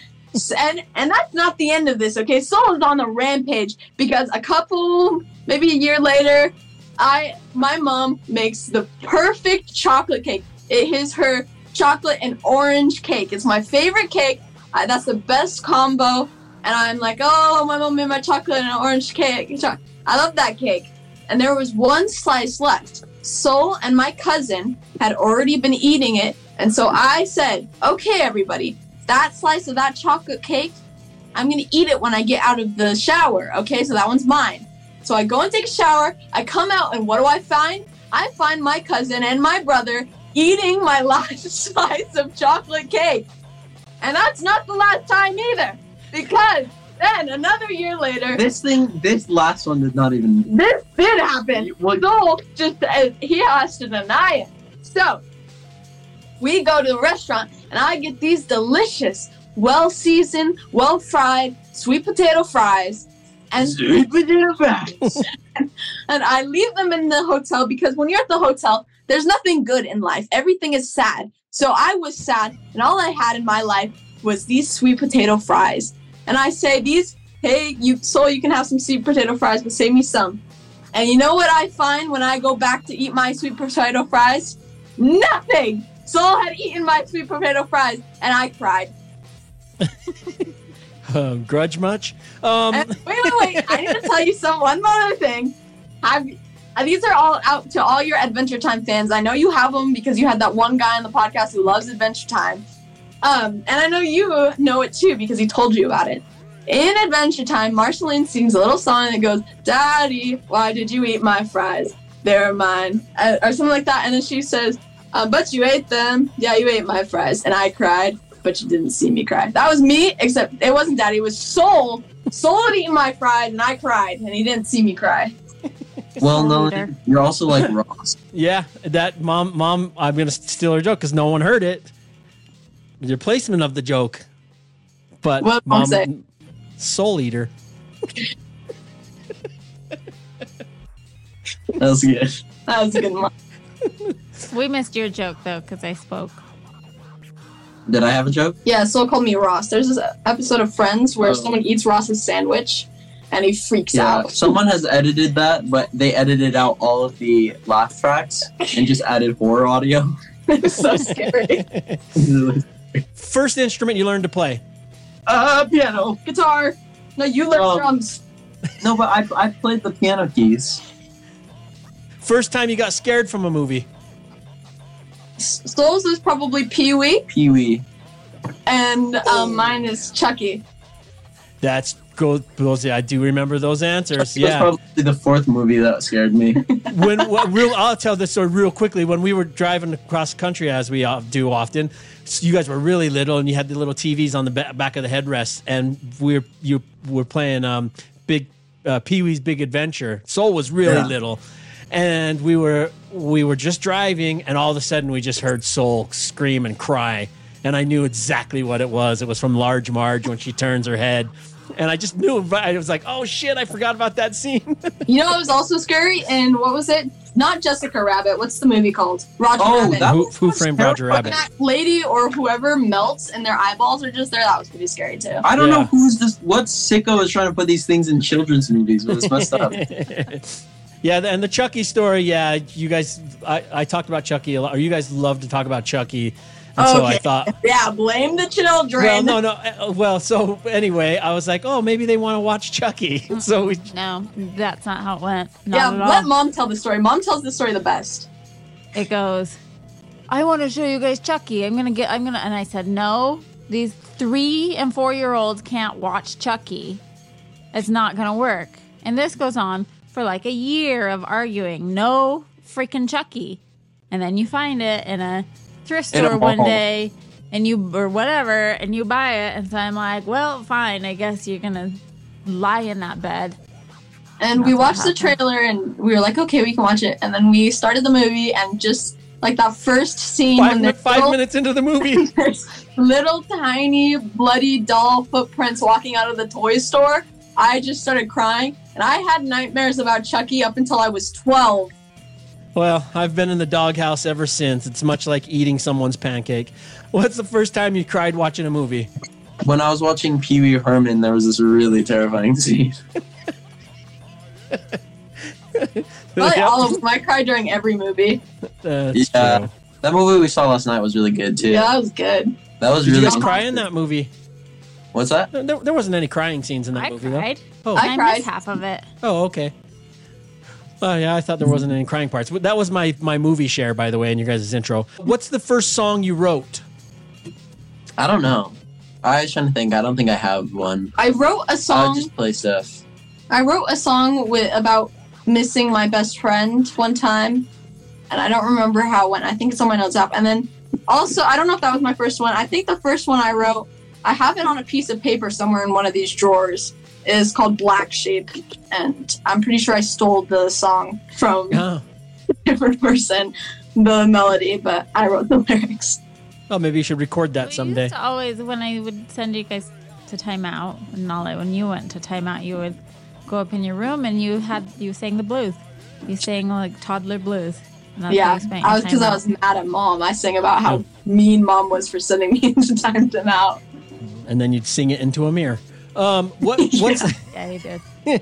Speaker 11: And and that's not the end of this, okay? Soul is on a rampage because a couple maybe a year later, I my mom makes the perfect chocolate cake. It is her chocolate and orange cake. It's my favorite cake. I, that's the best combo. And I'm like, oh, my mom made my chocolate and orange cake. I love that cake. And there was one slice left. Soul and my cousin had already been eating it. And so I said, okay, everybody, that slice of that chocolate cake, I'm to eat it when I get out of the shower. Okay, so that one's mine. So I go and take a shower. I come out, and what do I find? I find my cousin and my brother eating my (laughs) last slice of chocolate cake. And that's not the last time either, because then another year later,
Speaker 10: This thing, this last one did not even.
Speaker 11: this did happen. Soul just uh, he has to deny it. So we go to the restaurant, and I get these delicious, well-seasoned, well-fried sweet potato fries, and
Speaker 10: Sweet potato (laughs) fries.
Speaker 11: and I leave them in the hotel because when you're at the hotel, there's nothing good in life. Everything is sad. So I was sad, and all I had in my life was these sweet potato fries. And I say, "These, hey, you soul, you can have some sweet potato fries, but save me some." And you know what I find when I go back to eat my sweet potato fries? Nothing. Soul had eaten my sweet potato fries, and I cried.
Speaker 3: Um, (laughs) grudge much? Um,
Speaker 11: And wait, wait, wait! I need to tell you some one more other thing. Have uh, these are all out to all your Adventure Time fans. I know you have them because you had that one guy on the podcast who loves Adventure Time. Um, and I know you know it too because he told you about it. In Adventure Time, Marceline sings a little song that goes, "Daddy, why did you eat my fries? They're mine," uh, or something like that. And then she says, uh, "But you ate them. Yeah, you ate my fries." And I cried, but you didn't see me cry. That was me, except it wasn't Daddy. It was Soul. Soul had eaten my fries, and I cried, and he didn't see me cry. (laughs)
Speaker 10: Well,
Speaker 4: Soul
Speaker 10: no, you're also like (laughs) Ross.
Speaker 3: yeah, that mom, mom. I'm gonna steal her joke because no one heard it. Your placement of the joke, but
Speaker 11: What
Speaker 3: mom,
Speaker 11: Mom say?
Speaker 3: soul eater.
Speaker 10: That was good.
Speaker 11: That was a good one. (laughs)
Speaker 4: We missed your joke though because I spoke.
Speaker 10: Did I have a joke?
Speaker 11: Yeah, Soul called me Ross. There's this episode of Friends where
Speaker 10: Oh.
Speaker 11: someone eats Ross's sandwich, and he freaks
Speaker 10: Yeah.
Speaker 11: out.
Speaker 10: Someone has edited that, but they edited out all of the laugh tracks and just added horror audio. (laughs)
Speaker 11: it's so scary. (laughs)
Speaker 3: First instrument you learned to play.
Speaker 10: uh, piano.
Speaker 11: Guitar. No, you learned
Speaker 10: Um,
Speaker 11: drums.
Speaker 10: No, but I, I played the piano keys.
Speaker 3: First time you got scared from a movie.
Speaker 11: Soul's is probably Pee Wee,
Speaker 10: Pee Wee.
Speaker 11: and um, mine is Chucky.
Speaker 3: That's go those. I do remember those answers.
Speaker 10: It was
Speaker 3: Yeah.
Speaker 10: probably the fourth movie that scared me. (laughs)
Speaker 3: when what, real, I'll tell this story real quickly. When we were driving across country, as we uh, do often, s- you guys were really little, and you had the little TVs on the back of the headrest, and we were you were playing um, big uh, Pee Wee's Big Adventure. Soul was really
Speaker 10: Yeah.
Speaker 3: little, and we were we were just driving, and all of a sudden we just heard Soul scream and cry, and I knew exactly what it was. It was from Large Marge when she turns her head. And I just knew. I was like, "Oh shit! I forgot about that scene." (laughs)
Speaker 11: You know, it was also scary. And what was it? Not Jessica Rabbit. What's the movie called? Roger
Speaker 10: Oh,
Speaker 11: Rabbit.
Speaker 10: that
Speaker 3: who, who framed Roger
Speaker 11: When
Speaker 3: Rabbit?
Speaker 11: that lady or whoever melts and their eyeballs are just there. That was pretty scary too.
Speaker 10: I don't
Speaker 3: Yeah.
Speaker 10: know who's this. What sicko is trying to put these things in children's movies? But it's messed up. (laughs)
Speaker 3: yeah, and the Chucky story. Yeah, you guys. I, I talked about Chucky a lot. Or you guys love to talk about Chucky, and so I thought.
Speaker 11: Yeah, blame the children.
Speaker 3: Well, no, no. uh, Well, so anyway, I was like, oh, maybe they want to watch Chucky. (laughs) So we, (laughs)
Speaker 4: No, that's not how it went. Not
Speaker 11: yeah,
Speaker 4: at all.
Speaker 11: let mom tell the story. Mom tells the story the best.
Speaker 4: it goes i want to show you guys chucky i'm gonna get i'm gonna and i said no these three and four year olds can't watch chucky it's not gonna work and this goes on for like a year of arguing no freaking chucky and then you find it in a thrift
Speaker 10: In a
Speaker 4: store one day and you or whatever and you buy it and so i'm like well fine i guess you're gonna lie in that bed
Speaker 11: And we watched the trailer and we were like, okay, we can watch it. And then we started the movie and just like that first scene
Speaker 3: five,
Speaker 11: when
Speaker 3: mi-
Speaker 11: there's
Speaker 3: five
Speaker 11: little,
Speaker 3: minutes into the movie. (laughs)
Speaker 11: there's little tiny bloody doll footprints walking out of the toy store. I just started crying and I had nightmares about Chucky up until I was 12.
Speaker 3: well, I've been in the doghouse ever since. It's much like eating someone's pancake. What's the first time you cried watching a movie?
Speaker 10: when I was watching Pee Wee Herman, there was this really terrifying (laughs) scene.
Speaker 11: Probably all of them. I cried during every movie.
Speaker 3: That's
Speaker 10: Yeah.
Speaker 3: true.
Speaker 10: That movie we saw last night was really good too.
Speaker 11: Yeah, that was good.
Speaker 10: That was
Speaker 3: Did you
Speaker 10: really.
Speaker 3: guys cry in that movie?
Speaker 10: What's that?
Speaker 3: There, there wasn't any crying scenes in that
Speaker 4: i
Speaker 3: movie,
Speaker 4: cried
Speaker 3: though. Oh,
Speaker 11: I
Speaker 4: I,
Speaker 11: cried.
Speaker 4: missed half of it
Speaker 3: oh, okay. Oh yeah, I thought there wasn't any crying parts. That was my my movie share, by the way, in your guys' intro. What's the first song you wrote?
Speaker 10: I don't know. I was trying to think. I don't think I have one.
Speaker 11: I wrote a
Speaker 10: I'll
Speaker 11: song.
Speaker 10: just play stuff.
Speaker 11: I wrote a song with about missing my best friend one time, and I don't remember how it went. I think it's on my notes app. And then also, I don't know if that was my first one. I think the first one I wrote, I have it on a piece of paper somewhere in one of these drawers. It is called Black Sheep, and I'm pretty sure I stole the song from
Speaker 3: Oh, (laughs)
Speaker 11: a different person, the melody, but I wrote the (laughs) lyrics.
Speaker 3: oh maybe you should record that
Speaker 4: We
Speaker 3: someday.
Speaker 4: used to always, when I would send you guys to timeout, and all that, when you went to timeout, you would go up in your room and you had you sang the blues. You sang like toddler blues. And that's how
Speaker 11: yeah,
Speaker 4: you spent your
Speaker 11: I was because I was mad at mom. I sang about how
Speaker 3: Oh.
Speaker 11: mean mom was for sending (laughs) me into time to out.
Speaker 3: And then you'd sing it into a mirror. Um, what? (laughs) What's?
Speaker 4: Yeah, you did. (laughs)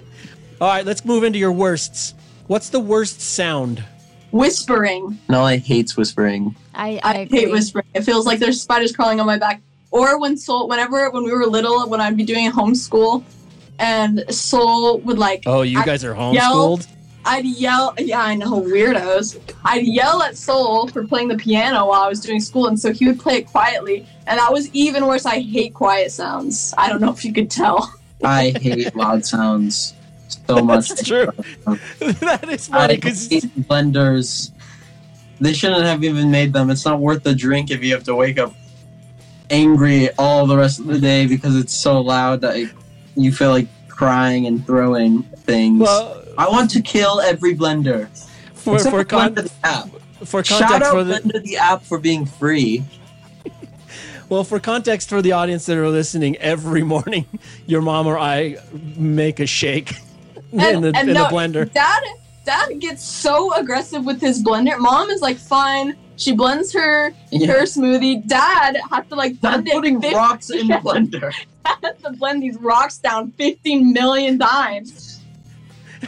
Speaker 3: All right, let's move into your worsts. What's the worst sound?
Speaker 11: Whispering.
Speaker 10: Nalei hates whispering.
Speaker 4: I, I,
Speaker 11: I, hate whispering. It feels like there's spiders crawling on my back. Or when Soul, whenever when we were little, when I'd be doing homeschool, and Soul would like,
Speaker 3: Oh, you
Speaker 11: I
Speaker 3: guys are
Speaker 11: yell-
Speaker 3: homeschooled.
Speaker 11: I'd yell. Yeah, I know, weirdos. I'd yell at Soul for playing the piano while I was doing school, and so he would play it quietly, and that was even worse. I hate quiet sounds. I don't know if you could tell.
Speaker 10: I hate loud sounds so much.
Speaker 3: That's true. (laughs) that is funny because
Speaker 10: blenders. They shouldn't have even made them. It's not worth the drink if you have to wake up angry all the rest of the day because it's so loud that you feel like crying and throwing things.
Speaker 3: well,
Speaker 10: I want to kill every blender.
Speaker 3: for
Speaker 10: Except
Speaker 3: for,
Speaker 10: for
Speaker 3: con-
Speaker 10: Blender the app.
Speaker 3: for
Speaker 10: Shout out
Speaker 3: for the
Speaker 10: Blender the app for being free. (laughs)
Speaker 3: well for context for the audience that are listening, every morning (laughs) your mom or I make a shake (laughs) in the in
Speaker 11: no,
Speaker 3: the blender.
Speaker 11: Dad, Dad gets so aggressive with his blender. Mom is like, fine. She blends her
Speaker 10: Yeah.
Speaker 11: her smoothie. Dad has to like
Speaker 10: I'm
Speaker 11: blend it.
Speaker 10: putting rocks in the blender.
Speaker 11: has to blend these rocks down 15 million times.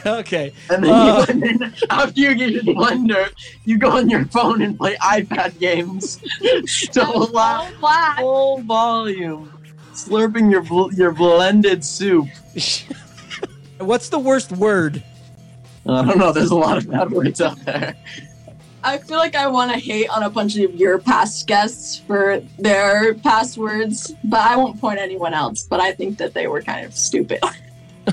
Speaker 11: (laughs)
Speaker 3: Okay,
Speaker 10: And then,
Speaker 3: Uh.
Speaker 10: you, and then after you get your blender, you go on your phone and play iPad games. (laughs) so loud,
Speaker 11: So
Speaker 10: full volume, slurping your bl- your blended soup. (laughs)
Speaker 3: what's the worst word?
Speaker 10: I don't know. There's a lot of bad words out there.
Speaker 11: I feel like I want to hate on a bunch of your past guests for their past words, but I won't point anyone else. But I think that they were kind of stupid.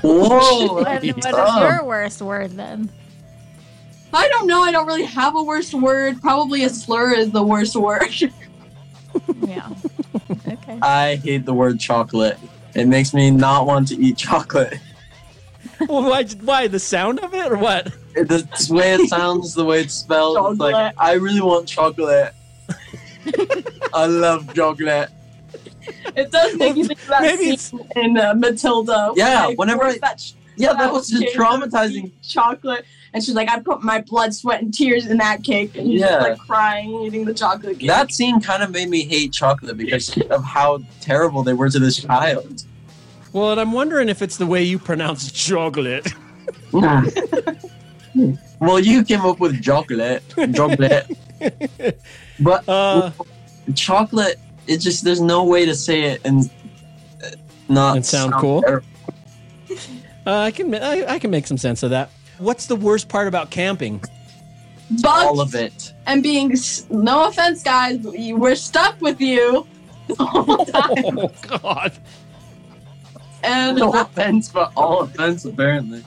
Speaker 10: Whoa! (laughs)
Speaker 4: What, what is your um, worst word then?
Speaker 11: I don't know. I don't really have a worst word. Probably a slur is the worst word. (laughs)
Speaker 4: Yeah. Okay.
Speaker 10: I hate the word chocolate. It makes me not want to eat chocolate. (laughs)
Speaker 3: Well, why, why? The sound of it or what?
Speaker 10: It- The way it sounds, the way it's spelled, it's like I really want chocolate. I love chocolate. (laughs)
Speaker 11: It does make you think about that
Speaker 3: Maybe
Speaker 11: scene in uh, Matilda.
Speaker 10: Yeah,
Speaker 11: like,
Speaker 10: whenever I-
Speaker 11: that ch-
Speaker 10: Yeah, that was just traumatizing.
Speaker 11: chocolate, and she's like, "I put my blood, sweat, and tears in that cake," and he's
Speaker 10: Yeah.
Speaker 11: just like crying, eating the chocolate cake.
Speaker 10: That scene kind of made me hate chocolate because of how terrible they were to this child.
Speaker 3: Well, and I'm wondering if it's the way you pronounce chocolate. (laughs)
Speaker 10: well, you came up with chocolate, chocolate, (laughs) but
Speaker 3: Uh,
Speaker 10: chocolate. It just there's no way to say it and uh, not
Speaker 3: And sound cool? (laughs) uh, I can I, I can make some sense of that. What's the worst part about camping?
Speaker 11: bugs
Speaker 10: All of it.
Speaker 11: and being no offense, guys, we- we're stuck with you. (laughs) the whole (laughs) time.
Speaker 3: Oh God!
Speaker 11: and
Speaker 10: No offense, but all offense apparently.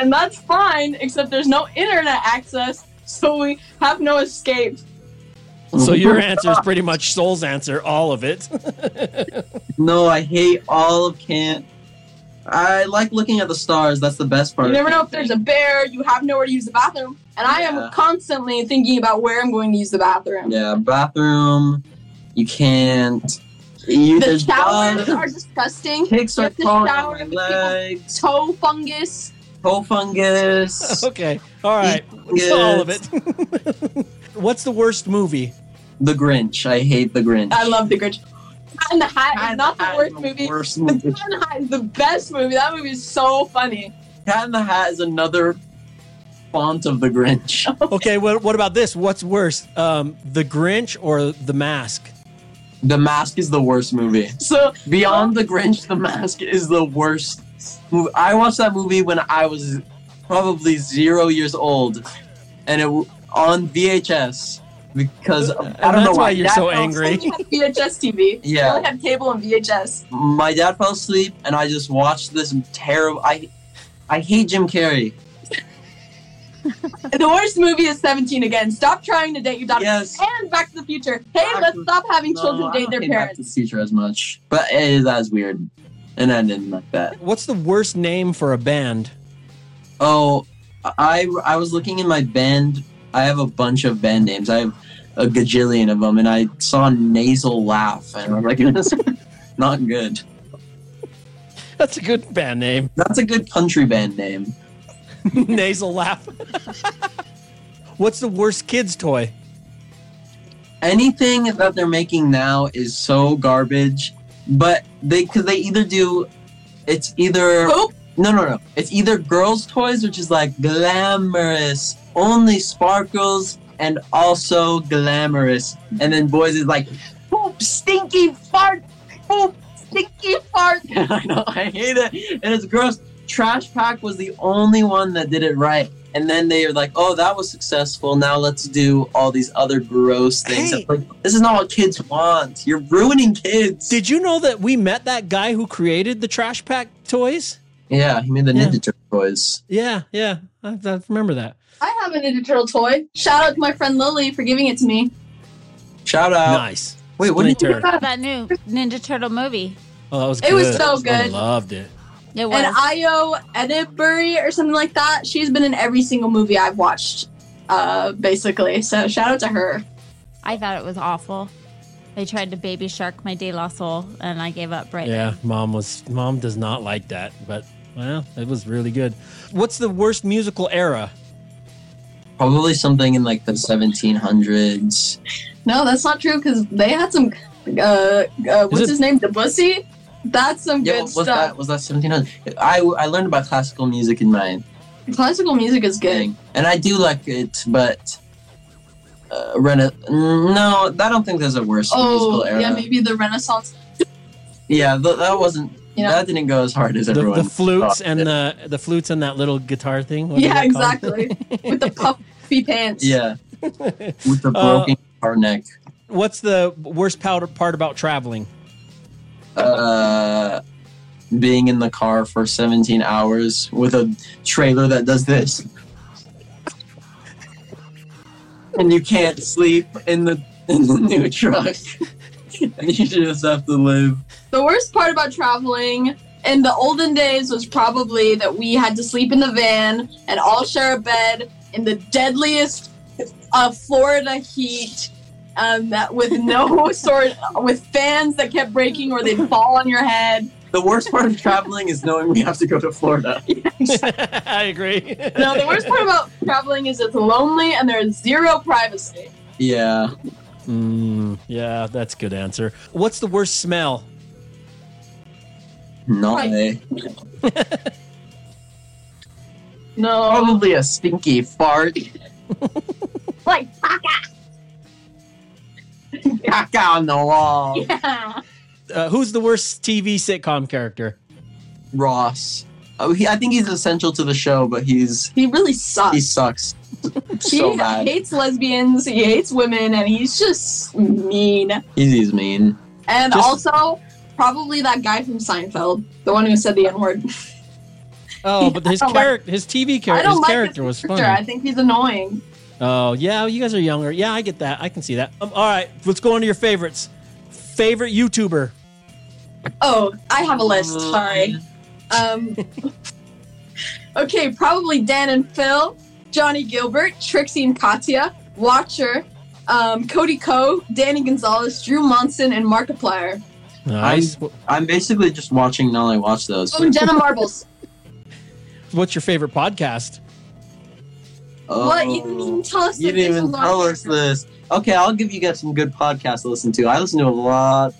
Speaker 11: and that's fine, except there's no internet access, so we have no escape.
Speaker 3: So (laughs) your answer is pretty much Soul's answer, all of it. (laughs)
Speaker 10: No, I hate all of camp. I like looking at the stars. That's the best part.
Speaker 11: You never know if there's a bear. You have nowhere to use the bathroom, and I am constantly thinking about where I'm going to use the bathroom.
Speaker 10: Yeah, bathroom. You can't. You,
Speaker 11: The showers
Speaker 10: bugs.
Speaker 11: are disgusting. (laughs)
Speaker 10: Kicks are
Speaker 11: have to
Speaker 10: crawling
Speaker 11: shower
Speaker 10: on my legs.
Speaker 11: toe fungus.
Speaker 10: Toe fungus.
Speaker 3: okay, all right,
Speaker 10: Eat
Speaker 3: all of it. What's the worst movie?
Speaker 10: The Grinch. I hate the Grinch.
Speaker 11: I love the Grinch. Cat in the Hat
Speaker 10: Cat
Speaker 11: is not
Speaker 10: the
Speaker 11: the worst
Speaker 10: the
Speaker 11: movie.
Speaker 10: worst
Speaker 11: The
Speaker 10: movie.
Speaker 11: Cat in the Hat is the best movie. That movie is so funny.
Speaker 10: Cat in the Hat is another font of the Grinch. (laughs)
Speaker 3: Okay, what what about this? What's worse, um, The Grinch or The Mask?
Speaker 10: The Mask is the worst movie.
Speaker 11: So
Speaker 10: Beyond the Grinch, The Mask is the worst movie. I watched that movie when I was probably zero years old, and it w- on VHS because I don't
Speaker 3: And
Speaker 10: know
Speaker 3: why
Speaker 10: why
Speaker 3: you're so
Speaker 10: fell
Speaker 3: angry.
Speaker 10: asleep.
Speaker 11: VHS (laughs) TV.
Speaker 10: Yeah.
Speaker 11: I only had cable and VHS.
Speaker 10: My dad fell asleep, and I just watched this terrible. I I hate Jim Carrey. (laughs)
Speaker 11: The worst movie is 17 again. Stop trying to date your daughter.
Speaker 10: Yes.
Speaker 11: And Back to the Future. Hey,
Speaker 10: Back
Speaker 11: let's
Speaker 10: to-
Speaker 11: stop having
Speaker 10: No,
Speaker 11: children
Speaker 10: I
Speaker 11: date
Speaker 10: don't
Speaker 11: their
Speaker 10: hate Back to
Speaker 11: parents.
Speaker 10: the Future as much, but it is as weird, and I didn't like that.
Speaker 3: What's the worst name for a band?
Speaker 10: Oh, I I was looking in my band. I have a bunch of band names. I have a gajillion of them, and I saw nasal laugh, and I'm like, that's (laughs) not good.
Speaker 3: That's a good band name.
Speaker 10: That's a good country band name. (laughs)
Speaker 3: Nasal laugh. (laughs) What's the worst kids toy?
Speaker 10: Anything that they're making now is so garbage, but they because they either do, it's either
Speaker 11: Poop?
Speaker 10: no no no, it's either girls' toys, which is like glamorous, only sparkles, and also glamorous, and then boys is like poop, stinky fart, poop, stinky fart. (laughs) I know, I hate it, and it's gross. Trash Pack was the only one that did it right. And then they are like, "Oh, that was successful. Now let's do all these other gross things."
Speaker 3: Hey.
Speaker 10: Like, this is not what kids want. You're ruining kids.
Speaker 3: Did you know that we met that guy who created the Trash Pack toys?
Speaker 10: yeah, he made the
Speaker 3: Yeah.
Speaker 10: Ninja Turtle toys.
Speaker 3: Yeah, yeah, I, I remember that.
Speaker 11: I have a Ninja Turtle toy. Shout out to my friend Lily for giving it to me.
Speaker 10: Shout out.
Speaker 3: Nice.
Speaker 10: Wait, what did you
Speaker 3: Splinter.
Speaker 4: About that new Ninja Turtle movie.
Speaker 3: Oh, that was good.
Speaker 11: It was so good.
Speaker 3: I loved it.
Speaker 4: It was.
Speaker 11: And Ayo Edebiri or something like that. She's been in every single movie I've watched, uh, basically. So shout out to her.
Speaker 4: I thought it was awful. They tried to baby shark my De La Soul, and I gave up right
Speaker 3: Yeah, mom was mom does not like that, but well, it was really good. What's the worst musical era?
Speaker 10: Probably something in like the 1700s.
Speaker 11: No, that's not true because they had some. Uh, uh, what's
Speaker 3: it-
Speaker 11: his name? Debussy. That's some
Speaker 10: Yeah,
Speaker 11: good
Speaker 10: was
Speaker 11: stuff.
Speaker 10: that? Was that 1700? I I learned about classical music in my
Speaker 11: Classical music is good.
Speaker 10: thing, and I do like it, but. Uh, Rena- no, I don't think there's a worse
Speaker 11: Oh,
Speaker 10: musical era.
Speaker 11: yeah, maybe the Renaissance.
Speaker 10: Yeah, th- that wasn't.
Speaker 11: Yeah.
Speaker 10: That didn't go as hard as
Speaker 3: The,
Speaker 10: everyone.
Speaker 3: the flutes and
Speaker 10: it.
Speaker 3: the the flutes and that little guitar thing. What is
Speaker 11: Yeah, exactly. With the puffy pants.
Speaker 10: Yeah, with the
Speaker 3: Uh,
Speaker 10: broken car neck.
Speaker 3: What's the worst part part about traveling?
Speaker 10: Uh, being in the car for 17 hours with a trailer that does this. and you can't sleep in the (laughs) in the new truck. And (laughs) you just have to live.
Speaker 11: The worst part about traveling in the olden days was probably that we had to sleep in the van and all share a bed in the deadliest uh, Florida heat. Um, that with no (laughs) sort with fans that kept breaking or they'd fall on your head.
Speaker 10: The worst part of traveling is knowing we have to go to Florida. (laughs)
Speaker 3: I agree.
Speaker 11: No, the worst part about traveling is it's lonely and there's zero privacy.
Speaker 10: Yeah.
Speaker 3: Mm, yeah, that's a good answer. What's the worst smell?
Speaker 10: Not
Speaker 11: Right.
Speaker 10: a. (laughs)
Speaker 11: No,
Speaker 10: Probably a stinky fart. (laughs)
Speaker 11: like (laughs)
Speaker 10: Caca on the wall.
Speaker 11: yeah.
Speaker 3: Uh, who's the worst TV sitcom character?
Speaker 10: Ross. Oh, he, I think he's essential to the show, but he's
Speaker 11: He really sucks.
Speaker 10: he sucks (laughs)
Speaker 11: he
Speaker 10: so bad.
Speaker 11: hates lesbians, he hates women, and he's just mean.
Speaker 10: He's, he's mean.
Speaker 11: And
Speaker 3: Just-
Speaker 11: also, probably that guy from Seinfeld, the one who said the N word.
Speaker 3: Oh, (laughs) but his
Speaker 11: I don't like-
Speaker 3: character, his TV
Speaker 11: I
Speaker 3: character,
Speaker 11: don't
Speaker 3: his
Speaker 11: like
Speaker 3: character
Speaker 11: his
Speaker 3: was funny.
Speaker 11: I think he's annoying.
Speaker 3: Oh, yeah, you guys are younger. Yeah, I get that. I can see that. Um, all right, let's go on to your favorites. Favorite YouTuber?
Speaker 11: Oh, I have a list. Sorry. Um, (laughs) okay, probably Dan and Phil, Johnny Gilbert, Trixie and Katya, Watcher, um, Cody Ko, Danny Gonzalez, Drew Monson, and Markiplier.
Speaker 3: Nice.
Speaker 10: I'm basically just watching now. I watch those.
Speaker 11: Oh, and Jenna Marbles. (laughs)
Speaker 3: What's your favorite podcast?
Speaker 11: What? You didn't even tell us.
Speaker 10: Oh. You didn't even
Speaker 11: was
Speaker 10: tell us this. Okay, I'll give you guys some good podcasts to listen to. I listen to a lot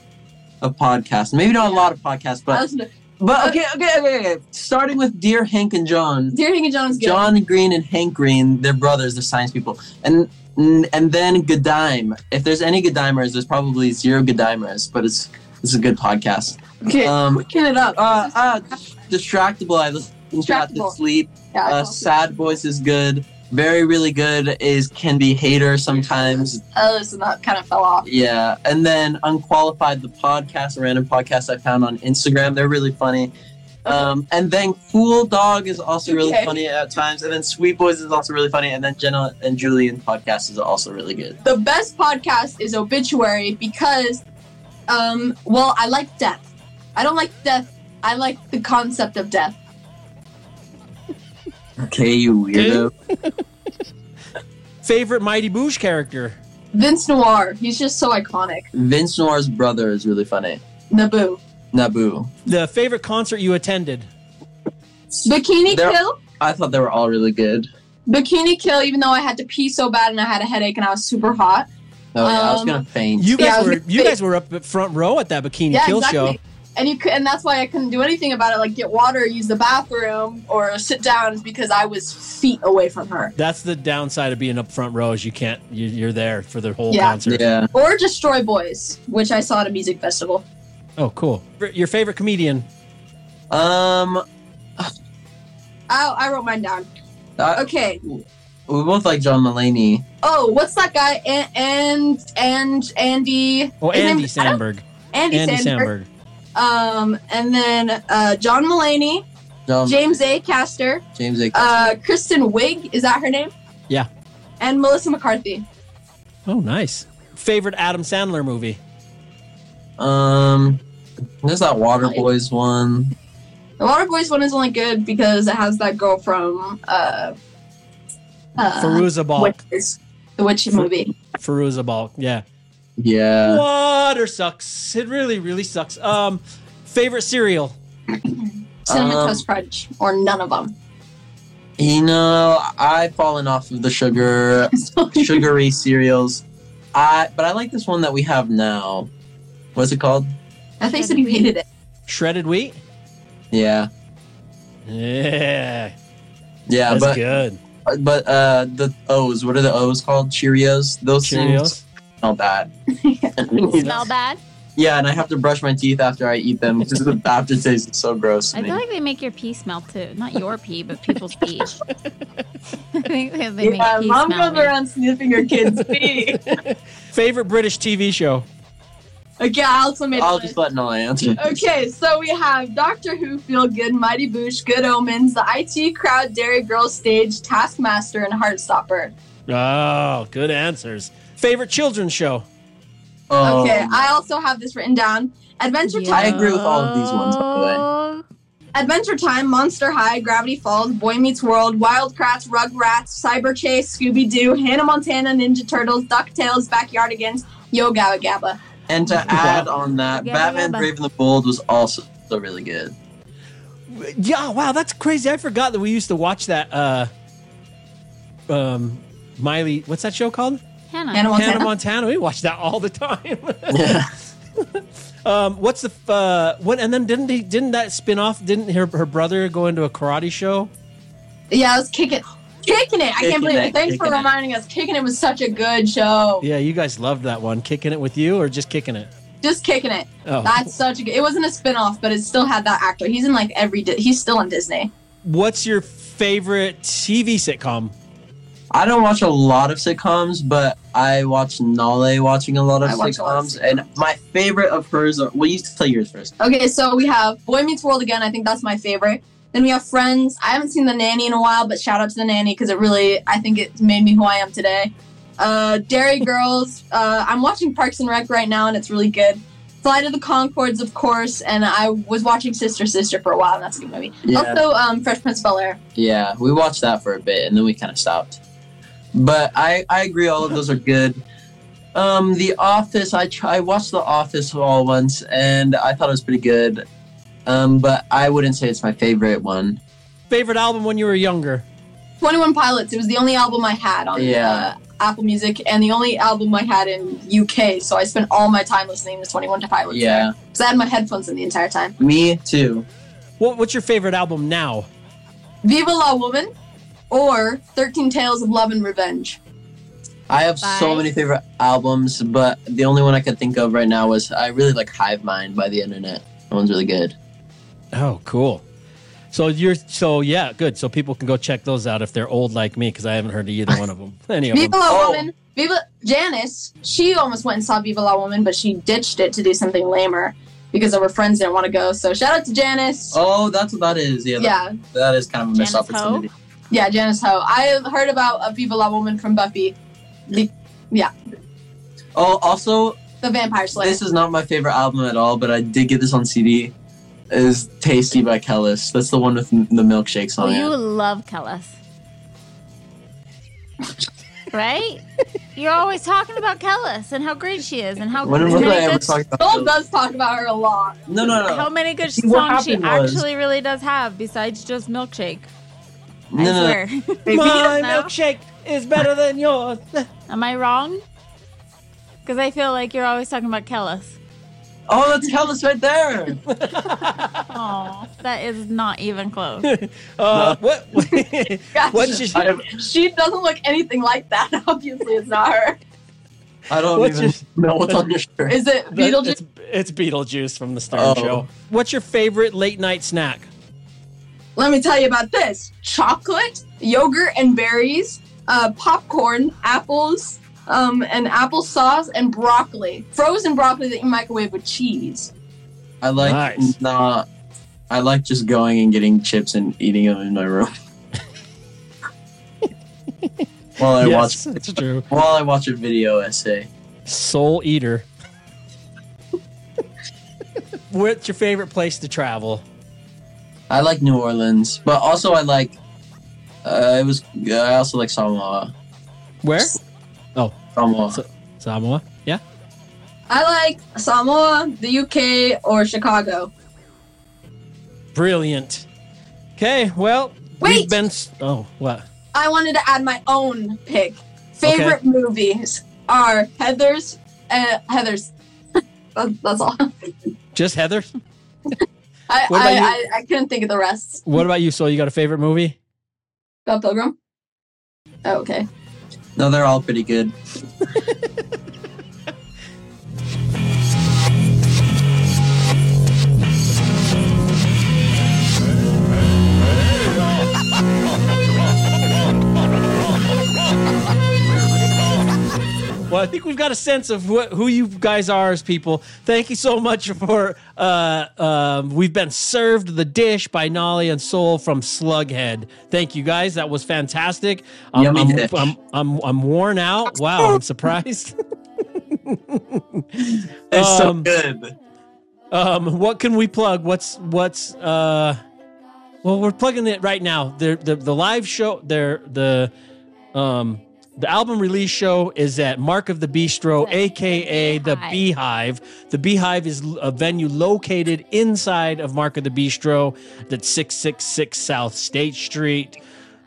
Speaker 10: of podcasts. Maybe not a lot of podcasts,
Speaker 11: I
Speaker 10: but
Speaker 11: listen to
Speaker 10: but okay, okay, okay, okay. Starting with Dear Hank and John.
Speaker 11: Dear Hank and John's good.
Speaker 10: John Green and Hank Green, they're brothers, they're science people. And and then Godime. If there's any Godimers, there's probably zero Godimers, but it's it's a good podcast.
Speaker 11: Okay,
Speaker 10: Um,
Speaker 11: looking it up.
Speaker 10: Uh, uh, Distractable, I listen to sleep.
Speaker 11: yeah,
Speaker 10: Uh, Sad Voice is good. Very, really good is Can Be Hater sometimes.
Speaker 11: I listened. That kind of fell off.
Speaker 10: Yeah. And then Unqualified, the podcast, a random podcast I found on Instagram. They're really funny. Um, and then Cool Dog is also really
Speaker 11: Okay.
Speaker 10: funny at times. And then Sweet Boys is also really funny. And then Jenna and Julian podcast is also really good.
Speaker 11: The best podcast is Obituary because, um, well, I like death. I don't like death. I like the concept of death.
Speaker 10: Okay, you weirdo. (laughs)
Speaker 3: Favorite Mighty Boosh character?
Speaker 11: Vince Noir. He's just so iconic.
Speaker 10: Vince Noir's brother is really funny.
Speaker 11: Naboo.
Speaker 10: Naboo.
Speaker 3: The favorite concert you attended?
Speaker 11: Bikini
Speaker 10: There-
Speaker 11: Kill.
Speaker 10: I thought they were all really good.
Speaker 11: Bikini Kill. Even though I had to pee so bad and I had a headache and I was super hot.
Speaker 10: Oh, yeah, I was
Speaker 11: Um,
Speaker 10: gonna faint.
Speaker 3: You guys
Speaker 11: Yeah, I was
Speaker 3: were
Speaker 11: gonna
Speaker 3: you
Speaker 11: say-
Speaker 3: guys were up at front row at that Bikini
Speaker 11: yeah,
Speaker 3: Kill
Speaker 11: exactly.
Speaker 3: show.
Speaker 11: And you could, and that's why I couldn't do anything about it, like get water, use the bathroom, or sit down, is because I was feet away from her.
Speaker 3: That's the downside of being up front row is you can't you, you're there for the whole
Speaker 11: Yeah.
Speaker 3: concert.
Speaker 10: yeah.
Speaker 11: Or Destroy Boys, which I saw at a music festival.
Speaker 3: Oh, cool. Your favorite comedian?
Speaker 10: Um,
Speaker 11: I, I wrote mine down.
Speaker 10: I,
Speaker 11: Okay.
Speaker 10: we both like John Mulaney.
Speaker 11: Oh, what's that guy? And and, and Andy.
Speaker 3: Oh, Andy
Speaker 11: I
Speaker 3: Samberg.
Speaker 11: Andy,
Speaker 3: Andy
Speaker 11: Samberg.
Speaker 3: Samberg.
Speaker 11: Um, and then uh, John Mulaney,
Speaker 10: John
Speaker 11: James Acaster,
Speaker 10: James A.
Speaker 11: uh, Kristen Wiig. Is that her name?
Speaker 3: Yeah.
Speaker 11: And Melissa McCarthy.
Speaker 3: Oh, nice. Favorite Adam Sandler movie?
Speaker 10: Um, there's that Water Boys one.
Speaker 11: The Water Boys one is only good because it has that girl from uh, uh,
Speaker 3: Fairuza Balk.
Speaker 11: Witches, the Witch movie.
Speaker 3: Fairuza Balk. Yeah.
Speaker 10: Yeah.
Speaker 3: Water sucks. It really, really sucks. Um, favorite cereal?
Speaker 11: Cinnamon
Speaker 10: Um,
Speaker 11: Toast Crunch, or none of them.
Speaker 10: You know, I've fallen off of the sugar, (laughs) sugary cereals. I, but I like this one that we have now. What's it called?
Speaker 11: I think said you hated it.
Speaker 3: Shredded wheat?
Speaker 10: Yeah,
Speaker 3: Yeah.
Speaker 10: yeah,
Speaker 3: That's
Speaker 10: but
Speaker 3: good.
Speaker 10: but uh, the O's. What are the O's called? Cheerios. Those
Speaker 3: Cheerios?
Speaker 10: things smell bad. (laughs)
Speaker 4: Smell bad?
Speaker 10: Yeah, and I have to brush my teeth after I eat them because the aftertaste is so gross
Speaker 4: I
Speaker 10: me.
Speaker 4: feel like they make your pee smell too. Not your pee, but people's pee. I (laughs) think (laughs) they, they make
Speaker 11: Yeah,
Speaker 4: pee
Speaker 11: mom
Speaker 4: smell.
Speaker 11: goes
Speaker 4: weird.
Speaker 11: around sniffing her kids' pee.
Speaker 3: Favorite British TV show?
Speaker 11: okay, I also made. a
Speaker 10: I'll
Speaker 11: list.
Speaker 10: just let Noah answer.
Speaker 11: Okay, so we have Doctor Who, Feel Good, Mighty Boosh, Good Omens, the IT Crowd, Derry Girl Stage, Taskmaster, and Heartstopper.
Speaker 3: Oh, good answers. Favorite children's show?
Speaker 10: Um,
Speaker 11: Okay, I also have this written down. Adventure
Speaker 10: I
Speaker 11: Time, I
Speaker 10: agree with all of these ones, by the way.
Speaker 11: Adventure Time, Monster High, Gravity Falls, Boy Meets World, Wild Kratts, Rugrats, Cyberchase, Scooby Doo, Hannah Montana, Ninja Turtles, DuckTales, Backyardigans, Yo Gabba Gabba.
Speaker 10: And to add on that,
Speaker 4: Yeah,
Speaker 10: Batman
Speaker 4: yeah,
Speaker 10: Brave and the Bold was also so really good.
Speaker 3: Yeah, wow, that's crazy. I forgot that we used to watch that. Uh, um, Miley, what's that show called?
Speaker 4: Hannah.
Speaker 11: Hannah Montana.
Speaker 3: Hannah Montana. We watch that all the time. (laughs)
Speaker 10: Yeah.
Speaker 3: um, what's the uh, what? And then didn't he? Didn't that spin off? Didn't her her brother go into a karate show?
Speaker 11: Yeah, I was kicking, kicking it. I
Speaker 10: Kicking
Speaker 11: can't believe
Speaker 10: it,
Speaker 11: it. Thanks for
Speaker 10: kicking it.
Speaker 11: reminding us. Kicking it was such a good show.
Speaker 3: Yeah, you guys loved that one. Kicking it with you or just kicking it?
Speaker 11: Just kicking it.
Speaker 3: Oh.
Speaker 11: That's such a good. It wasn't a spin-off, but it still had that actor. He's in like every. He's still in Disney.
Speaker 3: What's your favorite TV sitcom?
Speaker 10: I don't watch a lot of sitcoms, but I watch Nalei watching a lot of
Speaker 11: watch a lot of
Speaker 10: sitcoms, and my favorite of hers are. Well, you tell yours first.
Speaker 11: Okay, so we have Boy Meets World again. I think that's my favorite. Then we have Friends. I haven't seen The Nanny in a while, but shout out to The Nanny because it really, I think it made me who I am today. Uh, Derry (laughs) Girls. Uh, I'm watching Parks and Rec right now, and it's really good. Flight of the Conchords, of course, and I was watching Sister Sister for a while, and that's a good movie.
Speaker 10: Yeah.
Speaker 11: Also, um, Fresh Prince of Bel Air.
Speaker 10: Yeah, we watched that for a bit, and then we kind of stopped. But I I agree, all of those are good. Um, The Office. I I watched The Office all once, and I thought it was pretty good. Um, but I wouldn't say it's my favorite one.
Speaker 3: Favorite album when you were younger?
Speaker 11: 21 Pilots. It was the only album I had on
Speaker 10: Yeah.
Speaker 11: uh, Apple Music and the only album I had in UK. So I spent all my time listening to 21 Pilots.
Speaker 10: Yeah.
Speaker 11: Because I had my headphones in the entire time.
Speaker 10: Me too.
Speaker 3: What, what's your favorite album now?
Speaker 11: Viva La Woman or 13 Tales of Love and Revenge.
Speaker 10: I have so many favorite albums, but the only one I could think of right now was I really like Hive Mind by the Internet. That one's really good.
Speaker 3: Oh, cool. So you're so yeah, good. So people can go check those out if they're old like me because I haven't heard of either one of them. (laughs) Any of them.
Speaker 11: La
Speaker 10: Oh.
Speaker 11: Woman. Viva Janice, she almost went and saw Viva La Woman, but she ditched it to do something lamer because of her friends didn't want to go. So shout out to Janice.
Speaker 10: Oh, that's what that is. Yeah, that- that is kind of a missed
Speaker 4: opportunity. Ho?
Speaker 10: Opportunity.
Speaker 11: yeah, Janice Ho. I heard about a Viva La Woman from Buffy, Yeah.
Speaker 10: Oh, also,
Speaker 11: the Vampire Slayer.
Speaker 10: this is not my favorite album at all, but I did get this on CD. Is Tasty by Kelis. That's the one with m- the milkshake
Speaker 4: Well,
Speaker 10: song.
Speaker 4: Oh, you
Speaker 10: in it.
Speaker 4: love Kelis. right? You're always talking about Kelis and how great she is and how
Speaker 10: When was
Speaker 4: many good-
Speaker 10: talking about
Speaker 11: Joel does talk about her a lot.
Speaker 10: No, no, no.
Speaker 4: how many good
Speaker 10: See,
Speaker 4: songs she
Speaker 10: was-
Speaker 4: actually really does have besides just milkshake.
Speaker 10: No,
Speaker 4: I
Speaker 10: no, no.
Speaker 4: swear.
Speaker 3: My milkshake is better than yours. (laughs)
Speaker 4: Am I wrong? Because I feel like you're always talking about Kelis.
Speaker 10: Oh, that's Kelis right there. (laughs)
Speaker 4: Oh, that is not even close. (laughs)
Speaker 3: Uh, what?
Speaker 11: Gosh,
Speaker 3: what's your,
Speaker 11: she doesn't look anything like that. Obviously, it's not her.
Speaker 10: I don't
Speaker 3: What's
Speaker 10: even
Speaker 3: your-
Speaker 10: know what's on your shirt.
Speaker 11: Is it Beetlejuice?
Speaker 3: It's, it's Beetlejuice from the Stern
Speaker 10: Oh.
Speaker 3: Show. What's your favorite late night snack?
Speaker 11: Let me tell you about this: chocolate, yogurt, and berries, uh, popcorn, apples, um, and applesauce, and broccoli. Frozen broccoli that you microwave with cheese.
Speaker 10: I like
Speaker 3: Nice.
Speaker 10: nah. I like just going and getting chips and eating them in my room. (laughs) while I
Speaker 3: yes,
Speaker 10: watch
Speaker 3: it's true.
Speaker 10: while I watch a video essay.
Speaker 3: Soul eater. (laughs) What's your favorite place to travel?
Speaker 10: I like New Orleans, but also I like. Uh, it was. I also like Samoa.
Speaker 3: Where?
Speaker 10: Oh, Samoa.
Speaker 3: So- Samoa. Yeah.
Speaker 11: I like Samoa, the UK, or Chicago.
Speaker 3: Brilliant. Okay. Well, we've
Speaker 11: Wait!
Speaker 3: been. s- Oh, what?
Speaker 11: I wanted to add my own pick. Favorite movies are Heather's. Uh, Heather's. (laughs) That- That's all.
Speaker 3: Just Heather. (laughs)
Speaker 11: I,
Speaker 3: What about
Speaker 11: I,
Speaker 3: you?
Speaker 11: I, I couldn't think of the rest.
Speaker 3: What about you? So you got a favorite movie?
Speaker 11: Scott Pilgrim. Oh, okay.
Speaker 10: No, they're all pretty good. (laughs)
Speaker 3: I think we've got a sense of wh- who you guys are as people. Thank you so much for. Uh, um, we've been served the dish by Nalei and Soul from Slugghead. Thank you guys. That was fantastic. Um,
Speaker 10: Yummy
Speaker 3: I'm,
Speaker 10: dish.
Speaker 3: I'm, I'm I'm worn out. Wow, I'm (laughs) surprised.
Speaker 10: It's so
Speaker 3: Um,
Speaker 10: good.
Speaker 3: Um, what can we plug? What's what's uh well we're plugging it right now. The the, the live show there the um the album release show is at Mark of the Beastro, aka the Beehive. The Beehive is a venue located inside of Mark of the Beastro that's 666 South State Street.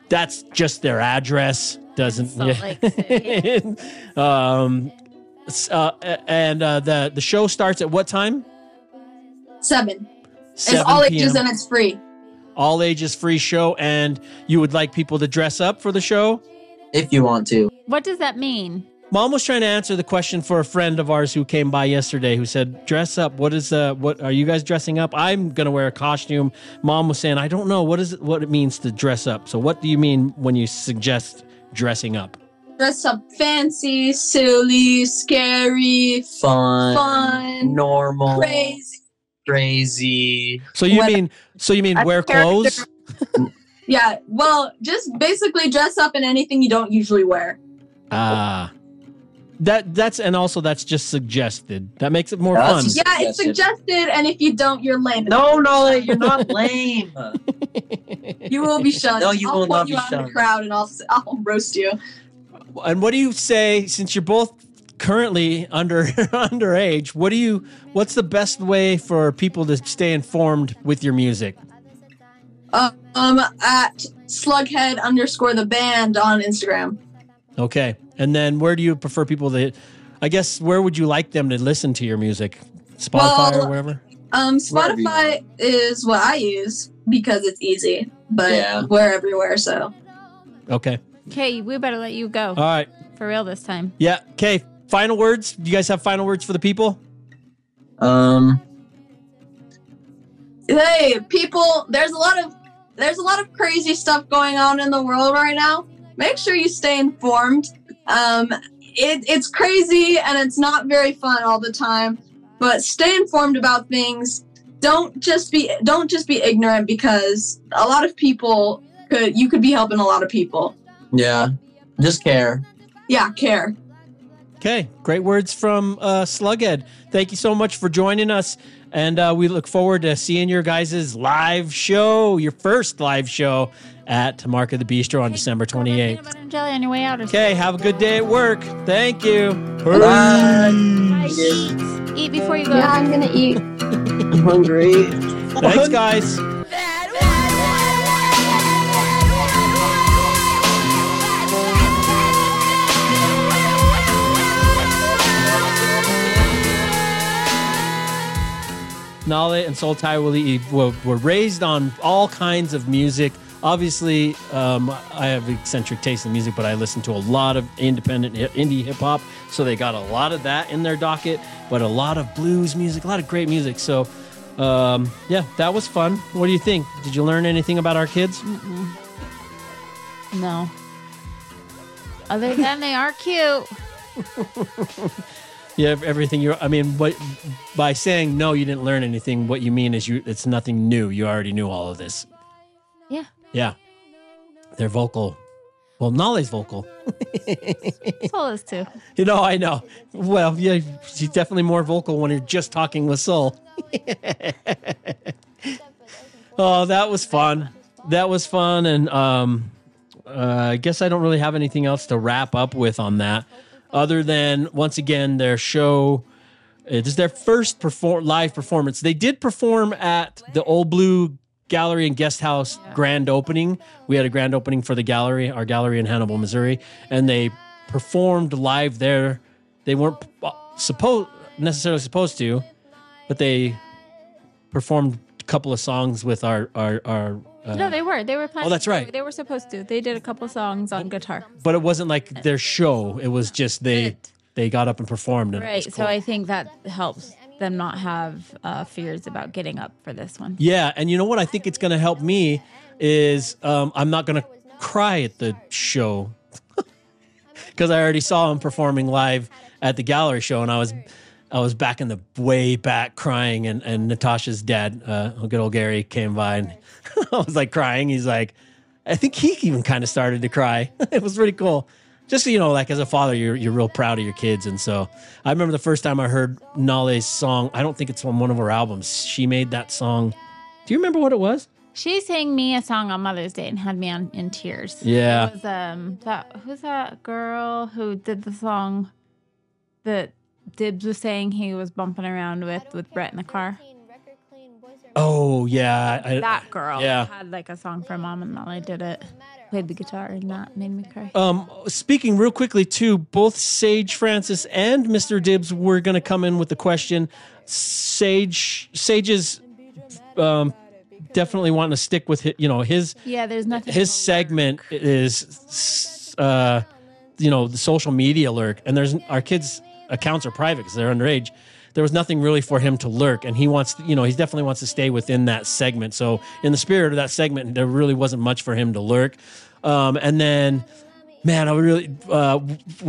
Speaker 3: That's just their address. Doesn't
Speaker 4: Salt Lake (laughs)
Speaker 3: um uh, and uh, the the show starts at what time?
Speaker 11: Seven. It's
Speaker 3: 7
Speaker 11: all ages and it's free.
Speaker 3: all ages free show and you would like people to dress up for the show
Speaker 10: If you want to.
Speaker 4: What does that mean?
Speaker 3: mom was trying to answer the question for a friend of ours who came by yesterday who said dress up what is uh what are you guys dressing up i'm gonna wear a costume mom was saying i don't know what is it what it means to dress up so what do you mean when you suggest dressing up
Speaker 11: Dress up fancy, silly, scary,
Speaker 10: Fun.
Speaker 11: fun,
Speaker 10: Normal.
Speaker 11: crazy.
Speaker 10: Crazy.
Speaker 3: so you
Speaker 11: What-
Speaker 3: mean so you mean
Speaker 11: A
Speaker 3: wear
Speaker 11: character-
Speaker 3: clothes (laughs)
Speaker 11: Yeah, well, just basically dress up in anything you don't usually wear.
Speaker 3: ah that that's and also that's just suggested that makes it more
Speaker 10: That's
Speaker 3: fun
Speaker 10: just-
Speaker 11: Yeah, it's
Speaker 10: Suggested.
Speaker 11: suggested, and if you don't, you're lame.
Speaker 10: No, no, you're not lame. (laughs)
Speaker 11: You will be shunned.
Speaker 10: No, you
Speaker 11: I'll
Speaker 10: will
Speaker 11: pull
Speaker 10: not
Speaker 11: you
Speaker 10: be
Speaker 11: out of the crowd, and I'll s- I'll roast you.
Speaker 3: And what do you say since you're both currently under (laughs) underage? What do you what's the best way for people to stay informed with your music?
Speaker 11: Um, at slugghead underscore the band on Instagram.
Speaker 3: Okay. And then where do you prefer people to I guess where would you like them to listen to your music? Spotify
Speaker 11: Well,
Speaker 3: or wherever?
Speaker 11: Um, Spotify is what I use because it's easy, but
Speaker 10: Yeah.
Speaker 11: we're everywhere. So
Speaker 3: Okay.
Speaker 4: Okay, we better let you go
Speaker 3: All right.
Speaker 4: for real this time.
Speaker 3: Yeah. Okay. Final words? Do you guys have final words for the people?
Speaker 10: Um,
Speaker 11: hey, people, there's a lot of there's a lot of crazy stuff going on in the world right now. Make sure you stay informed. Um, it, it's crazy and it's not very fun all the time, but stay informed about things. Don't just be don't just be ignorant because a lot of people could you could be helping a lot of people.
Speaker 10: yeah. Just care.
Speaker 11: Yeah, care.
Speaker 3: Okay, great words from uh, Slugghead. Thank you so much for joining us, and uh, we look forward to seeing your guys' live show, your first live show at Mark of the Beastro on December 28th.
Speaker 4: butter and jelly on your way out
Speaker 3: Okay, have a good day at work. Thank you.
Speaker 10: Bye.
Speaker 4: something. Eat. Eat before you go.
Speaker 11: Yeah, I'm gonna eat. (laughs)
Speaker 10: I'm hungry.
Speaker 3: Thanks, guys. Nalei and Soul Taeoalii were, were raised on all kinds of music. Obviously, um, I have eccentric taste in music, but I listen to a lot of independent hi- indie hip hop, so they got a lot of that in their docket. But a lot of blues music, a lot of great music. So, um, yeah, that was fun. What do you think? Did you learn anything about our kids?
Speaker 4: No. Other than they are cute. (laughs)
Speaker 3: Yeah, everything you. I mean, what by saying no, you didn't learn anything. What you mean is you. It's nothing new. You already knew all of this.
Speaker 4: Yeah.
Speaker 3: Yeah, they're vocal. Well, Nalei's vocal.
Speaker 4: Soul is too.
Speaker 3: You know, I know. Well, yeah, she's definitely more vocal when you're just talking with Soul. (laughs) oh, that was fun. That was fun, and um, uh, I guess I don't really have anything else to wrap up with on that, other than once again their show. It is their first perform live performance. They did perform at the Old Blue Gallery and Guest House grand opening. We had a grand opening for the gallery, our gallery in Hannibal, Missouri, and they performed live there. They weren't uh, supposed necessarily supposed to, but they performed a couple of songs with our our our. Uh,
Speaker 4: no, they were. They were playing.
Speaker 3: Oh, that's right.
Speaker 4: They were supposed to. They did a couple songs on guitar.
Speaker 3: but it wasn't like their show. It was just they
Speaker 4: It.
Speaker 3: they got up and performed. And
Speaker 4: Right.
Speaker 3: was
Speaker 4: So. I think that helps them not have uh, fears about getting up for this one.
Speaker 3: Yeah, and you know what? I think it's going to help me is um, I'm not going to cry at the show (laughs) because I already saw him performing live at the gallery show, and I was I was back in the way back crying, and and Natasha's dad, uh, good old Gary, came by, and (laughs) I was like crying. He's like, I think he even kind of started to cry. (laughs) it was pretty cool. Just so you know, like as a father, you're you're real proud of your kids, and so I remember the first time I heard Nalei's song. I don't think it's on one of her albums. She made that song. Do you remember what it was?
Speaker 4: She sang me a song on Mother's Day and had me on in tears.
Speaker 3: Yeah.
Speaker 4: It was um that who's that girl who did the song that Dibs was saying he was bumping around with with Brett in the car.
Speaker 3: Oh yeah, I,
Speaker 4: That girl
Speaker 3: Yeah.
Speaker 4: had like a song for mom and Molly did it. Played the guitar and that made me cry.
Speaker 3: Um, speaking real quickly too, both Sage Francis and Mr. Dibs were going to come in with the question. Sage, Sage's um, definitely wanting to stick with hi- you know his
Speaker 4: Yeah, there's nothing.
Speaker 3: his segment is uh, you know the social media lurk, and there's our kids' accounts are private because they're underage. There was nothing really for him to lurk, and he wants, you know, he definitely wants to stay within that segment. So, in the spirit of that segment, there really wasn't much for him to lurk. Um, and then, man, I really, uh,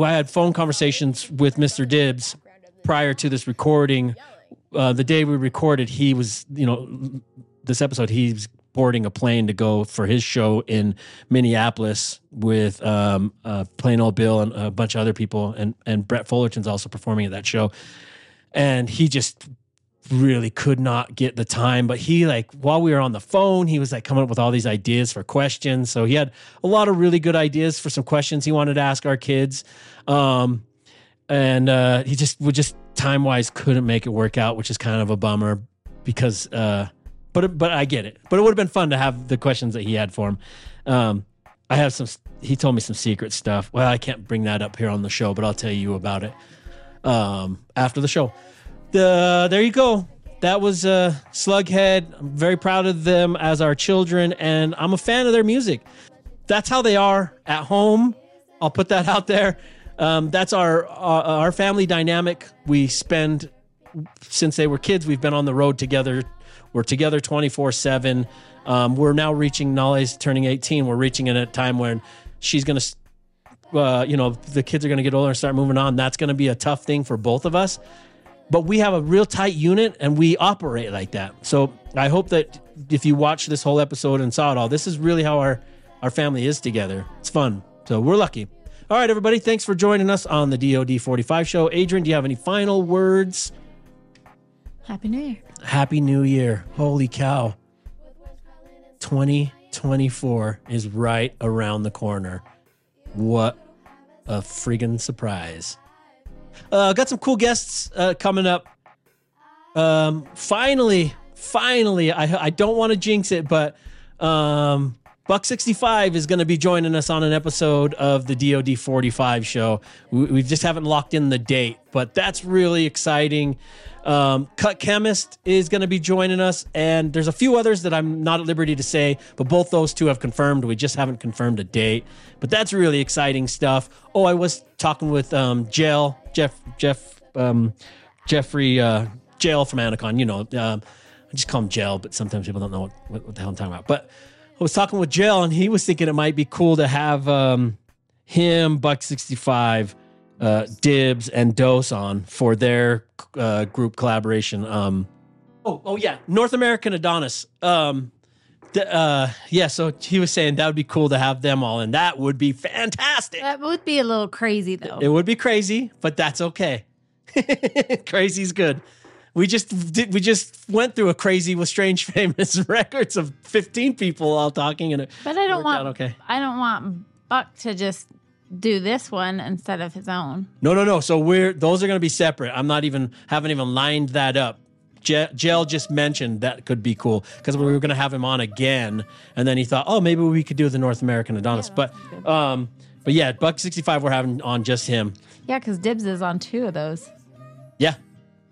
Speaker 3: I had phone conversations with Mr. Dibs prior to this recording. Uh, the day we recorded, he was, you know, this episode, he's boarding a plane to go for his show in Minneapolis with um, uh, Plain Ole Bill and a bunch of other people, and and Brett Fullerton's also performing at that show, and he just really could not get the time but he like while we were on the phone he was like coming up with all these ideas for questions. So he had a lot of really good ideas for some questions he wanted to ask our kids. Um and uh he just would just time wise couldn't make it work out which is kind of a bummer because uh but but I get it but it would have been fun to have the questions that he had for him um I have some he told me some secret stuff well I can't bring that up here on the show but I'll tell you about it um, after the show. The there you go. That was uh, Slugghead. I'm very proud of them as our children, and I'm a fan of their music. That's how they are at home. I'll put that out there. Um, that's our, our our family dynamic. We spend since they were kids. We've been on the road together. We're together 24 seven. Um, we're now reaching. Nalei's turning 18. We're reaching in a time when she's gonna uh, you know, the kids are going to get older and start moving on. That's going to be a tough thing for both of us. But we have a real tight unit and we operate like that. So I hope that if you watch this whole episode and saw it all, this is really how our, our family is together. It's fun. So we're lucky. All right, everybody. Thanks for joining us on the DOD 45 show. Adrian, do you have any final words?
Speaker 4: Happy New Year.
Speaker 3: Happy New Year. Holy cow. 2024 is right around the corner. What a friggin' surprise. Uh, got some cool guests uh, coming up. Um, finally, finally, I, I don't want to jinx it, but um, Buck 65 is going to be joining us on an episode of the DoD 45 show. We, we just haven't locked in the date, but that's really exciting. Um, Cut Chemist is going to be joining us, and there's a few others that I'm not at liberty to say, but both those two have confirmed. We just haven't confirmed a date, but that's really exciting stuff. Oh, I was talking with um, Jel Jeff Jeff um, Jeffrey uh, Jel from Anticon. You know, um, I just call him Jel, but sometimes people don't know what, what, what the hell I'm talking about. But I was talking with Jel, and he was thinking it might be cool to have um, him, Buck 65, uh, Dibs, and Doseone for their uh, group collaboration. Um, oh, oh yeah, North American Adonis. Um, the, uh, yeah, so he was saying that would be cool to have them all, and that would be fantastic.
Speaker 4: That would be a little crazy though.
Speaker 3: It would be crazy, but that's okay. (laughs) Crazy's good. We just did. We just went through a crazy with strange famous (laughs) records of fifteen people all talking, and it
Speaker 4: But I don't want
Speaker 3: okay.
Speaker 4: I don't want Buck to just do this one instead of his own.
Speaker 3: No, no, no. So we're those are going to be separate. I'm not even haven't even lined that up. Je- Jel just mentioned that could be cool because we were going to have him on again, and then he thought, oh, maybe we could do the North American Adonis. but, um, but yeah, Buck sixty five. We're having on just him.
Speaker 4: Yeah, because Dibs is on two of those.
Speaker 3: Yeah,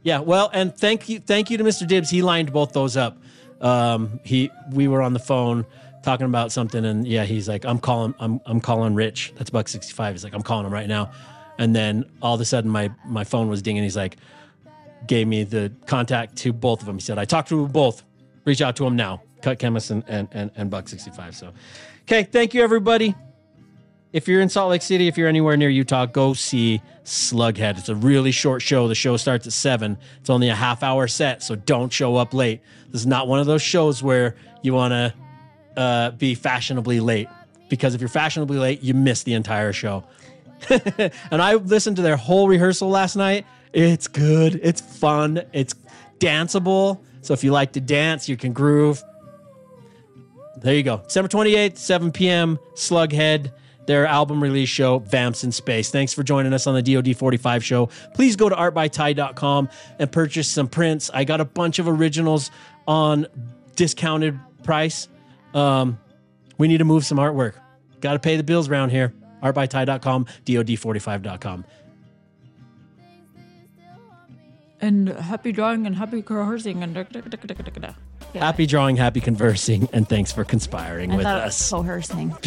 Speaker 3: yeah. Well, and thank you, thank you to Mr. Dibs. He lined both those up. Um, he we were on the phone talking about something, and yeah, he's like, I'm calling, I'm I'm calling Rich. That's Buck sixty five. He's like, I'm calling him right now. And then all of a sudden, my my phone was dinging. He's like, gave me the contact to both of them. He said, I talked to both. Reach out to them now. Cut Chemist and and and, and Buck sixty five. So, okay, thank you everybody. if you're in Salt Lake City, if you're anywhere near Utah, go see Slugghead. It's a really short show. The show starts at seven. It's only a half hour set, so don't show up late. This is not one of those shows where you want to uh, be fashionably late because if you're fashionably late, you miss the entire show. (laughs) and I listened to their whole rehearsal last night. It's good. It's fun. It's danceable. So if you like to dance, you can groove. There you go. December 28th, 7 p.m., Slugghead, their album release show, Vamps in Space. Thanks for joining us on the DoD 45 show. Please go to artbytai.com and purchase some prints. I got a bunch of originals on discounted price. Um, we need to move some artwork. Got to pay the bills around here. Artbytai.com, DoD45.com.
Speaker 4: And happy drawing and happy conversing and yeah.
Speaker 3: Happy drawing, happy conversing, and thanks for conspiring
Speaker 4: I
Speaker 3: with
Speaker 4: thought
Speaker 3: us.
Speaker 4: it was coercing. (laughs)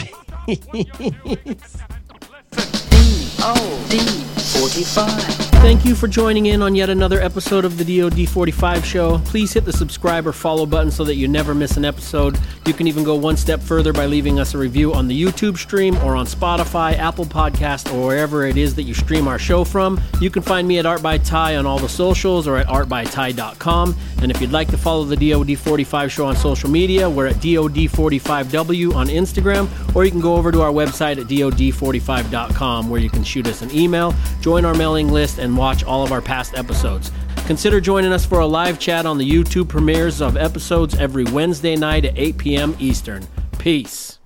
Speaker 2: DOD 45.
Speaker 3: Thank you for joining in on yet another episode of the DoD 45 show. Please hit the subscribe or follow button so that you never miss an episode. You can even go one step further by leaving us a review on the YouTube stream or on Spotify, Apple Podcast, or wherever it is that you stream our show from. You can find me at Art by Tai on all the socials or at artbytai.com. And if you'd like to follow the DoD 45 show on social media, we're at DoD45W on Instagram, or you can go over to our website at DoD45.com where you can shoot us an email, join our mailing list, and watch all of our past episodes. Consider joining us for a live chat on the YouTube premieres of episodes every Wednesday night at 8 p.m. Eastern. Peace.